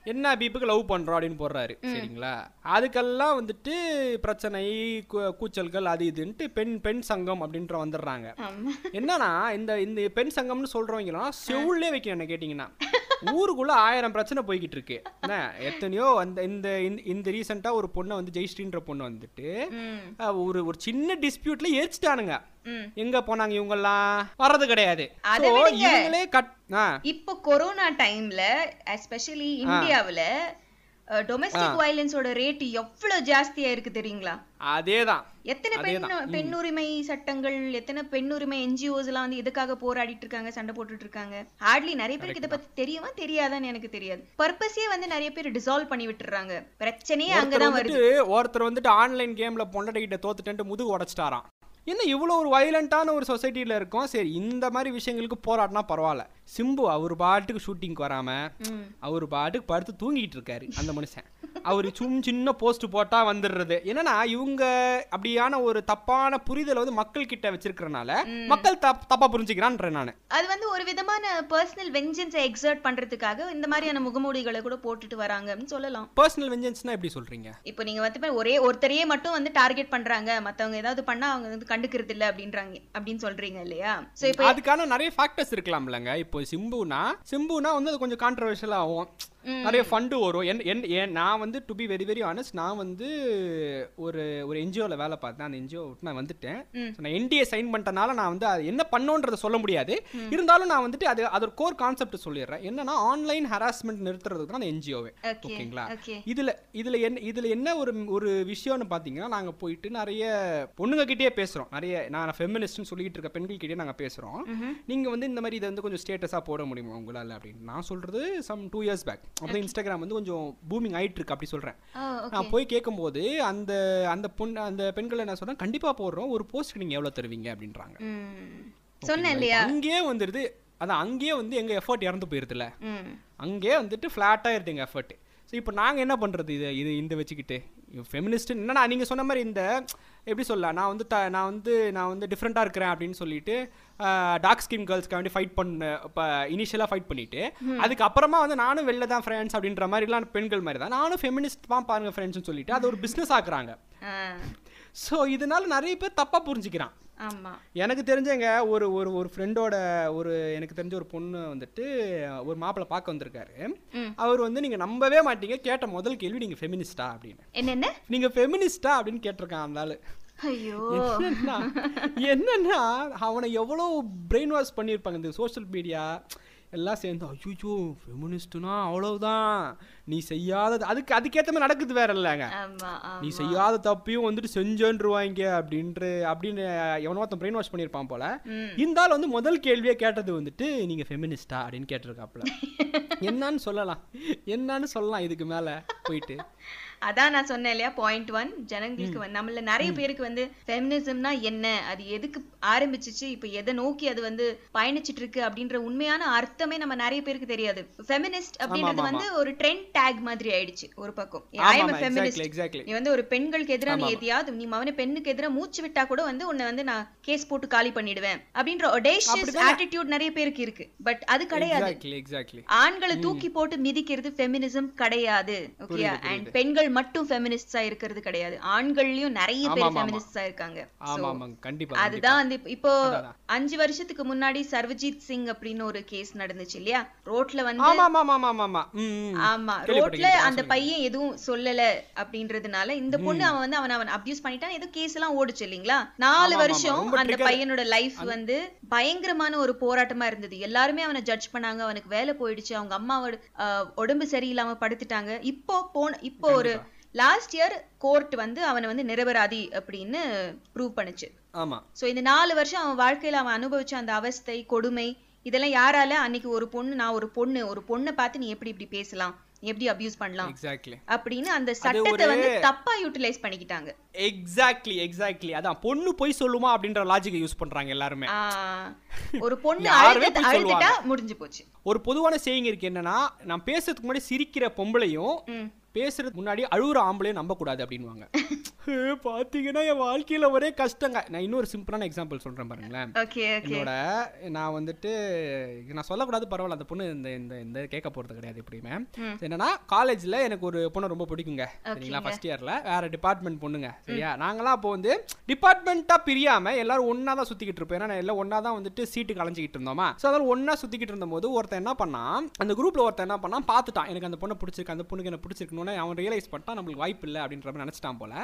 என்ன பீப்புக்கு லவ் பண்றோம் அப்படின்னு போடுறாரு சரிங்களா? அதுக்கெல்லாம் வந்துட்டு பிரச்சனை கூச்சல்கள் அது இதுன்ட்டு பெண் பெண் சங்கம் அப்படின்ற வந்துடுறாங்க. என்னன்னா இந்த இந்த பெண் சங்கம்னு சொல்றவங்கலாம் செவுள்ளே வைக்கணும் என்ன கேட்டிங்கன்னா. ஊருக்குள்ள ஆயிரம் பிரச்சனை போய்கிட்டு இருக்கு. என்ன எத்தனையோ அந்த இந்த இந்த- ரீசெண்டா ஒரு பொண்ணை வந்து ஜெயஸ்ரீன்ற பொண்ணு வந்துட்டு ஒரு ஒரு சின்ன டிஸ்பியூட்ல எரிச்சிட்டானுங்க ம். எங்க போனாங்க இவங்கெல்லாம்? வர்றது கிடையாது. இவங்களே கட் இப்போ கொரோனா டைம்ல எஸ்பெஷலி இந்தியாவுல டொமஸ்டிக் வயலன்ஸோட ரேட் எவ்வளவு ஜாஸ்தியா இருக்கு தெரியுங்களா? அதேதான். எத்தனை பெண் பெண் உரிமை சட்டங்கள் எத்தனை பெண் உரிமை என்ஜிஓஸ் எல்லாம் வந்து இதுக்காக போராடிட்டு இருக்காங்க சண்டை போட்டுட்டு இருக்காங்க? ஹார்ட்லி நிறைய பேருக்கு இதை பத்தி தெரியுமா தெரியாதான்னு எனக்கு தெரியாது. பர்பஸே வந்து நிறைய பேர் டிசால்வ் பண்ணி விட்டுறாங்க. பிரச்சனையே அங்கதான் வருது. ஒருத்தர் வந்துட்டு ஆன்லைன் கேம்ல பொண்டாட்டிகிட்ட தோத்துட்டு முதுகு உடைச்சிட்டாராம். என்ன இவ்வளோ ஒரு வயலண்டான ஒரு சொசைட்டியில் இருக்கோம்? சரி இந்த மாதிரி விஷயங்களுக்கு போராடினா பரவாயில்ல. சிம்பு அவர் பாட்டுக்கு ஷூட்டிங்க்கு வராம ம். அவர் பாட்டுக்கு படுத்து தூங்கிட்டு இருக்காரு அந்த மனுஷன். அவர் சும் சின்ன போஸ்ட் போட்டா வந்துடுறது. என்னன்னா இவங்க அப்படியான ஒரு தப்பான புரிதலை வந்து மக்கள் கிட்ட வச்சிருக்கிறனால மக்கள் தப் தப்பா புரிஞ்சுக்கிறான்றேன் நான். அது வந்து ஒரு விதமான பர்சனல் வெஞ்சன்ஸை எக்ஸர்ட் பண்றதுக்காக இந்த மாதிரியான முகமூடிகளை கூட போட்டுட்டு வராங்கன்னு சொல்லலாம். பர்சனல் வெஞ்சன்ஸ்னா எப்படி சொல்றீங்க? இப்போ நீங்க வந்து ஒரே ஒருத்தரையே மட்டும் வந்து டார்கெட் பண்றாங்க. மத்தவங்க ஏதாவது பண்ணா அவங்க வந்து கண்டுக்கிறது இல்ல அப்படின்றாங்க அப்படின்னு சொல்றீங்க இல்லையா? சோ இப்போ அதுக்கான நிறைய ஃபேக்டர்ஸ் இருக்கலாம்லங்க. இப்போ சிம்புனா சிம்புனா வந்து அது கொஞ்சம் கான்ட்ரவர்ஷியல் ஆகும். நிறைய ஃபண்டு வரும். என் என் நான் வந்து to be very very honest நான் வந்து ஒரு ஒரு என்ஜிஓவில் வேலை பார்த்தேன். அந்த என்ஜிஓ விட்டு நான் வந்துட்டேன். நான் என்டிஏ சைன் பண்ணிட்டனால நான் வந்து அது என்ன பண்ணோன்றதை சொல்ல முடியாது. இருந்தாலும் நான் வந்துட்டு அது அதோட கோர் கான்செப்ட் சொல்லிடுறேன். என்னன்னா ஆன்லைன் ஹராஸ்மெண்ட் நிறுத்துறதுக்கு தான் அந்த என்ஜிஓவே ஓகே ஓகேங்களா? ஓகே இதுல இதுல என்ன இதுல என்ன ஒரு ஒரு விஷயம்னு பாத்தீங்கன்னா நாங்க போயிட்டு நிறைய பொண்ணுங்க கிட்டயே பேசுறோம். நிறைய நான் ஃபெமினிஸ்ட்னு சொல்லிட்டு இருக்க பெண்கள் கிட்டயே நாங்க பேசுறோம். நீங்க வந்து இந்த மாதிரி இதை வந்து கொஞ்சம் ஸ்டேட்டஸா போட முடியுமா உங்களால அப்படின்னு? நான் சொல்றது சம் டூ இயர்ஸ் பேக் அப்போ இன்ஸ்டாகிராம் வந்து கொஞ்சம் பூமிங் ஆயிட்டு இருக்கு அப்படி சொல்றேன். ஓகே நான் போய் கேட்கும்போது அந்த அந்த பொண்ணு அந்த பெண்கள் என்ன சொல்றேன் கண்டிப்பா போடுறோம் ஒரு போஸ்ட் நீங்க எவ்வளவு தருவீங்க? அப்படின்றாங்க. சொன்னேன் இல்லையா? அங்கேயே வந்துருது அதான் அங்கேயே வந்து எங்க எஃபர்ட் இறந்து போயிருதுல அங்கேயே வந்துட்டு ஃப்ளாட்டாக இருது எங்கள் எஃபர்ட் ஸோ இப்போ நாங்கள் என்ன பண்ணுறது இது இது இந்த வச்சுக்கிட்டு? ஃபெமினிஸ்ட் என்னன்னா நீங்கள் சொன்ன மாதிரி இந்த எப்படி சொல்ல நான் வந்து த நான் வந்து நான் வந்து டிஃப்ரெண்ட்டாக இருக்கிறேன் அப்படின்னு சொல்லிட்டு டார்க் ஸ்கின் கேர்ள்ஸ்க்கு வேண்டி ஃபைட் பண்ண இப்போ இனிஷியலாக ஃபைட் பண்ணிட்டு அதுக்கப்புறமா வந்து நானும் வெளில தான் ஃப்ரெண்ட்ஸ் அப்படின்ற மாதிரிலாம் பெண்கள் மாதிரி தான் நானும் ஃபெமினிஸ்ட் தான் பாருங்க ஃப்ரெண்ட்ஸ்னு சொல்லிட்டு அது ஒரு பிஸ்னஸ் ஆக்குறாங்க. ஸோ இதனால நிறைய பேர் தப்பாக புரிஞ்சுக்கிறான். எனக்கு தெரிஞ்சங்க ஒரு ஒரு ஒரு ஃப்ரெண்டோட ஒரு எனக்கு தெரிஞ்ச ஒரு பொண்ணு வந்துட்டு ஒரு மாப்பிள்ளை பார்க்க வந்திருக்காரு. அவர் வந்து நீங்க நம்பவே மாட்டீங்க. கேட்ட முதல் கேள்வி நீங்க ஃபெமினிஸ்டா அப்படின்னு. என்னென்ன? நீங்க ஃபெமினிஸ்டா அப்படின்னு கேட்டிருக்கான் அந்த ஆளு. என்னன்னா அவனை எவ்வளோ பிரெயின் வாஷ் பண்ணியிருப்பாங்க இந்த சோஷியல் மீடியா எல்லாம் சேர்ந்து ஐயோ ஃபெமினிஸ்ட்னா அவ்வளவுதான். நீ செய்யாத அதுக்கு அதுக்கேற்ற மாதிரி நடக்குது வேற இல்லைங்க. நீ செய்யாத தப்பையும் வந்துட்டு செஞ்சேன்ருவாங்க அப்படின்ற அப்படின்னு எவனோ ஒருத்தன் பிரெயின் வாஷ் பண்ணியிருப்பான் போல. ம். இந்த ஆள் வந்து முதல் கேள்வியே கேட்டது வந்துட்டு நீங்க ஃபெமினிஸ்டா அப்படின்னு கேட்டிருக்காப்புல. என்னன்னு சொல்லலாம். என்னன்னு சொல்லலாம் இதுக்கு மேல போயிட்டு. அதான் நான் சொன்னேன் இல்லையா பாயிண்ட் ஒன் ஜனங்களுக்கு வந்து நம்மள நிறைய பேருக்கு வந்து ஃபெமினிசம்னா என்ன அது எதுக்கு ஆரம்பிச்சிச்சு இப்ப எதை நோக்கி அது வந்து பயணிச்சிட்டு இருக்கு அப்படின்ற உண்மையான அர்த்தமே நம்ம நிறைய பேருக்கு தெரியாது. ஃபெமினிஸ்ட் அப்படின்றது வந்து ஒரு ட்ரெண்ட் டேக் மாதிரி ஆயிடுச்சு ஒரு பக்கம். ஐ எம் ஃபெமினிஸ்ட் நீ வந்து ஒரு பெண்களுக்கு எதிராக நீ எதையாவது நீ அவன பெண்ணுக்கு எதிராக மூச்சு விட்டா கூட வந்து உன்னை வந்து நான் கேஸ் போட்டு காலி பண்ணிடுவேன் அப்படின்ற ஒடேஷியஸ் ஆட்டிடியூட் நிறைய பேருக்கு இருக்கு. பட் அது கிடையாது. ஆண்களை தூக்கி போட்டு மிதிக்கிறது ஃபெமினிசம் கிடையாது. ஓகேயா அண்ட் பெண்கள் மட்டும் ஃபெமினிஸ்டா இருக்கிறது கிடையாது. ஆண்கள்லயும் நிறைய பேர் ஃபெமினிஸ்டா இருக்காங்க. அதுதான் வந்து இப்ப-. அஞ்சு வருஷத்துக்கு முன்னாடி சர்வஜித் சிங் அப்படின்னு ஒரு கேஸ் நடந்துச்சு இல்லையா? ரோட்ல வந்து ஆமா ரோட்ல. அந்த பையன் எதுவும் சொல்லல அப்படின்றதுனால இந்த பொண்ணு அவன் வந்து அவன் அவன் அபியூஸ் பண்ணிட்டான். ஏதோ கேஸ் எல்லாம் ஓடுச்சு இல்லைங்களா? நாலு வருஷம் அந்த பையனோட லைஃப் வந்து பயங்கரமான ஒரு போராட்டமா இருந்தது. எல்லாருமே அவனை ஜட்ஜ் பண்ணாங்க. அவனுக்கு வேலை போயிடுச்சு. அவங்க அம்மாவோட உடம்பு சரியில்லாம படுத்துட்டாங்க. இப்போ போன இப்போ ஒரு லாஸ்ட் இயர் கோர்ட் வந்து அவனை வந்து நிரபராதி அப்படின்னு ப்ரூவ் பண்ணுச்சு. ஆமா. சோ இந்த நாலு வருஷம் அவன் வாழ்க்கையில அவன் அனுபவிச்ச அந்த அவஸ்தை கொடுமை இதெல்லாம் யாரால அன்னைக்கு ஒரு பொண்ணு நான் ஒரு பொண்ணு ஒரு பொண்ணை பார்த்து நீ எப்படி இப்படி பேசலாம்? எப்படி அபியூஸ் பண்ணலாம் எக்ஸாக்ட்லி அப்படின்னு அந்த சட்டத்தை வந்து தப்பா யூட்டிலைஸ் பண்ணிக்கிட்டாங்க. எக்ஸாக்ட்லி எக்ஸாக்ட்லி அதான் பொண்ணு போய் சொல்லுமா அப்படின்ற லாஜிக்கை யூஸ் பண்றாங்க எல்லாருமே. ஒரு பொண்ணு அழுதுட்டா முடிஞ்சு போச்சு. ஒரு பொதுவான சேயிங் இருக்கு என்னன்னா நான் பேசுறதுக்கு முன்னாடி சிரிக்கிற பொம்பளையும். பேசுறதுக்கு முன்னாடி அழுகுற ஆம்பளையும் நம்பக்கூடாது அப்படின்வாங்க பாத்தீங்கன்னா என் வாழ்க்கையில ஒரே கஷ்டங்க. நான் இன்னொரு சிம்பிளான எக்ஸாம்பிள் சொல்றேன் பாருங்களேன். என்னோட நான் வந்துட்டு நான் சொல்லக்கூடாது பரவாயில்ல அந்த பொண்ணு இந்த இந்த இந்த கேட்க போறது கிடையாது எப்படியுமே. என்னன்னா காலேஜ்ல எனக்கு ஒரு பொண்ணு ரொம்ப பிடிக்குங்க. சரிங்களா ஃபர்ஸ்ட் இயர்ல வேற டிபார்ட்மெண்ட் பொண்ணுங்க சரியா? நாங்களாம் அப்போ வந்து டிபார்ட்மெண்ட்டா பிரியாம எல்லாரும் ஒண்ணா தான் சுத்திக்கிட்டு இருப்போம். ஏன்னா எல்லாம் ஒண்ணா தான் வந்துட்டு சீட்டு கலைஞ்சிக்கிட்டு இருந்தோமா. ஸோ அதனால ஒண்ணா சுத்திக்கிட்டு இருந்தபோது ஒருத்தன் என்ன பண்ணான் அந்த குரூப்ல ஒருத்தன் என்ன பண்ணான் பார்த்துட்டான். எனக்கு அந்த பொண்ணை பிடிச்சிருக்கு அந்த பொண்ணுக்கு என்ன பிடிச்சிருக்கணும்னு அவன் ரியலைஸ் பண்ணிட்டான். நம்மளுக்கு வாய்ப்பு இல்லை அப்படின்ற மாதிரி நினைச்சிட்டான் போல.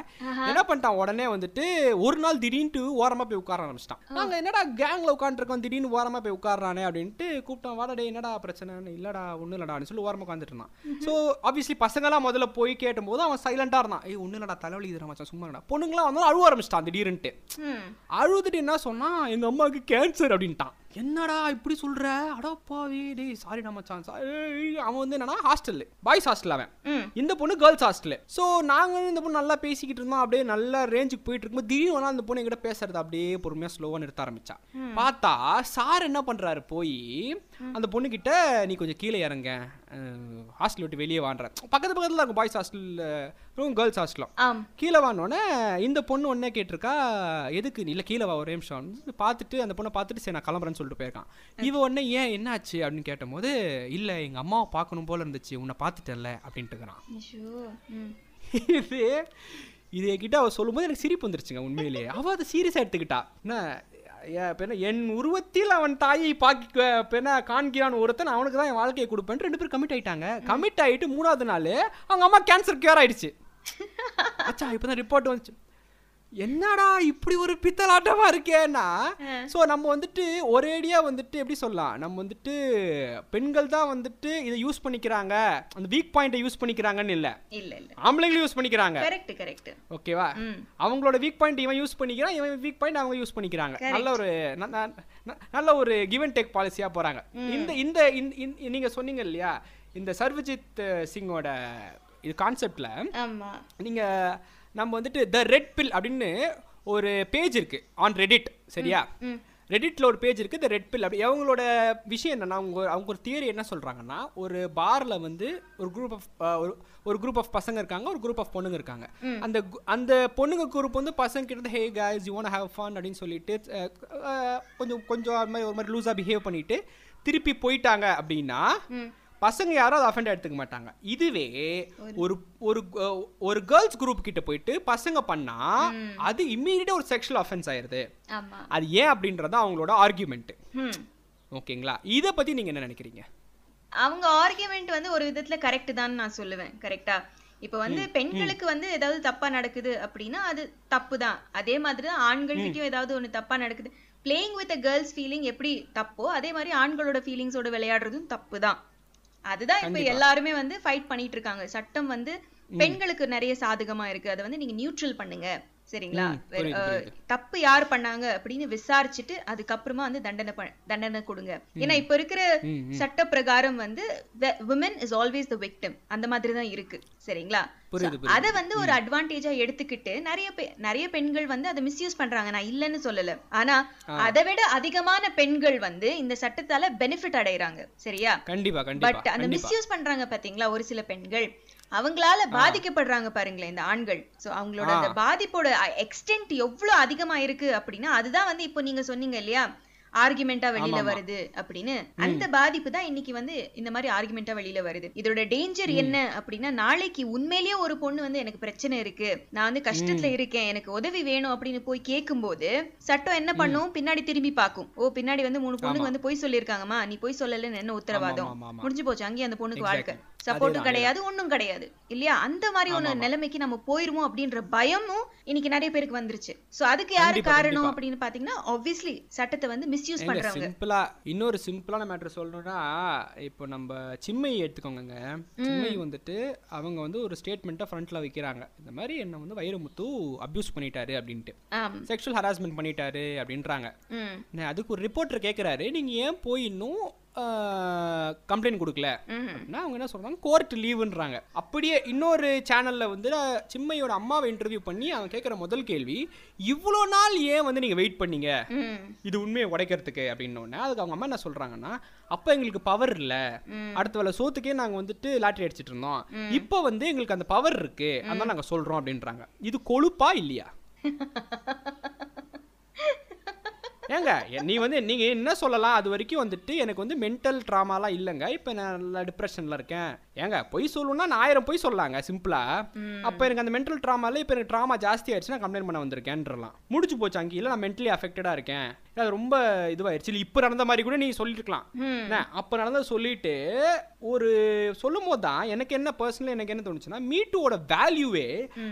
என்ன பண்ணிட்டான்? உடனே வந்துட்டு ஒரு நாள் திடீர்னு ஓரமா போய் உட்கார ஆரம்பிச்சிட்டான். நாங்க என்னடா கேங்ல உட்காந்துருக்கோம் திடீர்னு ஓரமா போய் உட்காரானே அப்படின்ட்டு கூப்பிட்டோம் வாடா என்னடா பிரச்சனை இல்லடா ஒன்றும் இல்லடான்னு சொல்லி ஓரமா உட்காந்துட்டு இருந்தான். ஸோ ஆப்வியஸ்லி பசங்களாம் முதல்ல போய் கேட்டும்போது அவன் சைலண்டா இருந்தான். ஏய் ஒன்றும் இல்லடா தலைவலி இதுடா மச்சான் சும்மா பொண்ணுங்களாம் வந்து அழுவ ஆரம்பிச்சிட்டான் திடீர்னுட்டு. அழுதுட்டு என்ன சொன்னா எங்க அம்மாவுக்கு கேன்சர் அப்படின்ட்டான். என்னடா இப்படி சொல்ற? அடப்பாவி டேய் சாரி sorry. ஏய், அவன் வந்து என்னன்னா ஹாஸ்டல் பாய்ஸ் ஹாஸ்டல் அவன். இந்த பொண்ணு கேர்ள்ஸ் ஹாஸ்டல் ஸோ நாங்களும் இந்த பொண்ணு நல்லா பேசிக்கிட்டு இருந்தோம். அப்படியே நல்ல ரேஞ்சுக்கு போயிட்டு இருக்கும்போது திடீர்னு அந்த பொண்ணு எங்கிட்ட பேசுறது அப்படியே பொறுமையா ஸ்லோவா நிறுத்த ஆரம்பிச்சா. பார்த்தா சார் என்ன பண்றாரு? போய் அந்த பொண்ணு கிட்ட நீ கொஞ்சம் கீழே இறங்க. ஹாஸ்டல் விட்டு வெளியே வான்ற. பக்கத்து பக்கத்துல இருக்கும் பாய்ஸ் ஹாஸ்டல் கேர்ள்ஸ் ஹாஸ்டலும் கீழே வானோடனே இந்த பொண்ணு ஒன்னே கேட்டிருக்கா எதுக்கு இல்லை கீழே வா ஒரே நிமிஷம். பார்த்துட்டு அந்த பொண்ணை பார்த்துட்டு சரி நான் கிளம்புறேன்னு சொல்லிட்டு போயிருக்கான். இவ உடனே ஏன் என்னாச்சு? அப்படின்னு கேட்டபோது இல்லை எங்கள் அம்மாவை பார்க்கணும் போல இருந்துச்சு. உன்னை பார்த்துட்டேன்ல அப்படின்ட்டு இருக்கிறான். இது இது என்கிட்ட அவ சொல்லும்போது எனக்கு சிரிப்பு வந்துருச்சுங்க உண்மையிலேயே. அவள் அதை சீரியஸாக எடுத்துக்கிட்டா. என்ன இப்ப என்ன என் உருவத்தில் அவன் தாயை பாக்கி இப்ப என்ன காண்கிறான் ஒருத்தன் அவனுக்கு தான் என் வாழ்க்கையை கொடுப்பேன் ரெண்டு பேரும் கமிட் ஆயிட்டாங்க. கமிட் ஆயிட்டு மூணாவது நாள் அவங்க அம்மா கேன்சர் கியூர் ஆயிடுச்சு. அச்சா இப்பதான் ரிப்போர்ட் வந்துச்சு. என்னடா இப்படி ஒரு பித்தலாட்டமா இருக்கேன்னா? ஸோ நம்ம வந்துட்டு ஒரேடியா வந்துட்டு எப்படி சொல்லலாம்? நம்ம வந்துட்டு பெண்கள் தான் வந்துட்டு இதை யூஸ் பண்ணிக்கிறாங்க. அந்த வீக் பாயிண்ட்டை யூஸ் பண்ணிக்கிறாங்கன்னு இல்லை. இல்ல இல்ல. ஆம்பளைங்களும் யூஸ் பண்ணிக்கிறாங்க. கரெக்ட் கரெக்ட் ஓகேவா அவங்களோட வீக் பாயிண்ட் இவன் யூஸ் பண்ணிக்கிறான் இவன் வீக் பாயிண்ட் அவங்க யூஸ் பண்ணிக்கிறாங்க. நல்ல ஒரு நல்ல ஒரு கிவ் அண்ட் டேக் பாலிசியா போறாங்க. இந்த இந்த நீங்க சொன்னீங்க இல்லையா? இந்த சர்வஜித் சிங்கோட இது கான்செப்ட்ல நீங்க நம்ம வந்துட்டு த ரெட் பில் அப்படின்னு ஒரு பேஜ் இருக்கு ஆன் ரெடிட் சரியா? ம் ரெடிட்ல ஒரு பேஜ் இருக்கு த ரெட் பில் அப்படி அவங்களோட விஷயம் என்னன்னா அவங்க அவங்க ஒரு தியரி என்ன சொல்றாங்கன்னா ஒரு பார்ல வந்து ஒரு குரூப் ஆஃப் ஒரு ஒரு குரூப் ஆஃப் பசங்க இருக்காங்க ஒரு குரூப் ஆஃப் பொண்ணுங்க இருக்காங்க. அந்த அந்த பொண்ணுங்க குரூப் வந்து பசங்க கிட்ட hey guys you want have fun அப்படின்னு சொல்லிட்டு கொஞ்சம் கொஞ்சம் அது மாதிரி ஒரு மாதிரி லூஸாக பிஹேவ் பண்ணிட்டு திருப்பி போயிட்டாங்க அப்படின்னா பசங்க யாரும் அதை அஃபெண்ட் எடுத்துக்க மாட்டாங்க. இதுவே ஒரு ஒரு ஒரு கேர்ள்ஸ் குரூப் கிட்ட போயிட்டு பசங்க பண்ணா அது இம்மீடியட்டா ஒரு செக்ஷுவல் அஃபென்ஸ் ஆயிருது. அது ஏன் அப்படின்றது அவங்களோட ஆர்கியூமெண்ட் ம். ஓகேங்களா? இதை பத்தி நீங்க என்ன நினைக்கிறீங்க? அவங்க ஆர்கியூமெண்ட் வந்து ஒரு விதத்துல கரெக்ட் தான் நான் சொல்லுவேன். கரெக்டா இப்போ வந்து பெண்களுக்கு வந்து ஏதாவது தப்பா நடக்குது அப்படின்னா அது தப்பு தான். அதே மாதிரி தான் ஆண்கள்கிட்டயும் ஏதாவது ஒண்ணு தப்பா நடக்குது. பிளேயிங் வித் கேர்ள்ஸ் ஃபீலிங் எப்படி தப்போ அதே மாதிரி ஆண்களோட ஃபீலிங்ஸோட விளையாடுறதும் தப்பு தான். அதுதான் இப்ப எல்லாருமே வந்து ஃபைட் பண்ணிட்டு இருக்காங்க. சட்டம் வந்து பெண்களுக்கு நிறைய சாதகமா இருக்கு. அதை வந்து நீங்க நியூட்ரல் பண்ணுங்க. சரிங்களா. தப்பு யார் பண்ணாங்க அப்படின்னு விசாரிச்சுட்டு அதுக்கப்புறமா வந்து தண்டனை தண்டனை கொடுங்க. ஏன்னா இப்ப இருக்கிற சட்ட பிரகாரம் வந்து women is always the victim அந்த மாதிரி தான் இருக்கு. சரிங்களா? அத வந்து ஒரு அட்வான்டேஜா எடுத்துக்கிட்டு நிறைய நிறைய பெண்கள் வந்து அதை மிஸ்யூஸ் பண்றாங்க. நான் இல்லைன்னு சொல்லல. ஆனா அதை விட அதிகமான பெண்கள் வந்து இந்த சட்டத்தால பெனிஃபிட் அடையறாங்க. சரியா? கண்டிப்பா பட் அந்த மிஸ்யூஸ் பண்றாங்க பாத்தீங்களா? ஒரு சில பெண்கள். அவங்களால பாதிக்கப்படுறாங்க பாருங்களேன் இந்த ஆண்கள். சோ அவங்களோட அந்த பாதிப்போட எக்ஸ்டென்ட் எவ்வளவு அதிகமா இருக்கு அப்படின்னா அதுதான் வந்து இப்போ நீங்க சொன்னீங்க இல்லையா? ஆர்குமெண்டா வெளியில வருது அப்படின்னு. அந்த பாதிப்பு தான் இன்னைக்கு வந்து இந்த மாதிரி ஆர்குமெண்டா வெளியில வருது. இதோட டேஞ்சர் என்ன அப்படின்னா நாளைக்கு உண்மையிலேயே ஒரு பொண்ணு வந்து எனக்கு பிரச்சனை இருக்கு. நான் வந்து கஷ்டத்துல இருக்கேன். எனக்கு உதவி வேணும் அப்படின்னு போய் கேட்கும்போது சட்டம் என்ன பண்ணும்? பின்னாடி திரும்பி பார்க்கும் ஓ பின்னாடி வந்து மூணு பொண்ணுங்க வந்து போய் சொல்லியிருக்காங்கம்மா. நீ போய் சொல்லலன்னு என்ன உத்தரவாதம். முடிஞ்சு போச்சு. அங்கேயே அந்த பொண்ணுக்கு வாழ்க்கை. சப்போர்ட்டும் கிடையாது ஒண்ணும் கிடையாது. இல்லையா? அந்த மாதிரி ஒரு நிலைமைக்கு நம்ம போயிருமோ அப்படின்ற பயமும் இன்னைக்கு நிறைய பேருக்கு வந்துருச்சு. சோ அதுக்கு யாரு காரணம். அப்படின்னு பாத்தீங்கன்னா ஆப்வியஸ்லி சட்டத்தை வந்து மிஸ்யூஸ் எங்க பண்றவங்க. சிம்பிளா இன்னொரு சிம்பிளான மேட்டர் சொல்லணும்னா இப்போ நம்ம சிம்மை எடுத்துக்கோங்க சிம்மை வந்துட்டு அவங்க வந்து ஒரு ஸ்டேட்மெண்ட்டை ஃப்ரண்ட்ல வைக்கிறாங்க. இந்த மாதிரி என்ன வந்து வைரமுத்து அப்யூஸ் பண்ணிட்டாரு அப்படின்ட்டு. செக்ஷுவல் ஹராஸ்மெண்ட் பண்ணிட்டாரு அப்படின்றாங்க. அதுக்கு ஒரு ரிப்போர்ட்டர் கேட்குறாரு நீங்க ஏன் போய் இன்னும் கம்ப்ளைண்ட் கொடுக்கல. அப்படின்னா அவங்க என்ன சொல்றாங்க? கோர்ட் லீவுன்றாங்க அப்படியே இன்னொரு சேனல்ல வந்து சிம்மையோட அம்மாவை இன்டர்வியூ பண்ணி அவன் கேட்குற முதல் கேள்வி இவ்வளோ நாள் ஏன் வந்து நீங்க வெயிட் பண்ணீங்க? இது உண்மையை உடைக்கிறதுக்கு அப்படின்னோடனே அதுக்கு அவங்க அம்மா என்ன சொல்றாங்கன்னா அப்போ எங்களுக்கு பவர் இல்ல. அடுத்த வேலை சோத்துக்கே நாங்க வந்துட்டு லாட்டரி அடிச்சிட்டு இருந்தோம். இப்போ வந்து எங்களுக்கு அந்த பவர் இருக்கு. அதான் நாங்க சொல்றோம் அப்படின்றாங்க. இது கொழுப்பா இல்லையா? ஏங்க நீ வந்து நீங்க என்ன சொல்லலாம்? அது வரைக்கும் வந்துட்டு எனக்கு வந்து மென்டல் ட்ராமாலாம் இல்லைங்க. இப்போ நான் நல்லா டிப்ரெஷன்ல இருக்கேன். ஏங்க பொய் சொல்லணும்னா நான் ஆயிரம் பொய் சொல்லலாங்க சிம்பிளா அப்போ எனக்கு அந்த மென்டல் ட்ராமால இப்போ எனக்கு ட்ராமா ஜாஸ்தி ஆயிடுச்சு நான் கம்ப்ளைண்ட் பண்ண வந்திருக்கேன்றலாம். முடிச்சு போச்சு அங்கே இல்லை நான் மென்டலி அஃபெக்டடா இருக்கேன். அது ரொம்ப இதுவாயிருச்சு. இல்லை இப்போ நடந்த மாதிரி கூட நீ சொல்லிருக்கலாம். ம். என்ன? அப்போ நடந்ததை சொல்லிட்டு ஒரு சொல்லும் போது தான் எனக்கு என்ன பர்சனலி எனக்கு என்ன தோணுச்சுன்னா மீட்டுவோட வேல்யூவே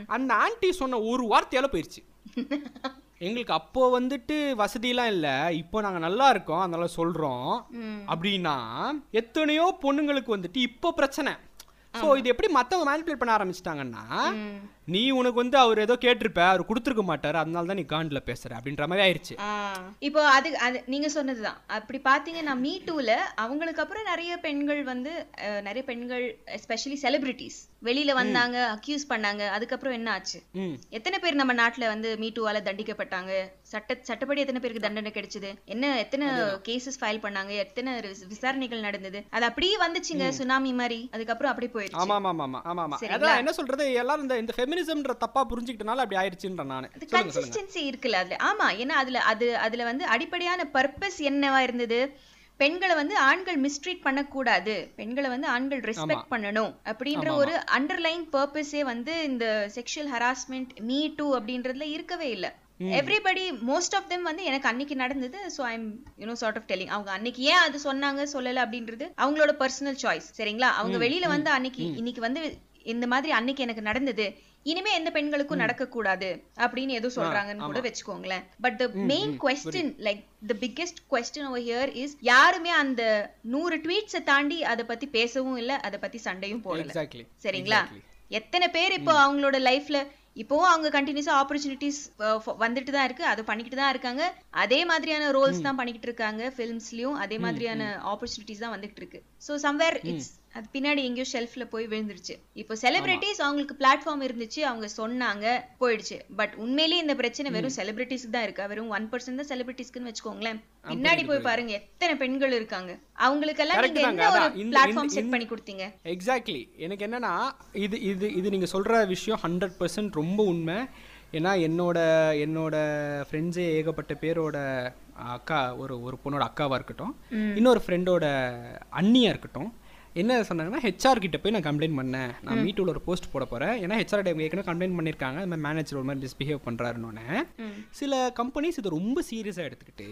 அந்த ஆன்ட்டி சொன்ன ஒரு வார்த்தையால போயிருச்சு. எங்களுக்கு அப்போ வந்துட்டு வசதியெல்லாம் இல்லை இப்போ நாங்கள் நல்லா இருக்கோம் அதனால சொல்கிறோம் ம். அப்படின்னா எத்தனையோ பொண்ணுங்களுக்கு வந்துட்டு இப்போ பிரச்சனை ஸோ இது எப்படி மற்றவங்க மேனிப்புலேட் பண்ண ஆரம்பிச்சிட்டாங்கன்னா. நீ உனக்கு வந்து அவர் ஏதோ கேட்டிருப்ப அவர் கொடுத்துருக்க மாட்டார் அதனால தான் நீ காண்டில் பேசுற அப்படின்ற மாதிரி ஆயிடுச்சு ஆ, இப்போ அது அது நீங்க சொன்னதுதான். அப்படி பாத்தீங்கன்னா மீ டூல அவங்களுக்கு அப்புறம் நிறைய பெண்கள் வந்து நிறைய பெண்கள் எஸ்பெஷலி செலிபிரிட்டிஸ் வெளியில வந்தாங்க அக்யூஸ் பண்ணாங்க அதுக்கப்புறம் என்ன ஆச்சு? எத்தனை பேர் நம்ம நாட்டுல வந்து மீ டூவால தண்டிக்கப்பட்டாங்க? சட்ட சட்டப்படி எத்தனை பேருக்கு தண்டனை கிடைச்சது? என்ன எத்தனை கேசஸ் ஃபைல் பண்ணாங்க? எத்தனை விசாரணைகள் நடந்தது? அது அப்படியே வந்துச்சுங்க சுனாமி மாதிரி. அதுக்கப்புறம் அப்படி போயிடுச்சு ஆமா ஆமா ஆமா ஆமா ஆமா என்ன சொல்றது எல்லாரும் இந்த இந்த ஃபெமினிசம்ன்ற தப்பா புரிஞ்சுக்கிட்டனால அப்படி ஆயிடுச்சுன்ற நான். கன்சிஸ்டன்சி இருக்குல்ல அதுல. ஆமா ஏன்னா அதுல அது அதுல வந்து அடிப்படையான பர்பஸ் என்னவா இருந்தது? பெண்களை வந்து ஆண்கள் மிஸ்ட்ரீட் பண்ணக்கூடாது. பெண்களை வந்து ஆண்கள் ரெஸ்பெக்ட் பண்ணணும் அப்படின்ற ஒரு அண்டர்லைன் பர்பஸே வந்து இந்த செக்ஷுவல் ஹராஸ்மெண்ட் மீ டூ அப்படின்றதுல இருக்கவே இல்ல. எவ்ரிபடி மோஸ்ட் ஆஃப் தெம் வந்து எனக்கு அன்னைக்கு நடந்தது so I'm you know sort of telling அவங்க அன்னைக்கு ஏன் அது சொன்னாங்க சொல்லல அப்படின்றது அவங்களோட பர்சனல் சாய்ஸ் சரிங்களா? அவங்க வெளியில வந்து அன்னைக்கு இன்னைக்கு வந்து இந்த மாதிரி அன்னைக்கு எனக்கு நடந்தது இனிமே எந்த பெண்களுக்கும் நடக்க கூடாது அப்படின்னு ஏதோ சொல்றாங்கன்னு கூட வச்சுக்கோங்களேன். But the main question like the biggest question over here is யாருமே அந்த நூறு ட்வீட்ஸை தாண்டி அதை பத்தி பேசவும் இல்ல அதை பத்தி சண்டையும் போடல. சரிங்களா? எத்தனை பேர் இப்போ அவங்களோட லைஃப்ல இப்போவும் அவங்க கண்டினியூஸா ஆப்பர்ச்சுனிட்டிஸ் வந்துட்டு தான் இருக்கு அது பண்ணிக்கிட்டு தான் இருக்காங்க. அதே மாதிரியான ரோல்ஸ் தான் பண்ணிக்கிட்டு இருக்காங்க ஃபிலிம்ஸ்லயும் அதே மாதிரியான ஆப்பர்ச்சுனிட்டிஸ் தான் வந்துகிட்டு இருக்கு. ஸோ சம்வேர் இட்ஸ் அது பின்னாடி எங்கேயோ ஷெல்ஃப்ல போய் விழுந்துருச்சு. இப்போ செலிபிரிட்டிஸ் அவங்களுக்கு பிளாட்ஃபார்ம் இருந்துச்சு அவங்க சொன்னாங்க போயிடுச்சு. பட் உண்மையிலேயே இந்த பிரச்சனை வெறும் செலிபிரிட்டிஸ்க்கு தான் இருக்கா. வெறும் ஒன் பர்சன்ட் தான் செலிபிரிட்டிஸ்க்குன்னு வச்சுக்கோங்களேன். பின்னாடி போய் பாருங்க எத்தனை பெண்கள் இருக்காங்க? அவங்களுக்கெல்லாம் நீங்க என்ன ஒரு பிளாட்ஃபார்ம் செட் பண்ணி கொடுத்தீங்க? எக்ஸாக்ட்லி எனக்கு என்னன்னா இது இது இது நீங்கள் சொல்கிற விஷயம் ஹண்ட்ரட் பர்சன்ட் ரொம்ப உண்மை. ஏன்னா என்னோட என்னோட ஃப்ரெண்ட்ஸே ஏகப்பட்ட பேரோட அக்கா ஒரு ஒரு பொண்ணோட அக்காவாக இருக்கட்டும். இன்னொரு ஃப்ரெண்டோட அண்ணியாக இருக்கட்டும். என்ன சொன்னாங்கன்னா ஹெச்ஆர் கிட்ட போய் நான் கம்ப்ளைண்ட் பண்ணேன். நான் மீட்டூல ஒரு போஸ்ட் போட போகிறேன் ஏன்னா ஹெச்ஆர் ஏற்கனவே கம்ப்ளைண்ட் பண்ணியிருக்காங்க இந்த மாதிரி மேனேஜர் ஒரு மாதிரி மிஸ்பிஹேவ் பண்ணுறாருன்னு சில கம்பெனிஸ் இதை ரொம்ப சீரியஸாக எடுத்துக்கிட்டு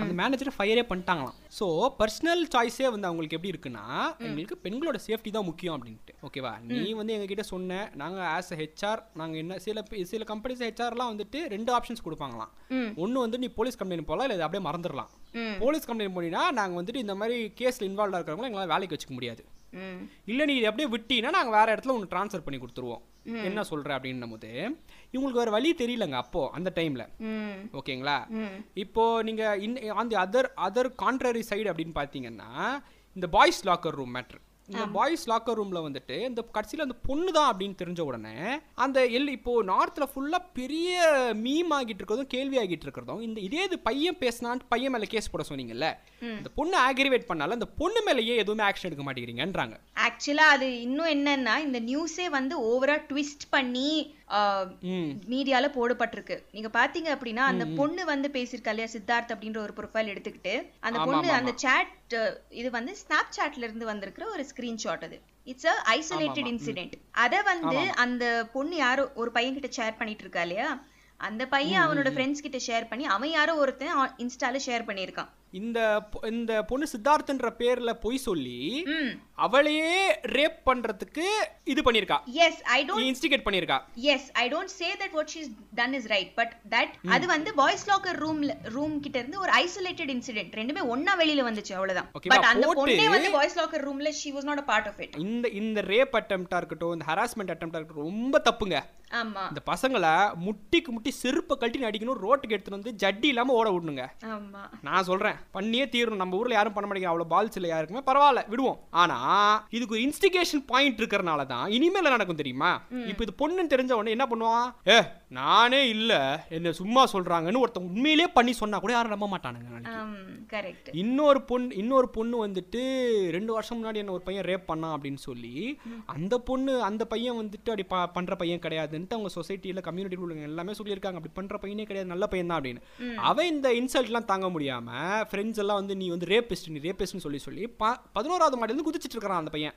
அந்த மேனேஜரை ஃபயரே பண்ணிட்டாங்களாம். ஸோ பர்சனல் சாய்ஸே வந்து அவங்களுக்கு எப்படி இருக்குன்னா எங்களுக்கு பெண்களோட சேஃப்டி தான் முக்கியம் அப்படின்ட்டு. ஓகேவா நீ வந்து எங்ககிட்ட சொன்ன நாங்கள் ஆஸ் ஹெச்ஆர் நாங்கள் என்ன சில சில கம்பெனிஸ் ஹெச்ஆர்லாம் வந்துட்டு ரெண்டு ஆப்ஷன்ஸ் கொடுப்பாங்களாம். ஒன்று வந்து நீ போலீஸ் கம்ப்ளைண்ட் போகலாம் இல்லை அப்படியே மறந்துடலாம். போலீஸ் கம்ப்ளைண்ட் பண்ணினா நாங்கள் வந்துட்டு இந்த மாதிரி கேஸில் இன்வால்வ் இருக்கிறவங்கள எங்களால் வேலைக்கு வச்சுக்க முடியாது. இல்லை நீ இதை அப்படியே விட்டீங்கன்னா நாங்கள் வேற இடத்துல உனக்கு ட்ரான்ஸ்ஃபர் பண்ணி கொடுத்துருவோம். என்ன சொல்கிற அப்படின்னும் போது இவங்களுக்கு வேறு வழி தெரியலங்க அப்போ அந்த டைமில் ஓகேங்களா? இப்போ நீங்க in on the other other contrary side அப்படின்னு பார்த்தீங்கன்னா இந்த பாய்ஸ் லாக்கர் ரூம் மேட்ரு இந்த பாய்ஸ் லாக்கர் ரூம்ல வந்துட்டு இந்த கடைசியில் அந்த பொண்ணு தான் அப்படின்னு தெரிஞ்ச உடனே அந்த எல் இப்போ நார்த்ல ஃபுல்லா பெரிய மீம் ஆகிட்டு இருக்கிறதும் கேள்வி ஆகிட்டு இருக்கிறதும் இந்த இதே இது பையன் பேசினான்ட்டு பையன் மேல கேஸ் போட சொன்னீங்கல்ல இந்த பொண்ணு ஆகிரிவேட் பண்ணால அந்த பொண்ணு மேலேயே எதுவுமே ஆக்ஷன் எடுக்க மாட்டேங்கிறீங்கன்றாங்க. ஆக்சுவலா அது இன்னும் என்னன்னா இந்த நியூஸே வந்து ஓவரா ட்விஸ்ட் பண்ணி மீடியால போடப்பட்டிருக்கு. நீங்க பாத்தீங்க அப்படின்னா அந்த பொண்ணு வந்து பேசியிருக்கா இல்லையா சித்தார்த் அப்படின்ற ஒரு ப்ரொஃபைல் எடுத்துக்கிட்டு அந்த பொண்ணு அந்த சாட் இது வந்து ஸ்னாப் சாட்ல இருந்து வந்திருக்கிற ஒரு ஸ்கிரீன்ஷாட் அது. இட்ஸ் அ ஐசோலேட்டட் இன்சிடென்ட் அத வந்து அந்த பொண்ணு யாரோ ஒரு பையன் கிட்ட ஷேர் பண்ணிட்டு இருக்கா இல்லையா அந்த பையன் அவனோட ஃப்ரெண்ட்ஸ் கிட்ட ஷேர் பண்ணி அவன் யாரோ ஒருத்தன் இன்ஸ்டால ஷேர் பண்ணியிருக்கான். இந்த இந்த பொண்ணு சித்தார்த்ன்ற பேர்ல பொய் சொல்லி அவளையே ரேப் பண்றதுக்கு இது பண்ணிருக்கா எஸ் ஐ டோன்ட் இன்ஸ்டிகேட் பண்ணிருக்கா yes I don't say that what she's done is right but that அது வந்து பாய்ஸ் லாக்கர் ரூம்ல ரூம் கிட்ட இருந்து ஒரு ஐசோலேட்டட் இன்சிடென்ட் ரெண்டுமே ஒண்ணா வெளியில வந்துச்சு அவ்வளவுதான். பட் அந்த பொண்ணே வந்து பாய்ஸ் லாக்கர் ரூம்ல she was not a part of it இந்த இந்த ரேப் அட்டம்ப்டா இருக்கட்டும் இந்த ஹராஸ்மெண்ட் அட்டம்ப்டா இருக்கட்டும் ரொம்ப தப்புங்க. ஆமா. இந்த பசங்களை முட்டிக்கு முட்டி செருப்பை கழட்டி அடிக்கணும் ரோட்டுக்கு எடுத்துட்டு வந்து ஜட்டி இல்லாம ஓட விடணுங்க. ஆமா. நான் சொல்றேன். பண்ணியே தீரணும். நம்ம ஊர்ல யாரும் பண்ண மாட்டேங்க அவ்வளவு பால்ஸ் இல்ல யாருக்குமே பரவாயில்ல விடுவோம். ஆனா இதுக்கு ஒரு இன்ஸ்டிகேஷன் பாயிண்ட் இருக்கறனால தான் இனிமேல நடக்கும் தெரியுமா? இப்போ இது பொண்ணுன்னு தெரிஞ்ச உடனே என்ன பண்ணுவான்? ஏ நானே இல்ல. என்ன சும்மா சொல்றாங்கன்னு ஒருத்தன் உண்மையிலேயே பண்ணி சொன்னா கூட யாரும் நம்ப மாட்டானுங்க இன்னொரு பொண்ணு இன்னொரு பொண்ணு வந்துட்டு ரெண்டு வருஷம் முன்னாடி என்ன ஒரு பையன் ரேப் பண்ணான் அப்படின்னு சொல்லி அந்த பொண்ணு அந்த பையன் வந்துட்டு அப்படி ப- பண்ற பையன் கிடையாதுன்னு எந்த அவங்க சொசைட்டியில் கம்யூனிட்டியில் உள்ளவங்க எல்லாமே சொல்லியிருக்காங்க. அப்படி பண்ற பையனே கிடையாது நல்ல பையன் தான் அப்படின்னு அவன் இந்த இன்சல்ட்லாம் தாங்க முடியாம ஃப்ரெண்ட்ஸ் எல்லாம் வந்து நீ வந்து ரேபிஸ்ட் நீ ரேபிஸ்ட்னு சொல்லி சொல்லி ப- பதினோராவது மாடிலேருந்து குதிச்சிட்டு இருக்கிறான் அந்த பையன்.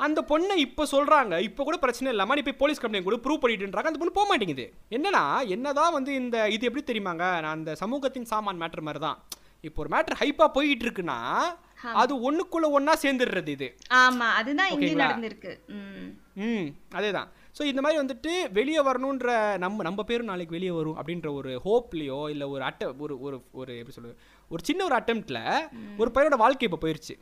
அந்த பொண்ணை இப்போ சொல்றாங்க இப்போ கூட பிரச்சனை இல்லாம நீ போய் போலீஸ் கம்ப்ளைண்ட் கூட ப்ரூவ் பண்ணிட்டுன்றாங்க அந்த பொண்ணு போக மாட்டேங்குது. என்னன்னா என்னதான் வந்து இந்த இது எப்படி தெரியுமாங்க நான் அந்த சமூகத்தின் சாமான் மேட்டர் மாதிரி தான் இப்போ ஒரு மேட்டர் ஹைப்பா போயிட்டு இருக்குன்னா அது ஒண்ணுக்குள்ள ஒண்ணா சேர்ந்துடுறது இது. ஆமா அதுதான் இங்க? நடந்திருக்கு. ம். அதேதான். ஸோ இந்த மாதிரி வந்துட்டு வெளியே வரணுன்ற நம்ம நம்ம பேரும் நாளைக்கு வெளியே வரும் அப்படின்ற ஒரு ஹோப்லேயோ இல்லை ஒரு அட்ட ஒரு ஒரு ஒரு எப்படி சொல்றது ஒரு சின்ன ஒரு அட்டம்ப்ட்ல ஒரு பையனோட வாழ்க்கை இப்போ போயிடுச்சு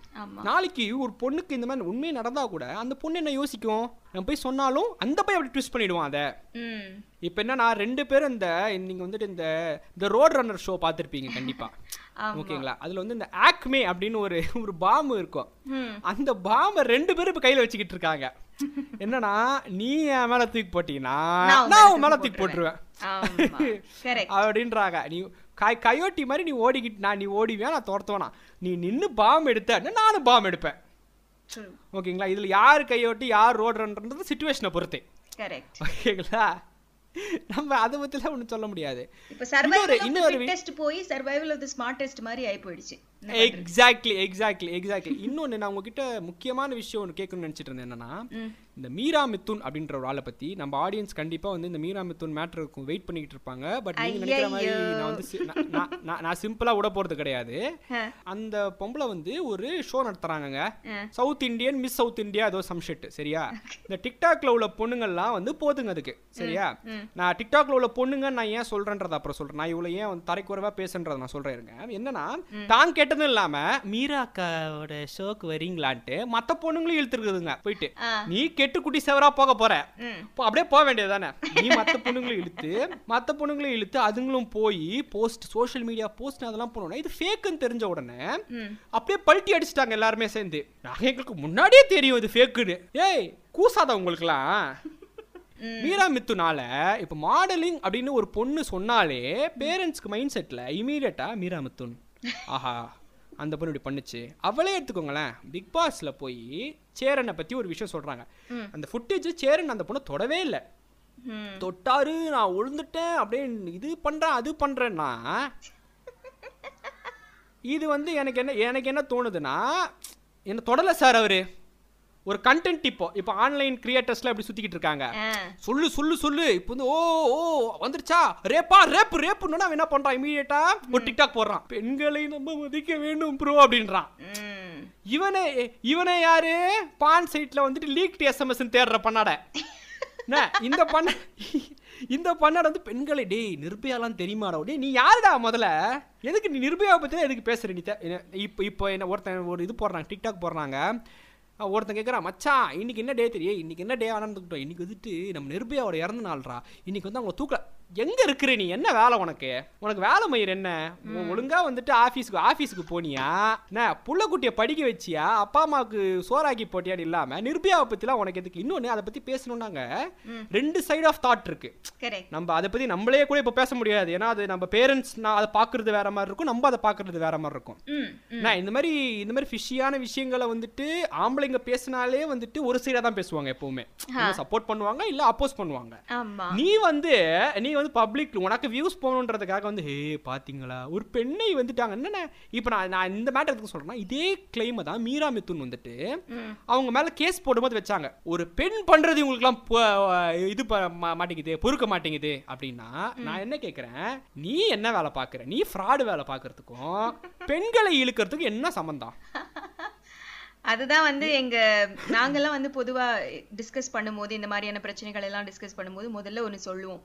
நாளைக்கு ஒரு பொண்ணுக்கு இந்த மாதிரி உண்மையை நடந்தா கூட அந்த பொண்ணு என்ன யோசிக்கும்? நம்ம போய் சொன்னாலும் அந்த பையன் அப்படி ட்விஸ்ட் பண்ணிடுவான் அதை. இப்போ என்னன்னா ரெண்டு பேரும் இந்த நீங்க வந்துட்டு இந்த இந்த ரோட் ரன்னர் ஷோ பார்த்துருப்பீங்க கண்டிப்பா. ஆமா. ஓகேங்களா? அதுல வந்து இந்த ஆக்மே அப்படின்னு ஒரு ஒரு பாம்பு இருக்கும். அந்த பாம்பை ரெண்டு பேரும் இப்ப கையில வச்சுக்கிட்டு இருக்காங்க. என்னன்னா நீ என் மேல தூக்கி போட்டீங்கன்னா நான் உன் நான் மேல தூக்கி போட்டுருவேன். அப்படின்றாங்க. நீ கை கயோட்டி மாதிரி நீ ஓடிக்கிட்டு நான் நீ ஓடிவியா? நான் துரத்துவேனா? நீ நின்னு பாம்பு எடுத்த நானும் பாம்பு எடுப்பேன். ஓகேங்களா? இதுல யார் கையோட்டி யார் ரோடுன்றது சுச்சுவேஷனை பொறுத்து. ஓகேங்களா? நம்ம அதை பத்திலாம் ஒண்ணும் சொல்ல முடியாது. இப்ப சர்வைவல் இன்னொரு ஃபிட்டஸ்ட் போய் சர்வைவல் ஆஃப் தி ஸ்மார்ட்டஸ்ட் மாதிரி ஆயி போயிடுச்சு. எக்ஸாக்ட்லி எக்ஸாக்ட்லி எக்ஸாக்ட்லி இன்னொன்னு நான் உங்ககிட்ட முக்கியமான விஷயம் ஒன்று கேட்கணும்னு நினைச்சிட்டு இருந்தேன் என்னன்னா. இந்த மீரா மித்துன் அப்படின்ற ஒரு ஆளை பத்தி நம்ம ஆடியன்ஸ் கண்டிப்பா வந்து இந்த மீரா மித்துன் மேட்டருக்கு வெயிட் பண்ணிக்கிட்டு இருப்பாங்க. பட் நீங்க நினைக்கிற மாதிரி. நான் வந்து நான்- நான்- நான் நான் சிம்பிளா விட போறது கிடையாது. அந்த பொம்பளை வந்து ஒரு ஷோ நடத்துறாங்கங்க. ஆ. South Indian miss south India ஏதோ சம் ஷிட் சரியா? இந்த டிக்டாக்ல உள்ள பொண்ணுங்கள்லாம் வந்து போதுங்க அதுக்கு சரியா? நான் டிக்டாக்ல உள்ள பொண்ணுங்க நான் ஏன் சொல்றேன்றத அப்புறம் சொல்றேன். நான் இவ்வளவு ஏன் வந்து தரைக்குறைவா பேசுன்றத நான் இருங்க. என்னன்னா தான் கேட்டதும் இல்லாம மீரா அக்காவோட ஷோக்கு வரீங்களான்ட்டு மத்த பொண்ணுங்களும் இழுத்துருக்குதுங்க. போயிட்டு. நீ கெட்டு குட்டி செவரா போக போற. அப்படியே போக வேண்டியது தானே நீ மற்ற பொண்ணுங்களும் இழுத்து மற்ற பொண்ணுங்களும் இழுத்து அதுங்களும் போய் போஸ்ட் சோஷியல் மீடியா போஸ்ட் அதெல்லாம் பண்ணோன்னா இது ஃபேக்குன்னு தெரிஞ்ச உடனே. அப்படியே பல்ட்டி அடிச்சிட்டாங்க எல்லாருமே சேர்ந்து. நாங்க எங்களுக்கு முன்னாடியே தெரியும் இது ஃபேக்குன்னு. ஏய் கூசாத உங்களுக்குலாம் மீரா மித்துனால இப்போ மாடலிங் அப்படின்னு ஒரு பொண்ணு சொன்னாலே பேரண்ட்ஸ்க்கு மைண்ட் செட்டில் இமீடியட்டாக மீரா மித்துன். ஆஹா. அந்த பொண்ணு இப்படி பண்ணுச்சு. அவளே எடுத்துக்கோங்களேன் பிக் பாஸ்ல போய் சேரனை பத்தி ஒரு விஷயம் சொல்றாங்க. அந்த ஃபுட்டேஜ் சேரன் அந்த பொண்ணை தொடவே இல்லை. தொட்டாரு நான் உழுந்துட்டேன் அப்படியே இது பண்றேன் அது பண்றேன்னா? இது வந்து எனக்கு என்ன எனக்கு என்ன தோணுதுன்னா என்ன தொடல சார் அவரு. ஒரு கண்டென்ட் இப்போ இப்போ ஆன்லைன் கிரியேட்டர்ஸ்லாம் இப்படி சுத்திக்கிட்டு இருக்காங்க. சொல்லு சொல்லு சொல்லு. இப்போ வந்து ஓ ஓ வந்துருச்சா? ரேப்பா ரேப்பு ரேப்புன்னு அவன் என்ன பண்றான்? இமீடியட்டா ஒரு டிக்டாக் போடுறான். பெண்களை நம்ம மதிக்க வேண்டும் ப்ரோ அப்படின்றான். இவனே இவனே யாரு? பான் சைட்ல வந்துட்டு லீக்ட் எஸ்எம்எஸ் தேடுற பண்ணாட. இந்த பண்ண இந்த பண்ணாட வந்து பெண்களை டேய் நிர்பயாலாம் தெரியுமாடா? டேய் நீ யாருடா முதல்ல? எதுக்கு நீ நிர்பயாவை பத்தி எதுக்கு பேசுற? நீ இப்போ இப்போ என்ன ஒருத்தன் ஒரு இது போடுறாங்க டிக்டாக் போடுறாங்க. ஒருத்தன் கேட்குறான் மச்சான் இன்னைக்கு என்ன டே தெரியும்? இன்னைக்கு என்ன டே ஆனந்துக்கிட்டோம் இன்னைக்கு வந்துட்டு நம்ம நிர்பயாவோட இறந்த நாள்ரா. இன்னைக்கு வந்து அவங்க தூக்கல. எங்க இருக்கிற நீ? என்ன வேலை உனக்கு? உனக்கு வேலை மயிர் என்ன? ஒழுங்கா வந்துட்டு ஆஃபீஸுக்கு ஆஃபீஸுக்கு போனியா? என்ன புள்ளக்குட்டியை படிக்க வச்சியா? அப்பா அம்மாவுக்கு சோறாக்கி போட்டியான்னு இல்லாம நிர்பயாவை பத்திலாம் உனக்கு எதுக்கு? இன்னொன்னு அதை பத்தி பேசணும்னாங்க. ரெண்டு சைடு ஆஃப் தாட் இருக்கு. நம்ம அதை பத்தி நம்மளே கூட இப்போ பேச முடியாது. ஏன்னா அது நம்ம பேரண்ட்ஸ் நான் அதை பார்க்கறது வேற மாதிரி இருக்கும் நம்ம அதை பார்க்கறது வேற மாதிரி இருக்கும். நான் இந்த மாதிரி இந்த மாதிரி ஃபிஷியான விஷயங்களை வந்துட்டு ஆம்பளைங்க பேசினாலே வந்துட்டு ஒரு சைடாக தான் பேசுவாங்க எப்பவுமே. சப்போர்ட் பண்ணுவாங்க இல்ல அப்போஸ் பண்ணுவாங்க. நீ வந்து நீ வந்து பப்ளிக் உனக்கு வியூஸ் போகணுன்றதுக்காக வந்து ஹே பாத்தீங்களா? ஒரு பெண்ணை வந்துட்டாங்க. என்னென்ன இப்போ நான் நான் இந்த மேட்டர் எதுக்கு சொல்றேன்னா இதே கிளைமை தான் மீரா மித்துன் வந்துட்டு. அவங்க மேல கேஸ் போடும்போது வச்சாங்க. ஒரு பெண் பண்றது உங்களுக்குலாம் ப- இது மாட்டேங்குது பொறுக்க மாட்டேங்குது அப்படின்னா நான் என்ன கேக்குறேன்? நீ என்ன வேலை பார்க்குற நீ ஃப்ராடு வேலை பார்க்கறதுக்கும் பெண்களை இழுக்கிறதுக்கும் என்ன சம்பந்தம்? அதுதான் வந்து எங்க நாங்கெல்லாம் வந்து பொதுவா டிஸ்கஸ் பண்ணும்போது இந்த மாதிரியான பிரச்சனைகள் எல்லாம் டிஸ்கஸ் பண்ணும்போது முதல்ல ஒண்ணு சொல்லுவோம்.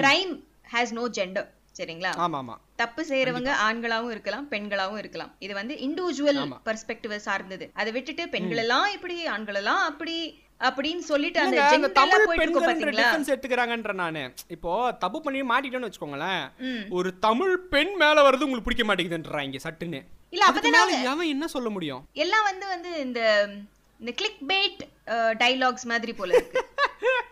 கிரைம் ஹேஸ் நோ ஜெண்டர் சரிங்களா? ஆமா ஆமா தப்பு செய்யறவங்க ஆண்களாவும் இருக்கலாம் பெண்களாவும் இருக்கலாம். இது வந்து இண்டிவிஜுவல் பெர்ஸ்பெக்டிவ் சார்ந்தது. அதை விட்டுட்டு பெண்கள் எல்லாம் இப்படி ஆண்கள் எல்லாம் அப்படி அப்படின்னு சொல்லிட்டு அந்த தமிழ் பெண்கள் டிஃபரன்ஸ் எடுத்துக்கிறாங்கன்ற நானு. இப்போ தப்பு பண்ணி மாட்டிட்டேன்னு வச்சுக்கோங்களேன். ஒரு தமிழ் பெண் மேல வருது உங்களுக்கு பிடிக்க மாட்டேங்குதுன்றாங்க சட்டுன்னு. இல்ல அப்பதான் அவன் என்ன சொல்ல முடியும்? எல்லாம் வந்து வந்து இந்த இந்த கிளிக் பேட் டைலாக்ஸ் மாதிரி போல இருக்கு.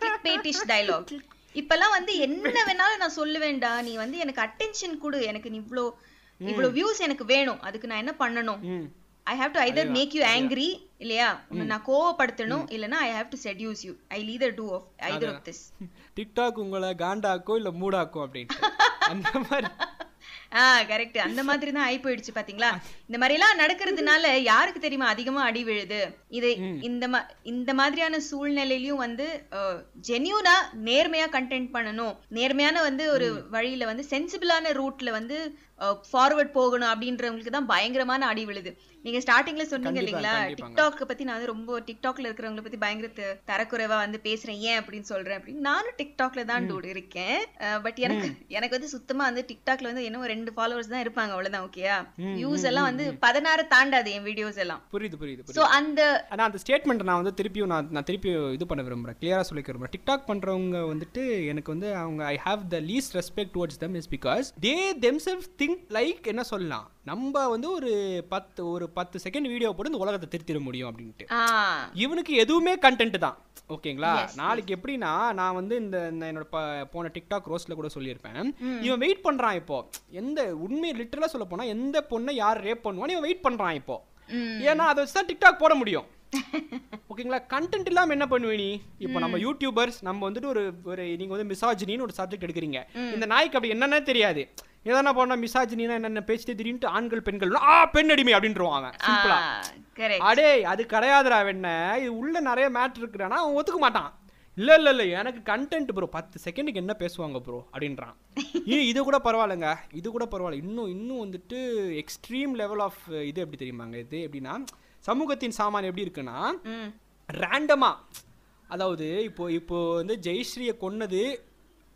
கிளிக் பேட்டிஷ் டைலாக் இப்பெல்லாம் வந்து என்ன வேணாலும் நான் சொல்லுவேன்டா நீ வந்து எனக்கு அட்டென்ஷன் கொடு. எனக்கு நீ இவ்ளோ இவ்ளோ வியூஸ் எனக்கு வேணும். அதுக்கு நான் என்ன பண்ணணும்? ம். I have to either make you angry இல்லையா? உன்னை நான் கோவப்படுத்தணும் இல்லனா I have to seduce you I neither do of either of this TikTok உங்களை காண்டாக்கும் இல்ல மூடாக்கும் அப்படின்ட்டு. அந்த மாதிரி. ஆ கரெக்ட் அந்த மாதிரி தான் ஆகி போயிடுச்சு பாத்தீங்களா? இந்த மாதிரி எல்லாம் நடக்கிறதுனால யாருக்கு தெரியுமா அதிகமா அடி விழுது? இது இந்த இந்த மாதிரியான சூழ்நிலையிலயும் வந்து ஜென்யூனா நேர்மையா கண்டென்ட் பண்ணணும். நேர்மையான வந்து ஒரு வழியில வந்து சென்சிபிளான ரூட்ல வந்து ஃபார்வர்ட் போகணும் அப்படின்றவங்களுக்கு தான் பயங்கரமான அடி விழுது. நீங்க ஸ்டார்டிங்ல சொன்னீங்க இல்லைங்களா. டிக்டாக் பத்தி நான் வந்து ரொம்ப டிக்டாக்ல இருக்கிறவங்கள பத்தி பயங்கர தரக்குறைவா வந்து பேசுறேன். ஏன் அப்படின்னு சொல்றேன் அப்படின்னு நானும் டிக்டாக்ல தான் டூட் இருக்கேன். பட் எனக்கு எனக்கு வந்து சுத்தமா வந்து டிக்டாக்ல வந்து என்ன ரெண்டு ஃபாலோவர்ஸ் தான் இருப்பாங்க. அவ்வளவுதான் ஓகேயா வியூஸ் எல்லாம் வந்து பதினாறு தாண்டாது என் வீடியோஸ் எல்லாம். புரியுது புரியுது புரியுது. சோ அந்த ஆனா அந்த ஸ்டேட்மெண்ட் நான் வந்து திருப்பியும் நான் நான் திருப்பி இது பண்ண விரும்புறேன். கிளியரா சொல்லிக்க விரும்புறேன். டிக்டாக் பண்றவங்க வந்துட்டு எனக்கு வந்து அவங்க I have the least respect towards them is because they themself think like என்ன சொல்லலாம்? நம்ம வந்து ஒரு பத்து ஒரு பத்து செகண்ட் வீடியோ போட்டு இந்த உலகத்தை திருத்திட முடியும் அப்படின்ட்டு. இவனுக்கு எதுவுமே கண்டென்ட் தான். ஓகேங்களா? நாளைக்கு எப்படின்னா நான் வந்து இந்த என்னோட போன டிக்டாக் ரோஸ்ட்ல கூட சொல்லியிருப்பேன். இவன் வெயிட் பண்றான் இப்போ. எந்த உண்மை லிட்டரலா சொல்ல போனா எந்த பொண்ணை யார் ரேப் பண்ணுவான்னு இவன் வெயிட் பண்றான் இப்போ. ஏன்னா அதை வச்சு தான் டிக்டாக் போட முடியும். ஓகேங்களா? கண்டென்ட் இல்லாம என்ன பண்ணுவே நீ? இப்போ நம்ம யூடியூபர்ஸ் நம்ம வந்துட்டு ஒரு ஒரு நீங்க வந்து மிசாஜினின்னு ஒரு சப்ஜெக்ட் எடுக்கிறீங்க. இந்த நாய்க்கு அப்படி என்னன்னே தெரியாது. எதனா பண்ணா மிசாஜினா என்னென்ன பேசிட்டு திடீர்னு ஆண்கள் பெண்கள் ஆ பெண் அடிமை அப்படின்றவாங்க சிம்பிளா அடே அது கிடையாதுடா வெண்ண. இது உள்ள நிறைய மேட்ரு இருக்குடானா அவன் ஒத்துக்க மாட்டான். இல்ல இல்ல இல்ல எனக்கு கண்டென்ட் ப்ரோ பத்து செகண்டுக்கு என்ன பேசுவாங்க ப்ரோ அப்படின்றான். இது கூட பரவாயில்லைங்க. இது கூட பரவாயில்ல. இன்னும் இன்னும் வந்துட்டு எக்ஸ்ட்ரீம் லெவல் ஆஃப் இது எப்படி தெரியுமாங்க இது? எப்படின்னா சமூகத்தின் சாமான் எப்படி இருக்குன்னா ம். ரேண்டமா அதாவது இப்போ இப்போ வந்து ஜெயஸ்ரீயை கொன்னது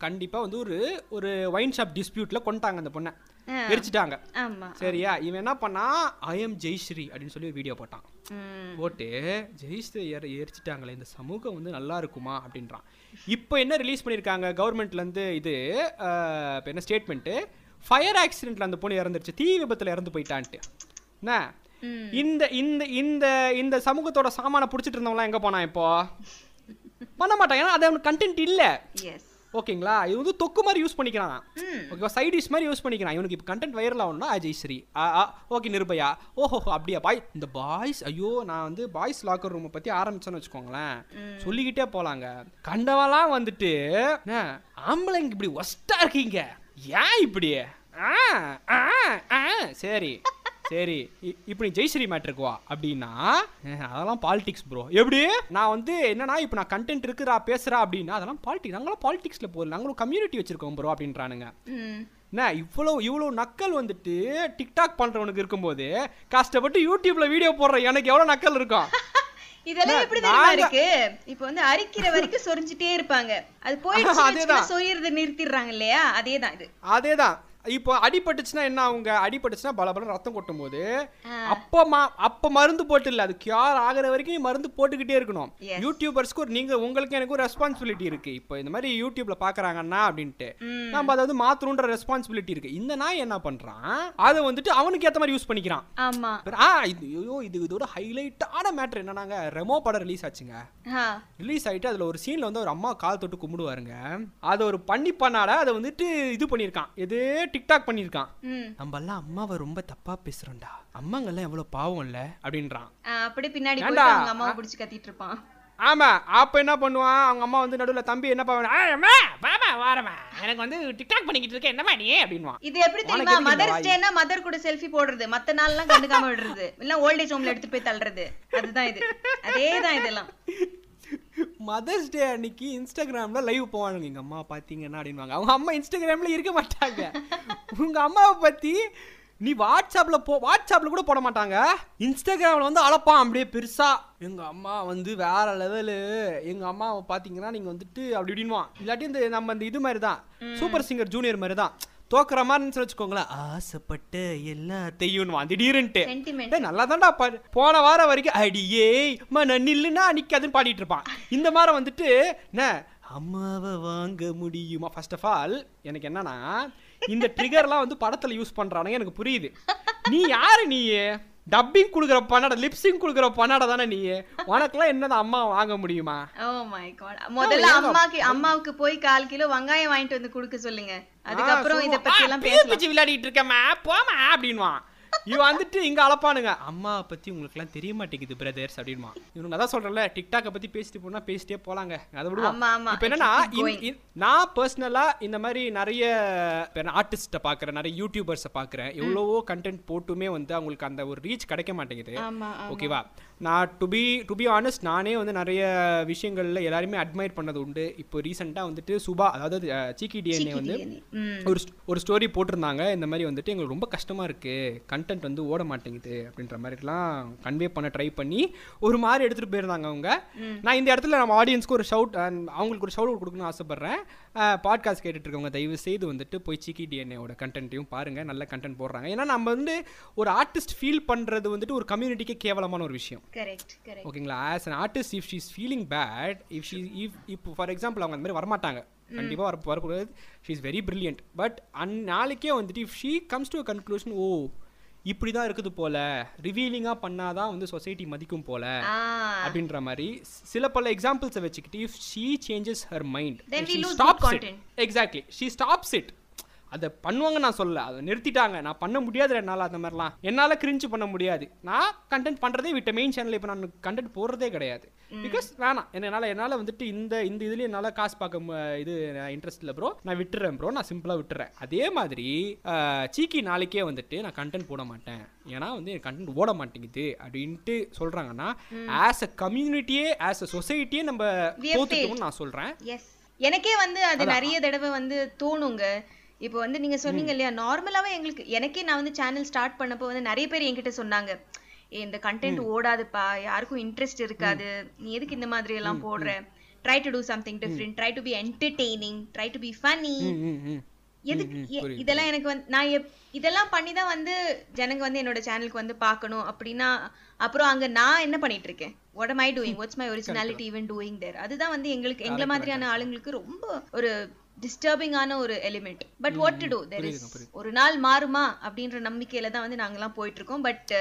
கண்டிப்பா வந்து ஒரு ஒரு ஒயின் ஷாப் டிஸ்பியூட்ல கொண்டாங்க அந்த பொண்ணை. எரிச்சிட்டாங்க. சரியா? இவன் என்ன பண்ணா ஐ எம் ஜெயஸ்ரீ அப்படின்னு சொல்லி வீடியோ போட்டான். போட்டு ஜெயிஸ்து எர எரிச்சிட்டாங்களே இந்த சமூகம் வந்து நல்லா இருக்குமா? அப்படின்றான். இப்போ என்ன ரிலீஸ் பண்ணியிருக்காங்க கவர்மெண்ட்லேருந்து இது இப்போ என்ன ஸ்டேட்மெண்ட்டு ஃபயர் ஆக்சிடென்ட்ல அந்த பொண்ணு இறந்துருச்சு. தீ விபத்தில் இறந்து போயிட்டான்ட்டு. என்ன. இந்த இந்த இந்த இந்த சமூகத்தோட சாமானை பிடிச்சிட்டு இருந்தவங்களாம் எங்கே போனான் இப்போ? பண்ண மாட்டான். ஏன்னா அது அவனுக்கு கண்டென்ட் இல்லை. ஓகேங்களா? இது வந்து தொக்கு மாதிரி யூஸ் பண்ணிக்கிறான். ம். ஓகேவா? சைட் டிஷ் மாதிரி யூஸ் பண்ணிக்கிறான். இவனுக்கு இப்போ கண்டென்ட் வைரல் ஆகணும்னா அஜய் ஸ்ரீ. ஓகே நிர்பயா. ஓஹோ அப்படியா? பாய். இந்த பாய்ஸ் ஐயோ நான் வந்து பாய்ஸ் லாக்கர் ரூமை பற்றி ஆரம்பிச்சேன்னு வச்சுக்கோங்களேன். சொல்லிக்கிட்டே போலாங்க. கண்டவெல்லாம் வந்துட்டு ஆம்பளைங்க இப்படி ஒஸ்டா இருக்கீங்க. ஏன் இப்படி? ஆ ஆ ஆ. சரி. சரி இப்போ நீ ஜெய்ஸ்ரீ மேட்ருக்கு வா. அப்படின்னா அதெல்லாம் பாலிடிக்ஸ் ப்ரோ எப்படி? நான் வந்து என்னன்னா இப்போ நான் கண்டென்ட் இருக்குறா பேசுறா அப்படின்னா அதெல்லாம் பாலிடிக்ஸ் நாங்களாம் பாலிடிக்ஸில் போகல நாங்களும் கம்யூனிட்டி வச்சிருக்கோம் ப்ரோ அப்படின்றானுங்க. என்ன இவ்வளோ இவ்வளோ நக்கல் வந்துட்டு டிக்டாக் பண்றவனுக்கு இருக்கும்போது கஷ்டப்பட்டு யூடியூப்ல வீடியோ போடுற எனக்கு எவ்வளோ நக்கல் இருக்கும்? இதெல்லாம் எப்படி தெரியுமா இருக்கு? இப்போ வந்து அரிக்கிற வரைக்கும் சொரிஞ்சிட்டே இருப்பாங்க. அது போயிடுச்சு அதேதான். சொரியறத நிறுத்திடுறாங்க இல்லையா? அதேதான் இது. அதே தான் இப்போ அடிபட்டுச்சுன்னா என்ன அவங்க அடிபட்டுச்சுன்னா பல பல ரத்தம் கொட்டும் போது. அப்ப அப்ப மருந்து போட்டு இல்ல அது கியூர் ஆகுற வரைக்கும் மருந்து போட்டுக்கிட்டே இருக்கணும். யூடியூபர்ஸ்க்கு ஒரு நீங்க உங்களுக்கு எனக்கு ஒரு ரெஸ்பான்சிபிலிட்டி இருக்கு. இப்போ இந்த மாதிரி யூடியூப்ல பாக்குறாங்கன்னா அப்படின்ட்டு. நம்ம அதை வந்து மாத்தணுன்ற ரெஸ்பான்சிபிலிட்டி இருக்கு. இந்த நாய் என்ன பண்றான்? அதை வந்துட்டு அவனுக்கு ஏத்த மாதிரி யூஸ் பண்ணிக்கிறான். ஆமா. அப்புறம், ஆ இது ஐயோ இது இதோட ஹைலைட்டான மேட்ரு என்னன்னாங்க? ரெமோ படம் ரிலீஸ் ஆச்சுங்க. ரிலீஸ் ஆயிட்டு அதுல ஒரு சீன்ல வந்து ஒரு அம்மா கால் தொட்டு கும்பிடுவாருங்க. அதை ஒரு பண்ணி பண்ணாட அதை வந்துட்டு இது பண்ணியிருக்கான். எது டிக்டாக் பண்ணியிருக்கான். எல்லாம் அம்மாவை ரொம்ப தப்பா பேசுறோம்டா. அம்மாங்கெல்லாம் எவ்வளவு பாவம் இல்ல? அப்படின்றான். அப்படியே பின்னாடி அவங்க அம்மாவை பிடிச்சு கத்திட்டு இருப்பான். ஆமா அப்ப என்ன பண்ணுவான்? அவங்க அம்மா வந்து நடுவுல தம்பி என்ன பண்ணுவான் "ஆ, அம்மா பாபா வாரமா எனக்கு வந்து டிக்டாக் பண்ணிக்கிட்டு இருக்க என்னமா நீ? அப்படின்வான் இது எப்படி தெரியுமா? மதர்ஸ் வாய்? டேனா மதர் கூட செல்ஃபி போடுறது. மத்த நாள்லாம் கண்டுக்காம விடுறது. இல்ல ஓல்ட் ஏஜ் ஹோம்ல எடுத்துட்டு போய் தள்ளுறது. அதுதான் இது. அதேதான் இதெல்லாம். மதர்ஸ் டே அன்னைக்கு இன்ஸ்டாகிராம்ல லைவ் போவானுங்க. எங்க அம்மா பாத்தீங்கன்னா அப்படின்வாங்க அவங்க அம்மா இன்ஸ்டாகிராம்ல இருக்க மாட்டாங்க. உங்க அம்மாவை பத்தி நீ வாட்ஸ்அப்ல போ வாட்ஸ்அப்ல கூட போட மாட்டாங்க. இன்ஸ்டாகிராம்ல வந்து அளப்பான் அப்படியே பெருசா. எங்க அம்மா வந்து வேற லெவலு எங்க அம்மாவை பாத்தீங்கன்னா நீங்க வந்துட்டு அப்படி இப்படின்வான் இல்லாட்டி இந்த நம்ம இந்த இது மாதிரி தான் சூப்பர் சிங்கர் ஜூனியர் மாதிரி தான் தோக்குற மாதிரி வச்சுக்கோங்களேன். ஆசைப்பட்ட எல்லாத்தையும் திடீர்னுட்டு. நல்லா தான்டா போன வாரம் வரைக்கும் அடியே மன நில்லுனா நிக்காதுன்னு பாடிட்டு இருப்பான். இந்த வாரம் வந்துட்டு என்ன அம்மாவை வாங்க முடியுமா? ஃபர்ஸ்ட் ஆஃப் ஆல் எனக்கு என்னன்னா இந்த ட்ரிகர்லாம் வந்து படத்துல யூஸ் பண்றானுங்க எனக்கு புரியுது. நீ யாரு நீ டப்பிங் கொடுக்குற பண்ணாட லிப்ஸிங் கொடுக்குற பண்ணாட தானே நீ? உனக்கெல்லாம் என்னதான் அம்மா வாங்க முடியுமா? ஓ மை காட் முதல்ல அம்மாக்கு அம்மாவுக்கு போய் கால் கிலோ வெங்காயம் வாங்கிட்டு வந்து கொடுக்க சொல்லுங்க. அதுக்கப்புறம் இத பத்தி எல்லாம் பேசலாம். விளையாடிட்டு இருக்கேம்மா. போமா அப்படின்வான் இவன் வந்துட்டு இங்க அளப்பானுங்க அம்மா பத்தி உங்களுக்குலாம் தெரிய மாட்டேங்குது பிரதர்ஸ் அப்படின்மா. இவனுங்க அதான் சொல்றேன்ல டிக்டாக்கை பத்தி பேசிட்டு போனா பேசிட்டே போலாங்க. அதை விடுவோம். இப்போ என்னன்னா நான் பர்சனலா இந்த மாதிரி நிறைய ஆர்டிஸ்ட்டை பார்க்குறேன் நிறைய யூடியூபர்ஸை பார்க்குறேன். எவ்வளவோ கண்டென்ட் போட்டுமே வந்து அவங்களுக்கு அந்த ஒரு ரீச் கிடைக்க மாட்டேங்குது. ஓகேவா நான் to be to be honest நானே வந்து நிறைய விஷயங்கள்ல எல்லாருமே அட்மையர் பண்ணது உண்டு. இப்போ ரீசெண்டாக வந்துட்டு சுபா அதாவது சீக்கி டிஎன்ஏ வந்து. ஒரு ஒரு ஸ்டோரி போட்டிருந்தாங்க. இந்த மாதிரி வந்துட்டு எங்களுக்கு ரொம்ப கஷ்டமா இருக்கு. கண்டென்ட் வந்து ஓட மாட்டேங்குது அப்படின்ற மாதிரிலாம் கன்வே பண்ண ட்ரை பண்ணி ஒரு மாதிரி எடுத்துட்டு போயிருந்தாங்க அவங்க. நான் இந்த இடத்துல நம்ம ஆடியன்ஸ்க்கு ஒரு ஷவுட் அவங்களுக்கு ஒரு ஷவுட் கொடுக்கணும்னு ஆசைப்படுறேன். பாட்காஸ்ட் கேட்டுட்டு இருக்கவங்க தயவு செய்து வந்துட்டு போய் சிக்கி டிஎன்ஏவோட கண்டென்ட்டையும் பாருங்க. நல்ல கண்டென்ட் போடுறாங்க. ஏன்னா நம்ம வந்து ஒரு ஆர்டிஸ்ட் ஃபீல் பண்றது வந்துட்டு ஒரு கம்யூனிட்டிக்கே கேவலமான ஒரு விஷயம். கரெக்ட் கரெக்ட் ஓகேங்களா? As an artist if she's feeling bad if she if இப்போ ஃபார் எக்ஸாம்பிள் அவங்க அந்த மாதிரி வரமாட்டாங்க. கண்டிப்பாக வர வரக்கூடாது. She is very brilliant but அந் நாளைக்கே வந்துட்டு if she comes to conclusion oh இப்படி தான் இருக்குது போல. ரிவீலிங்காக பண்ணாதான் வந்து சொசைட்டி மதிக்கும் போல. அப்படின்ற மாதிரி சில பல எக்ஸாம்பிள்ஸை வச்சுக்கிட்டு if she changes her mind stops it. Exactly she stops it அதை பண்ணுவாங்க நான் சொல்ல அதை நிறுத்திட்டாங்க. நான் பண்ண முடியாது என்னால் அந்த மாதிரிலாம். என்னால் கிரிஞ்சு பண்ண முடியாது. நான் கண்டென்ட் பண்ணுறதே விட்ட மெயின் சேனல் இப்போ நான் கண்டென்ட் போடுறதே கிடையாது. பிகாஸ் வேணாம். என்னால் என்னால் வந்துட்டு இந்த இந்த இதுலேயும் என்னால் காசு பார்க்க இது இன்ட்ரெஸ்ட் இல்லை ப்ரோ நான் விட்டுறேன் ப்ரோ நான் சிம்பிளாக விட்டுறேன். அதே மாதிரி சீக்கி நாளைக்கே வந்துட்டு நான் கண்டென்ட் போட மாட்டேன். ஏன்னா வந்து என் கண்டென்ட் ஓட மாட்டேங்குது அப்படின்ட்டு சொல்கிறாங்கன்னா ஆஸ் அ கம்யூனிட்டியே ஆஸ் அ சொசைட்டியே நம்ம தோத்துட்டோம்னு நான் சொல்கிறேன் எனக்கே வந்து அது நிறைய தடவை வந்து தோணுங்க. இப்போ வந்து நீங்க சொன்னீங்க இல்லையா நார்மலாவே எங்களுக்கு எனக்கே நான் வந்து சேனல் ஸ்டார்ட் பண்ணப்போ வந்து நிறைய பேர் என்கிட்ட சொன்னாங்க. "ஏய், இந்த கண்டென்ட் ஓடாதுப்பா யாருக்கும் இன்ட்ரெஸ்ட் இருக்காது. நீ எதுக்கு இந்த மாதிரி எல்லாம் போடுற? Try to do something different try to be entertaining try to be funny எதுக்கு இதெல்லாம் எனக்கு வந்து நான் இதெல்லாம் பண்ணி தான் வந்து ஜனங்க வந்து என்னோட சேனலுக்கு வந்து பார்க்கணும் அப்படின்னா அப்புறம் அங்க நான் என்ன பண்ணிட்டு இருக்கேன்? What am I doing what's my originality even doing there அதுதான் வந்து எங்களுக்கு எங்களை மாதிரியான ஆளுங்களுக்கு ரொம்ப ஒரு டிஸ்டர்பிங்கான ஒரு element but what to do there is ஒரு நாள் மாறுமா அப்படின்ற நம்பிக்கையில தான் வந்து நாங்கெல்லாம் போயிட்டு இருக்கோம் பட்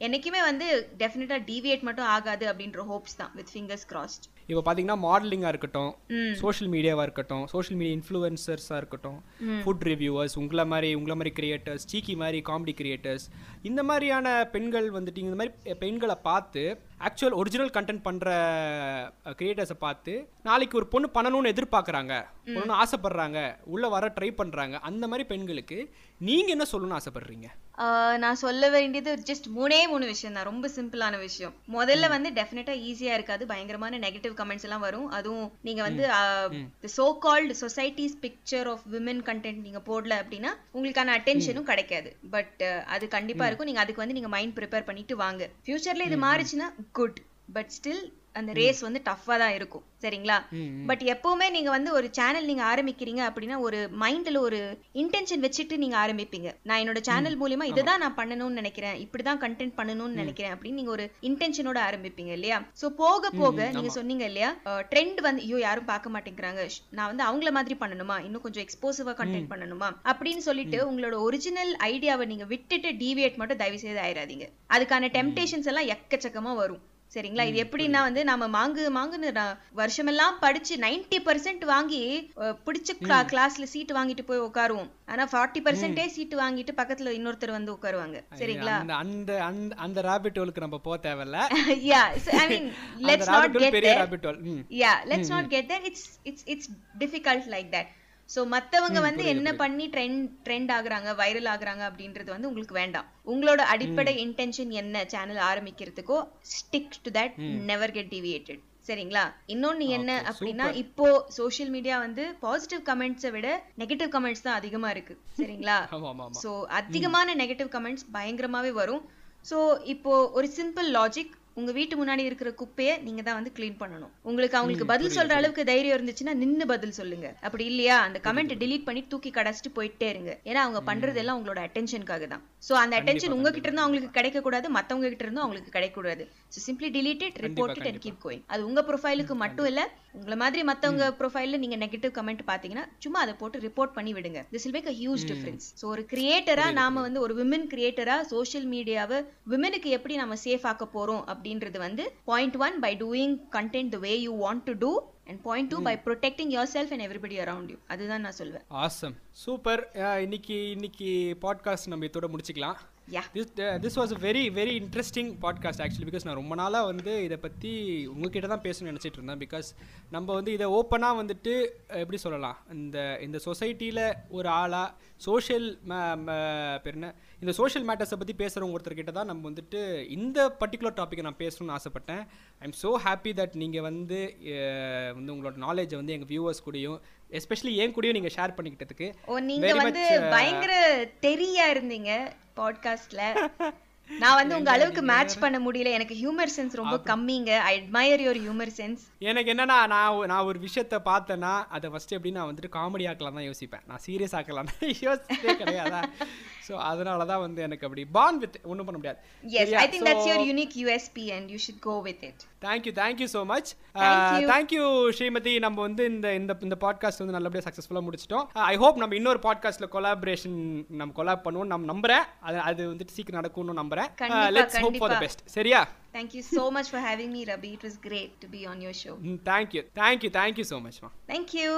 என்னைக்குமே வந்து டெஃபினட்டா டீவியேட் மட்டும் ஆகாது அப்படின்ற ஹோப்ஸ் தான் வித் ஃபிங்கர்ஸ் கிராஸ்ட் இப்போ பார்த்தீங்கன்னா மாடலிங்காக இருக்கட்டும் சோஷியல் மீடியாவாக இருக்கட்டும் சோஷியல் மீடியா இன்ஃப்ளூயன்சர்ஸாக இருக்கட்டும் ஃபுட் ரிவ்யூவர்ஸ் உங்களை மாதிரி உங்களை மாதிரி கிரியேட்டர்ஸ் சீக்கி மாதிரி காமெடி கிரியேட்டர்ஸ் இந்த மாதிரியான பெண்கள் வந்துட்டு இந்த மாதிரி பெண்களை பார்த்து ஆக்சுவல் ஒரிஜினல் கண்டென்ட் பண்ணுற கிரியேட்டர்ஸை பார்த்து நாளைக்கு ஒரு பொண்ணு பண்ணணும்னு எதிர்பார்க்குறாங்க. பொண்ணு ஆசைப்படுறாங்க. உள்ளே வர ட்ரை பண்ணுறாங்க அந்த மாதிரி பெண்களுக்கு நீங்கள் என்ன சொல்லணும்னு ஆசைப்படுறீங்க? நான் சொல்ல வேண்டியது ஜஸ்ட் மூணே மூணு விஷயம் தான் ரொம்ப சிம்பிளான விஷயம். முதல்ல வந்து டெஃபினட்டா ஈஸியா இருக்காது. பயங்கரமான நெகட்டிவ் கமெண்ட்ஸ் எல்லாம் வரும். அதுவும் நீங்க வந்து so called society's picture of women content நீங்க போடல அப்படின்னா உங்களுக்கான அட்டென்ஷனும் கிடைக்காது. பட் அது கண்டிப்பா இருக்கும். நீங்க அதுக்கு வந்து நீங்க மைண்ட் ப்ரிப்பேர் பண்ணிட்டு வாங்க. ஃபியூச்சர்ல இது மாறுச்சுன்னா குட் பட் ஸ்டில் அந்த ரேஸ் வந்து டஃப்பா தான் இருக்கும். சரிங்களா? பட் எப்பவுமே நீங்க வந்து ஒரு சேனல் நீங்க ஆரம்பிக்கிறீங்க அப்படின்னா ஒரு மைண்ட்ல ஒரு இன்டென்ஷன் வச்சுட்டு நீங்க ஆரம்பிப்பீங்க. நான் என்னோட சேனல் மூலியமா இதுதான் நான் பண்ணணும்னு நினைக்கிறேன். இப்படிதான் கண்டென்ட் பண்ணணும்னு நினைக்கிறேன் அப்படின்னு நீங்க ஒரு இன்டென்ஷனோட ஆரம்பிப்பீங்க இல்லையா? சோ போக போக நீங்க சொன்னீங்க இல்லையா? ட்ரெண்ட் வந்து ஐயோ யாரும் பார்க்க மாட்டேங்கிறாங்க. நான் வந்து அவங்கள மாதிரி பண்ணணுமா? இன்னும் கொஞ்சம் எக்ஸ்போசிவா கண்டென்ட் பண்ணணுமா? அப்படின்னு சொல்லிட்டு உங்களோட ஒரிஜினல் ஐடியாவை நீங்க விட்டுட்டு டீவியேட் மட்டும் தயவு செய்து ஆயிராதீங்க. அதுக்கான டெம்டேஷன்ஸ் எல்லாம் எக்கச்சக்கமா வரும். சரிங்களா? இது எப்படின்னா வந்து நாம மாங்கு மாங்குன்னு வருஷமெல்லாம் படிச்சு 90% பர்சன்ட் வாங்கி பிடிச்ச கிளாஸ்ல சீட் வாங்கிட்டு போய் உட்காருவோம் ஆனா ஃபார்ட்டி பர்சன்டே சீட் வாங்கிட்டு பக்கத்துல இன்னொருத்தர் வந்து உட்காருவாங்க சரிங்களா? அந்த அந்த ராபிட் ஹோலுக்கு நம்ம போக தேவையில்ல. Yeah I mean let's not get there. Yeah let's not get there it's it's it's difficult like that so மத்தவங்க வந்து என்ன பண்ணி ட்ரெண்ட் ட்ரெண்ட் ஆகுறாங்க வைரல் ஆகுறாங்க அப்படின்றது வந்து உங்களுக்கு வேண்டாம். உங்களோட அடிப்படை இன்டென்ஷன் என்ன channel ஆரம்பிக்கிறதுக்கோ stick to that never get deviated சரிங்களா? இன்னொன்னு என்ன அப்படின்னா இப்போ சோஷியல் மீடியா வந்து பாசிட்டிவ் கமெண்ட்ஸை விட நெகட்டிவ் கமெண்ட்ஸ் தான் அதிகமா இருக்கு. சரிங்களா? சோ அதிகமான நெகட்டிவ் கமெண்ட்ஸ் பயங்கரமாவே வரும். சோ இப்போ ஒரு சிம்பிள் லாஜிக் உங்க வீட்டு முன்னாடி இருக்கிற குப்பையை நீங்க தான் வந்து க்ளீன் பண்ணணும். உங்களுக்கு அவங்களுக்கு பதில் சொல்ற அளவுக்கு தைரியம் இருந்துச்சுன்னா நின்னு பதில் சொல்லுங்க. அப்படி இல்லையா? அந்த கமெண்ட் delete பண்ணி தூக்கி கடைச்சிட்டு போயிட்டே இருங்க. ஏன்னா அவங்க பண்றது எல்லாம் உங்களோட அட்டென்ஷனுக்காக தான். சோ அந்த அட்டென்ஷன் உங்ககிட்ட இருந்து அவங்களுக்கு கிடைக்க கூடாது மத்தவங்க கிட்ட இருந்தும் அவங்களுக்கு கிடைக்க கூடாது so simply it report it and keep going. அது உங்க ப்ரொஃபைலுக்கு மட்டும் இல்ல உங்களை மாதிரி மத்தவங்க ப்ரொஃபைல்ல நீங்க நெகட்டிவ் கமெண்ட் பாத்தீங்கன்னா சும்மா அதை போட்டு ரிப்போர்ட் பண்ணி விடுங்க. This will make a huge difference. So ஒரு கிரியேட்டரா நாம வந்து ஒரு விமன் கிரியேட்டரா சோஷியல் மீடியாவை விமனுக்கு எப்படி நம்ம சேஃப் ஆக்க போறோம் அப்படின்றது வந்து point one by doing content the way you want to do and point two by protecting yourself and everybody around you அதுதான் நான் சொல்வேன். ஆசம் சூப்பர் இன்னைக்கு இன்னைக்கு பாட்காஸ்ட் நம்ம இதோட முடிச்சுக்கலாம். This this was a very very interesting podcast actually because நான் ரொம்ப நாளாக வந்து இதை பற்றி உங்ககிட்ட தான் பேசணும்னு நினச்சிட்டு இருந்தேன். பிகாஸ் நம்ம வந்து இதை ஓப்பனாக வந்துட்டு எப்படி சொல்லலாம்? இந்த இந்த சொசைட்டியில் ஒரு ஆளாக சோஷியல் பேர் என்ன? இந்த சோஷியல் மேட்டர்ஸை பற்றி பேசுகிறவங்க ஒருத்தர்கிட்ட தான் நம்ம வந்துட்டு இந்த பர்டிகுலர் டாப்பிக்கை நான் பேசணும்னு ஆசைப்பட்டேன். I am so happy that நீங்கள் வந்து வந்து உங்களோட நாலேஜை வந்து எங்கள் வியூவர்ஸ் கூடயும் எஸ்பெஷலி என் கூடயும் நீங்கள் ஷேர் பண்ணிக்கிட்டதுக்கு. ஓ நீங்க வந்து uh, பயங்கர தெரியா இருந்தீங்க பாட்காஸ்ட்ல நான் வந்து உங்க அளவுக்கு மேட்ச் பண்ண முடியல. எனக்கு ஹியூமர் சென்ஸ் ரொம்ப கம்மிங்க. I admire your humour sense எனக்கு என்னன்னா நான் நான் ஒரு விஷயத்த பார்த்தேன்னா அதை ஃபர்ஸ்ட் எப்படி நான் வந்துட்டு காமெடி ஆக்கலாம் தான் யோசிப்பேன். நான் சீரியஸ் ஆக்கலாம் யோசிச்சே கிடையாதா? ஸோ அதனால தான் வந்து எனக்கு அப்படி பாண்ட் வித் ஒன்றும் பண்ண முடியாது. Yes I think that's your unique USP and you should go with it thank you thank you so much Thank you. Thank you Srimathi நம்ம வந்து இந்த இந்த இந்த பாட்காஸ்ட் வந்து நல்லபடியாக சக்ஸஸ்ஃபுல்லாக முடிச்சிட்டோம். ஐ ஹோப் நம்ம இன்னொரு பாட்காஸ்ட்டில் கொலாபரேஷன் நம்ம கொலாப் பண்ணுவோம் நம்ம நம்புறேன். அது அது வந்துட்டு சீக்கிரம் நடக்கும்னு நம்புறேன். Let's hope for the. Best சரியா? Thank you so much for having me, Rabi. It was great to be on your show. Thank you thank you thank you so மச்மா Thank you.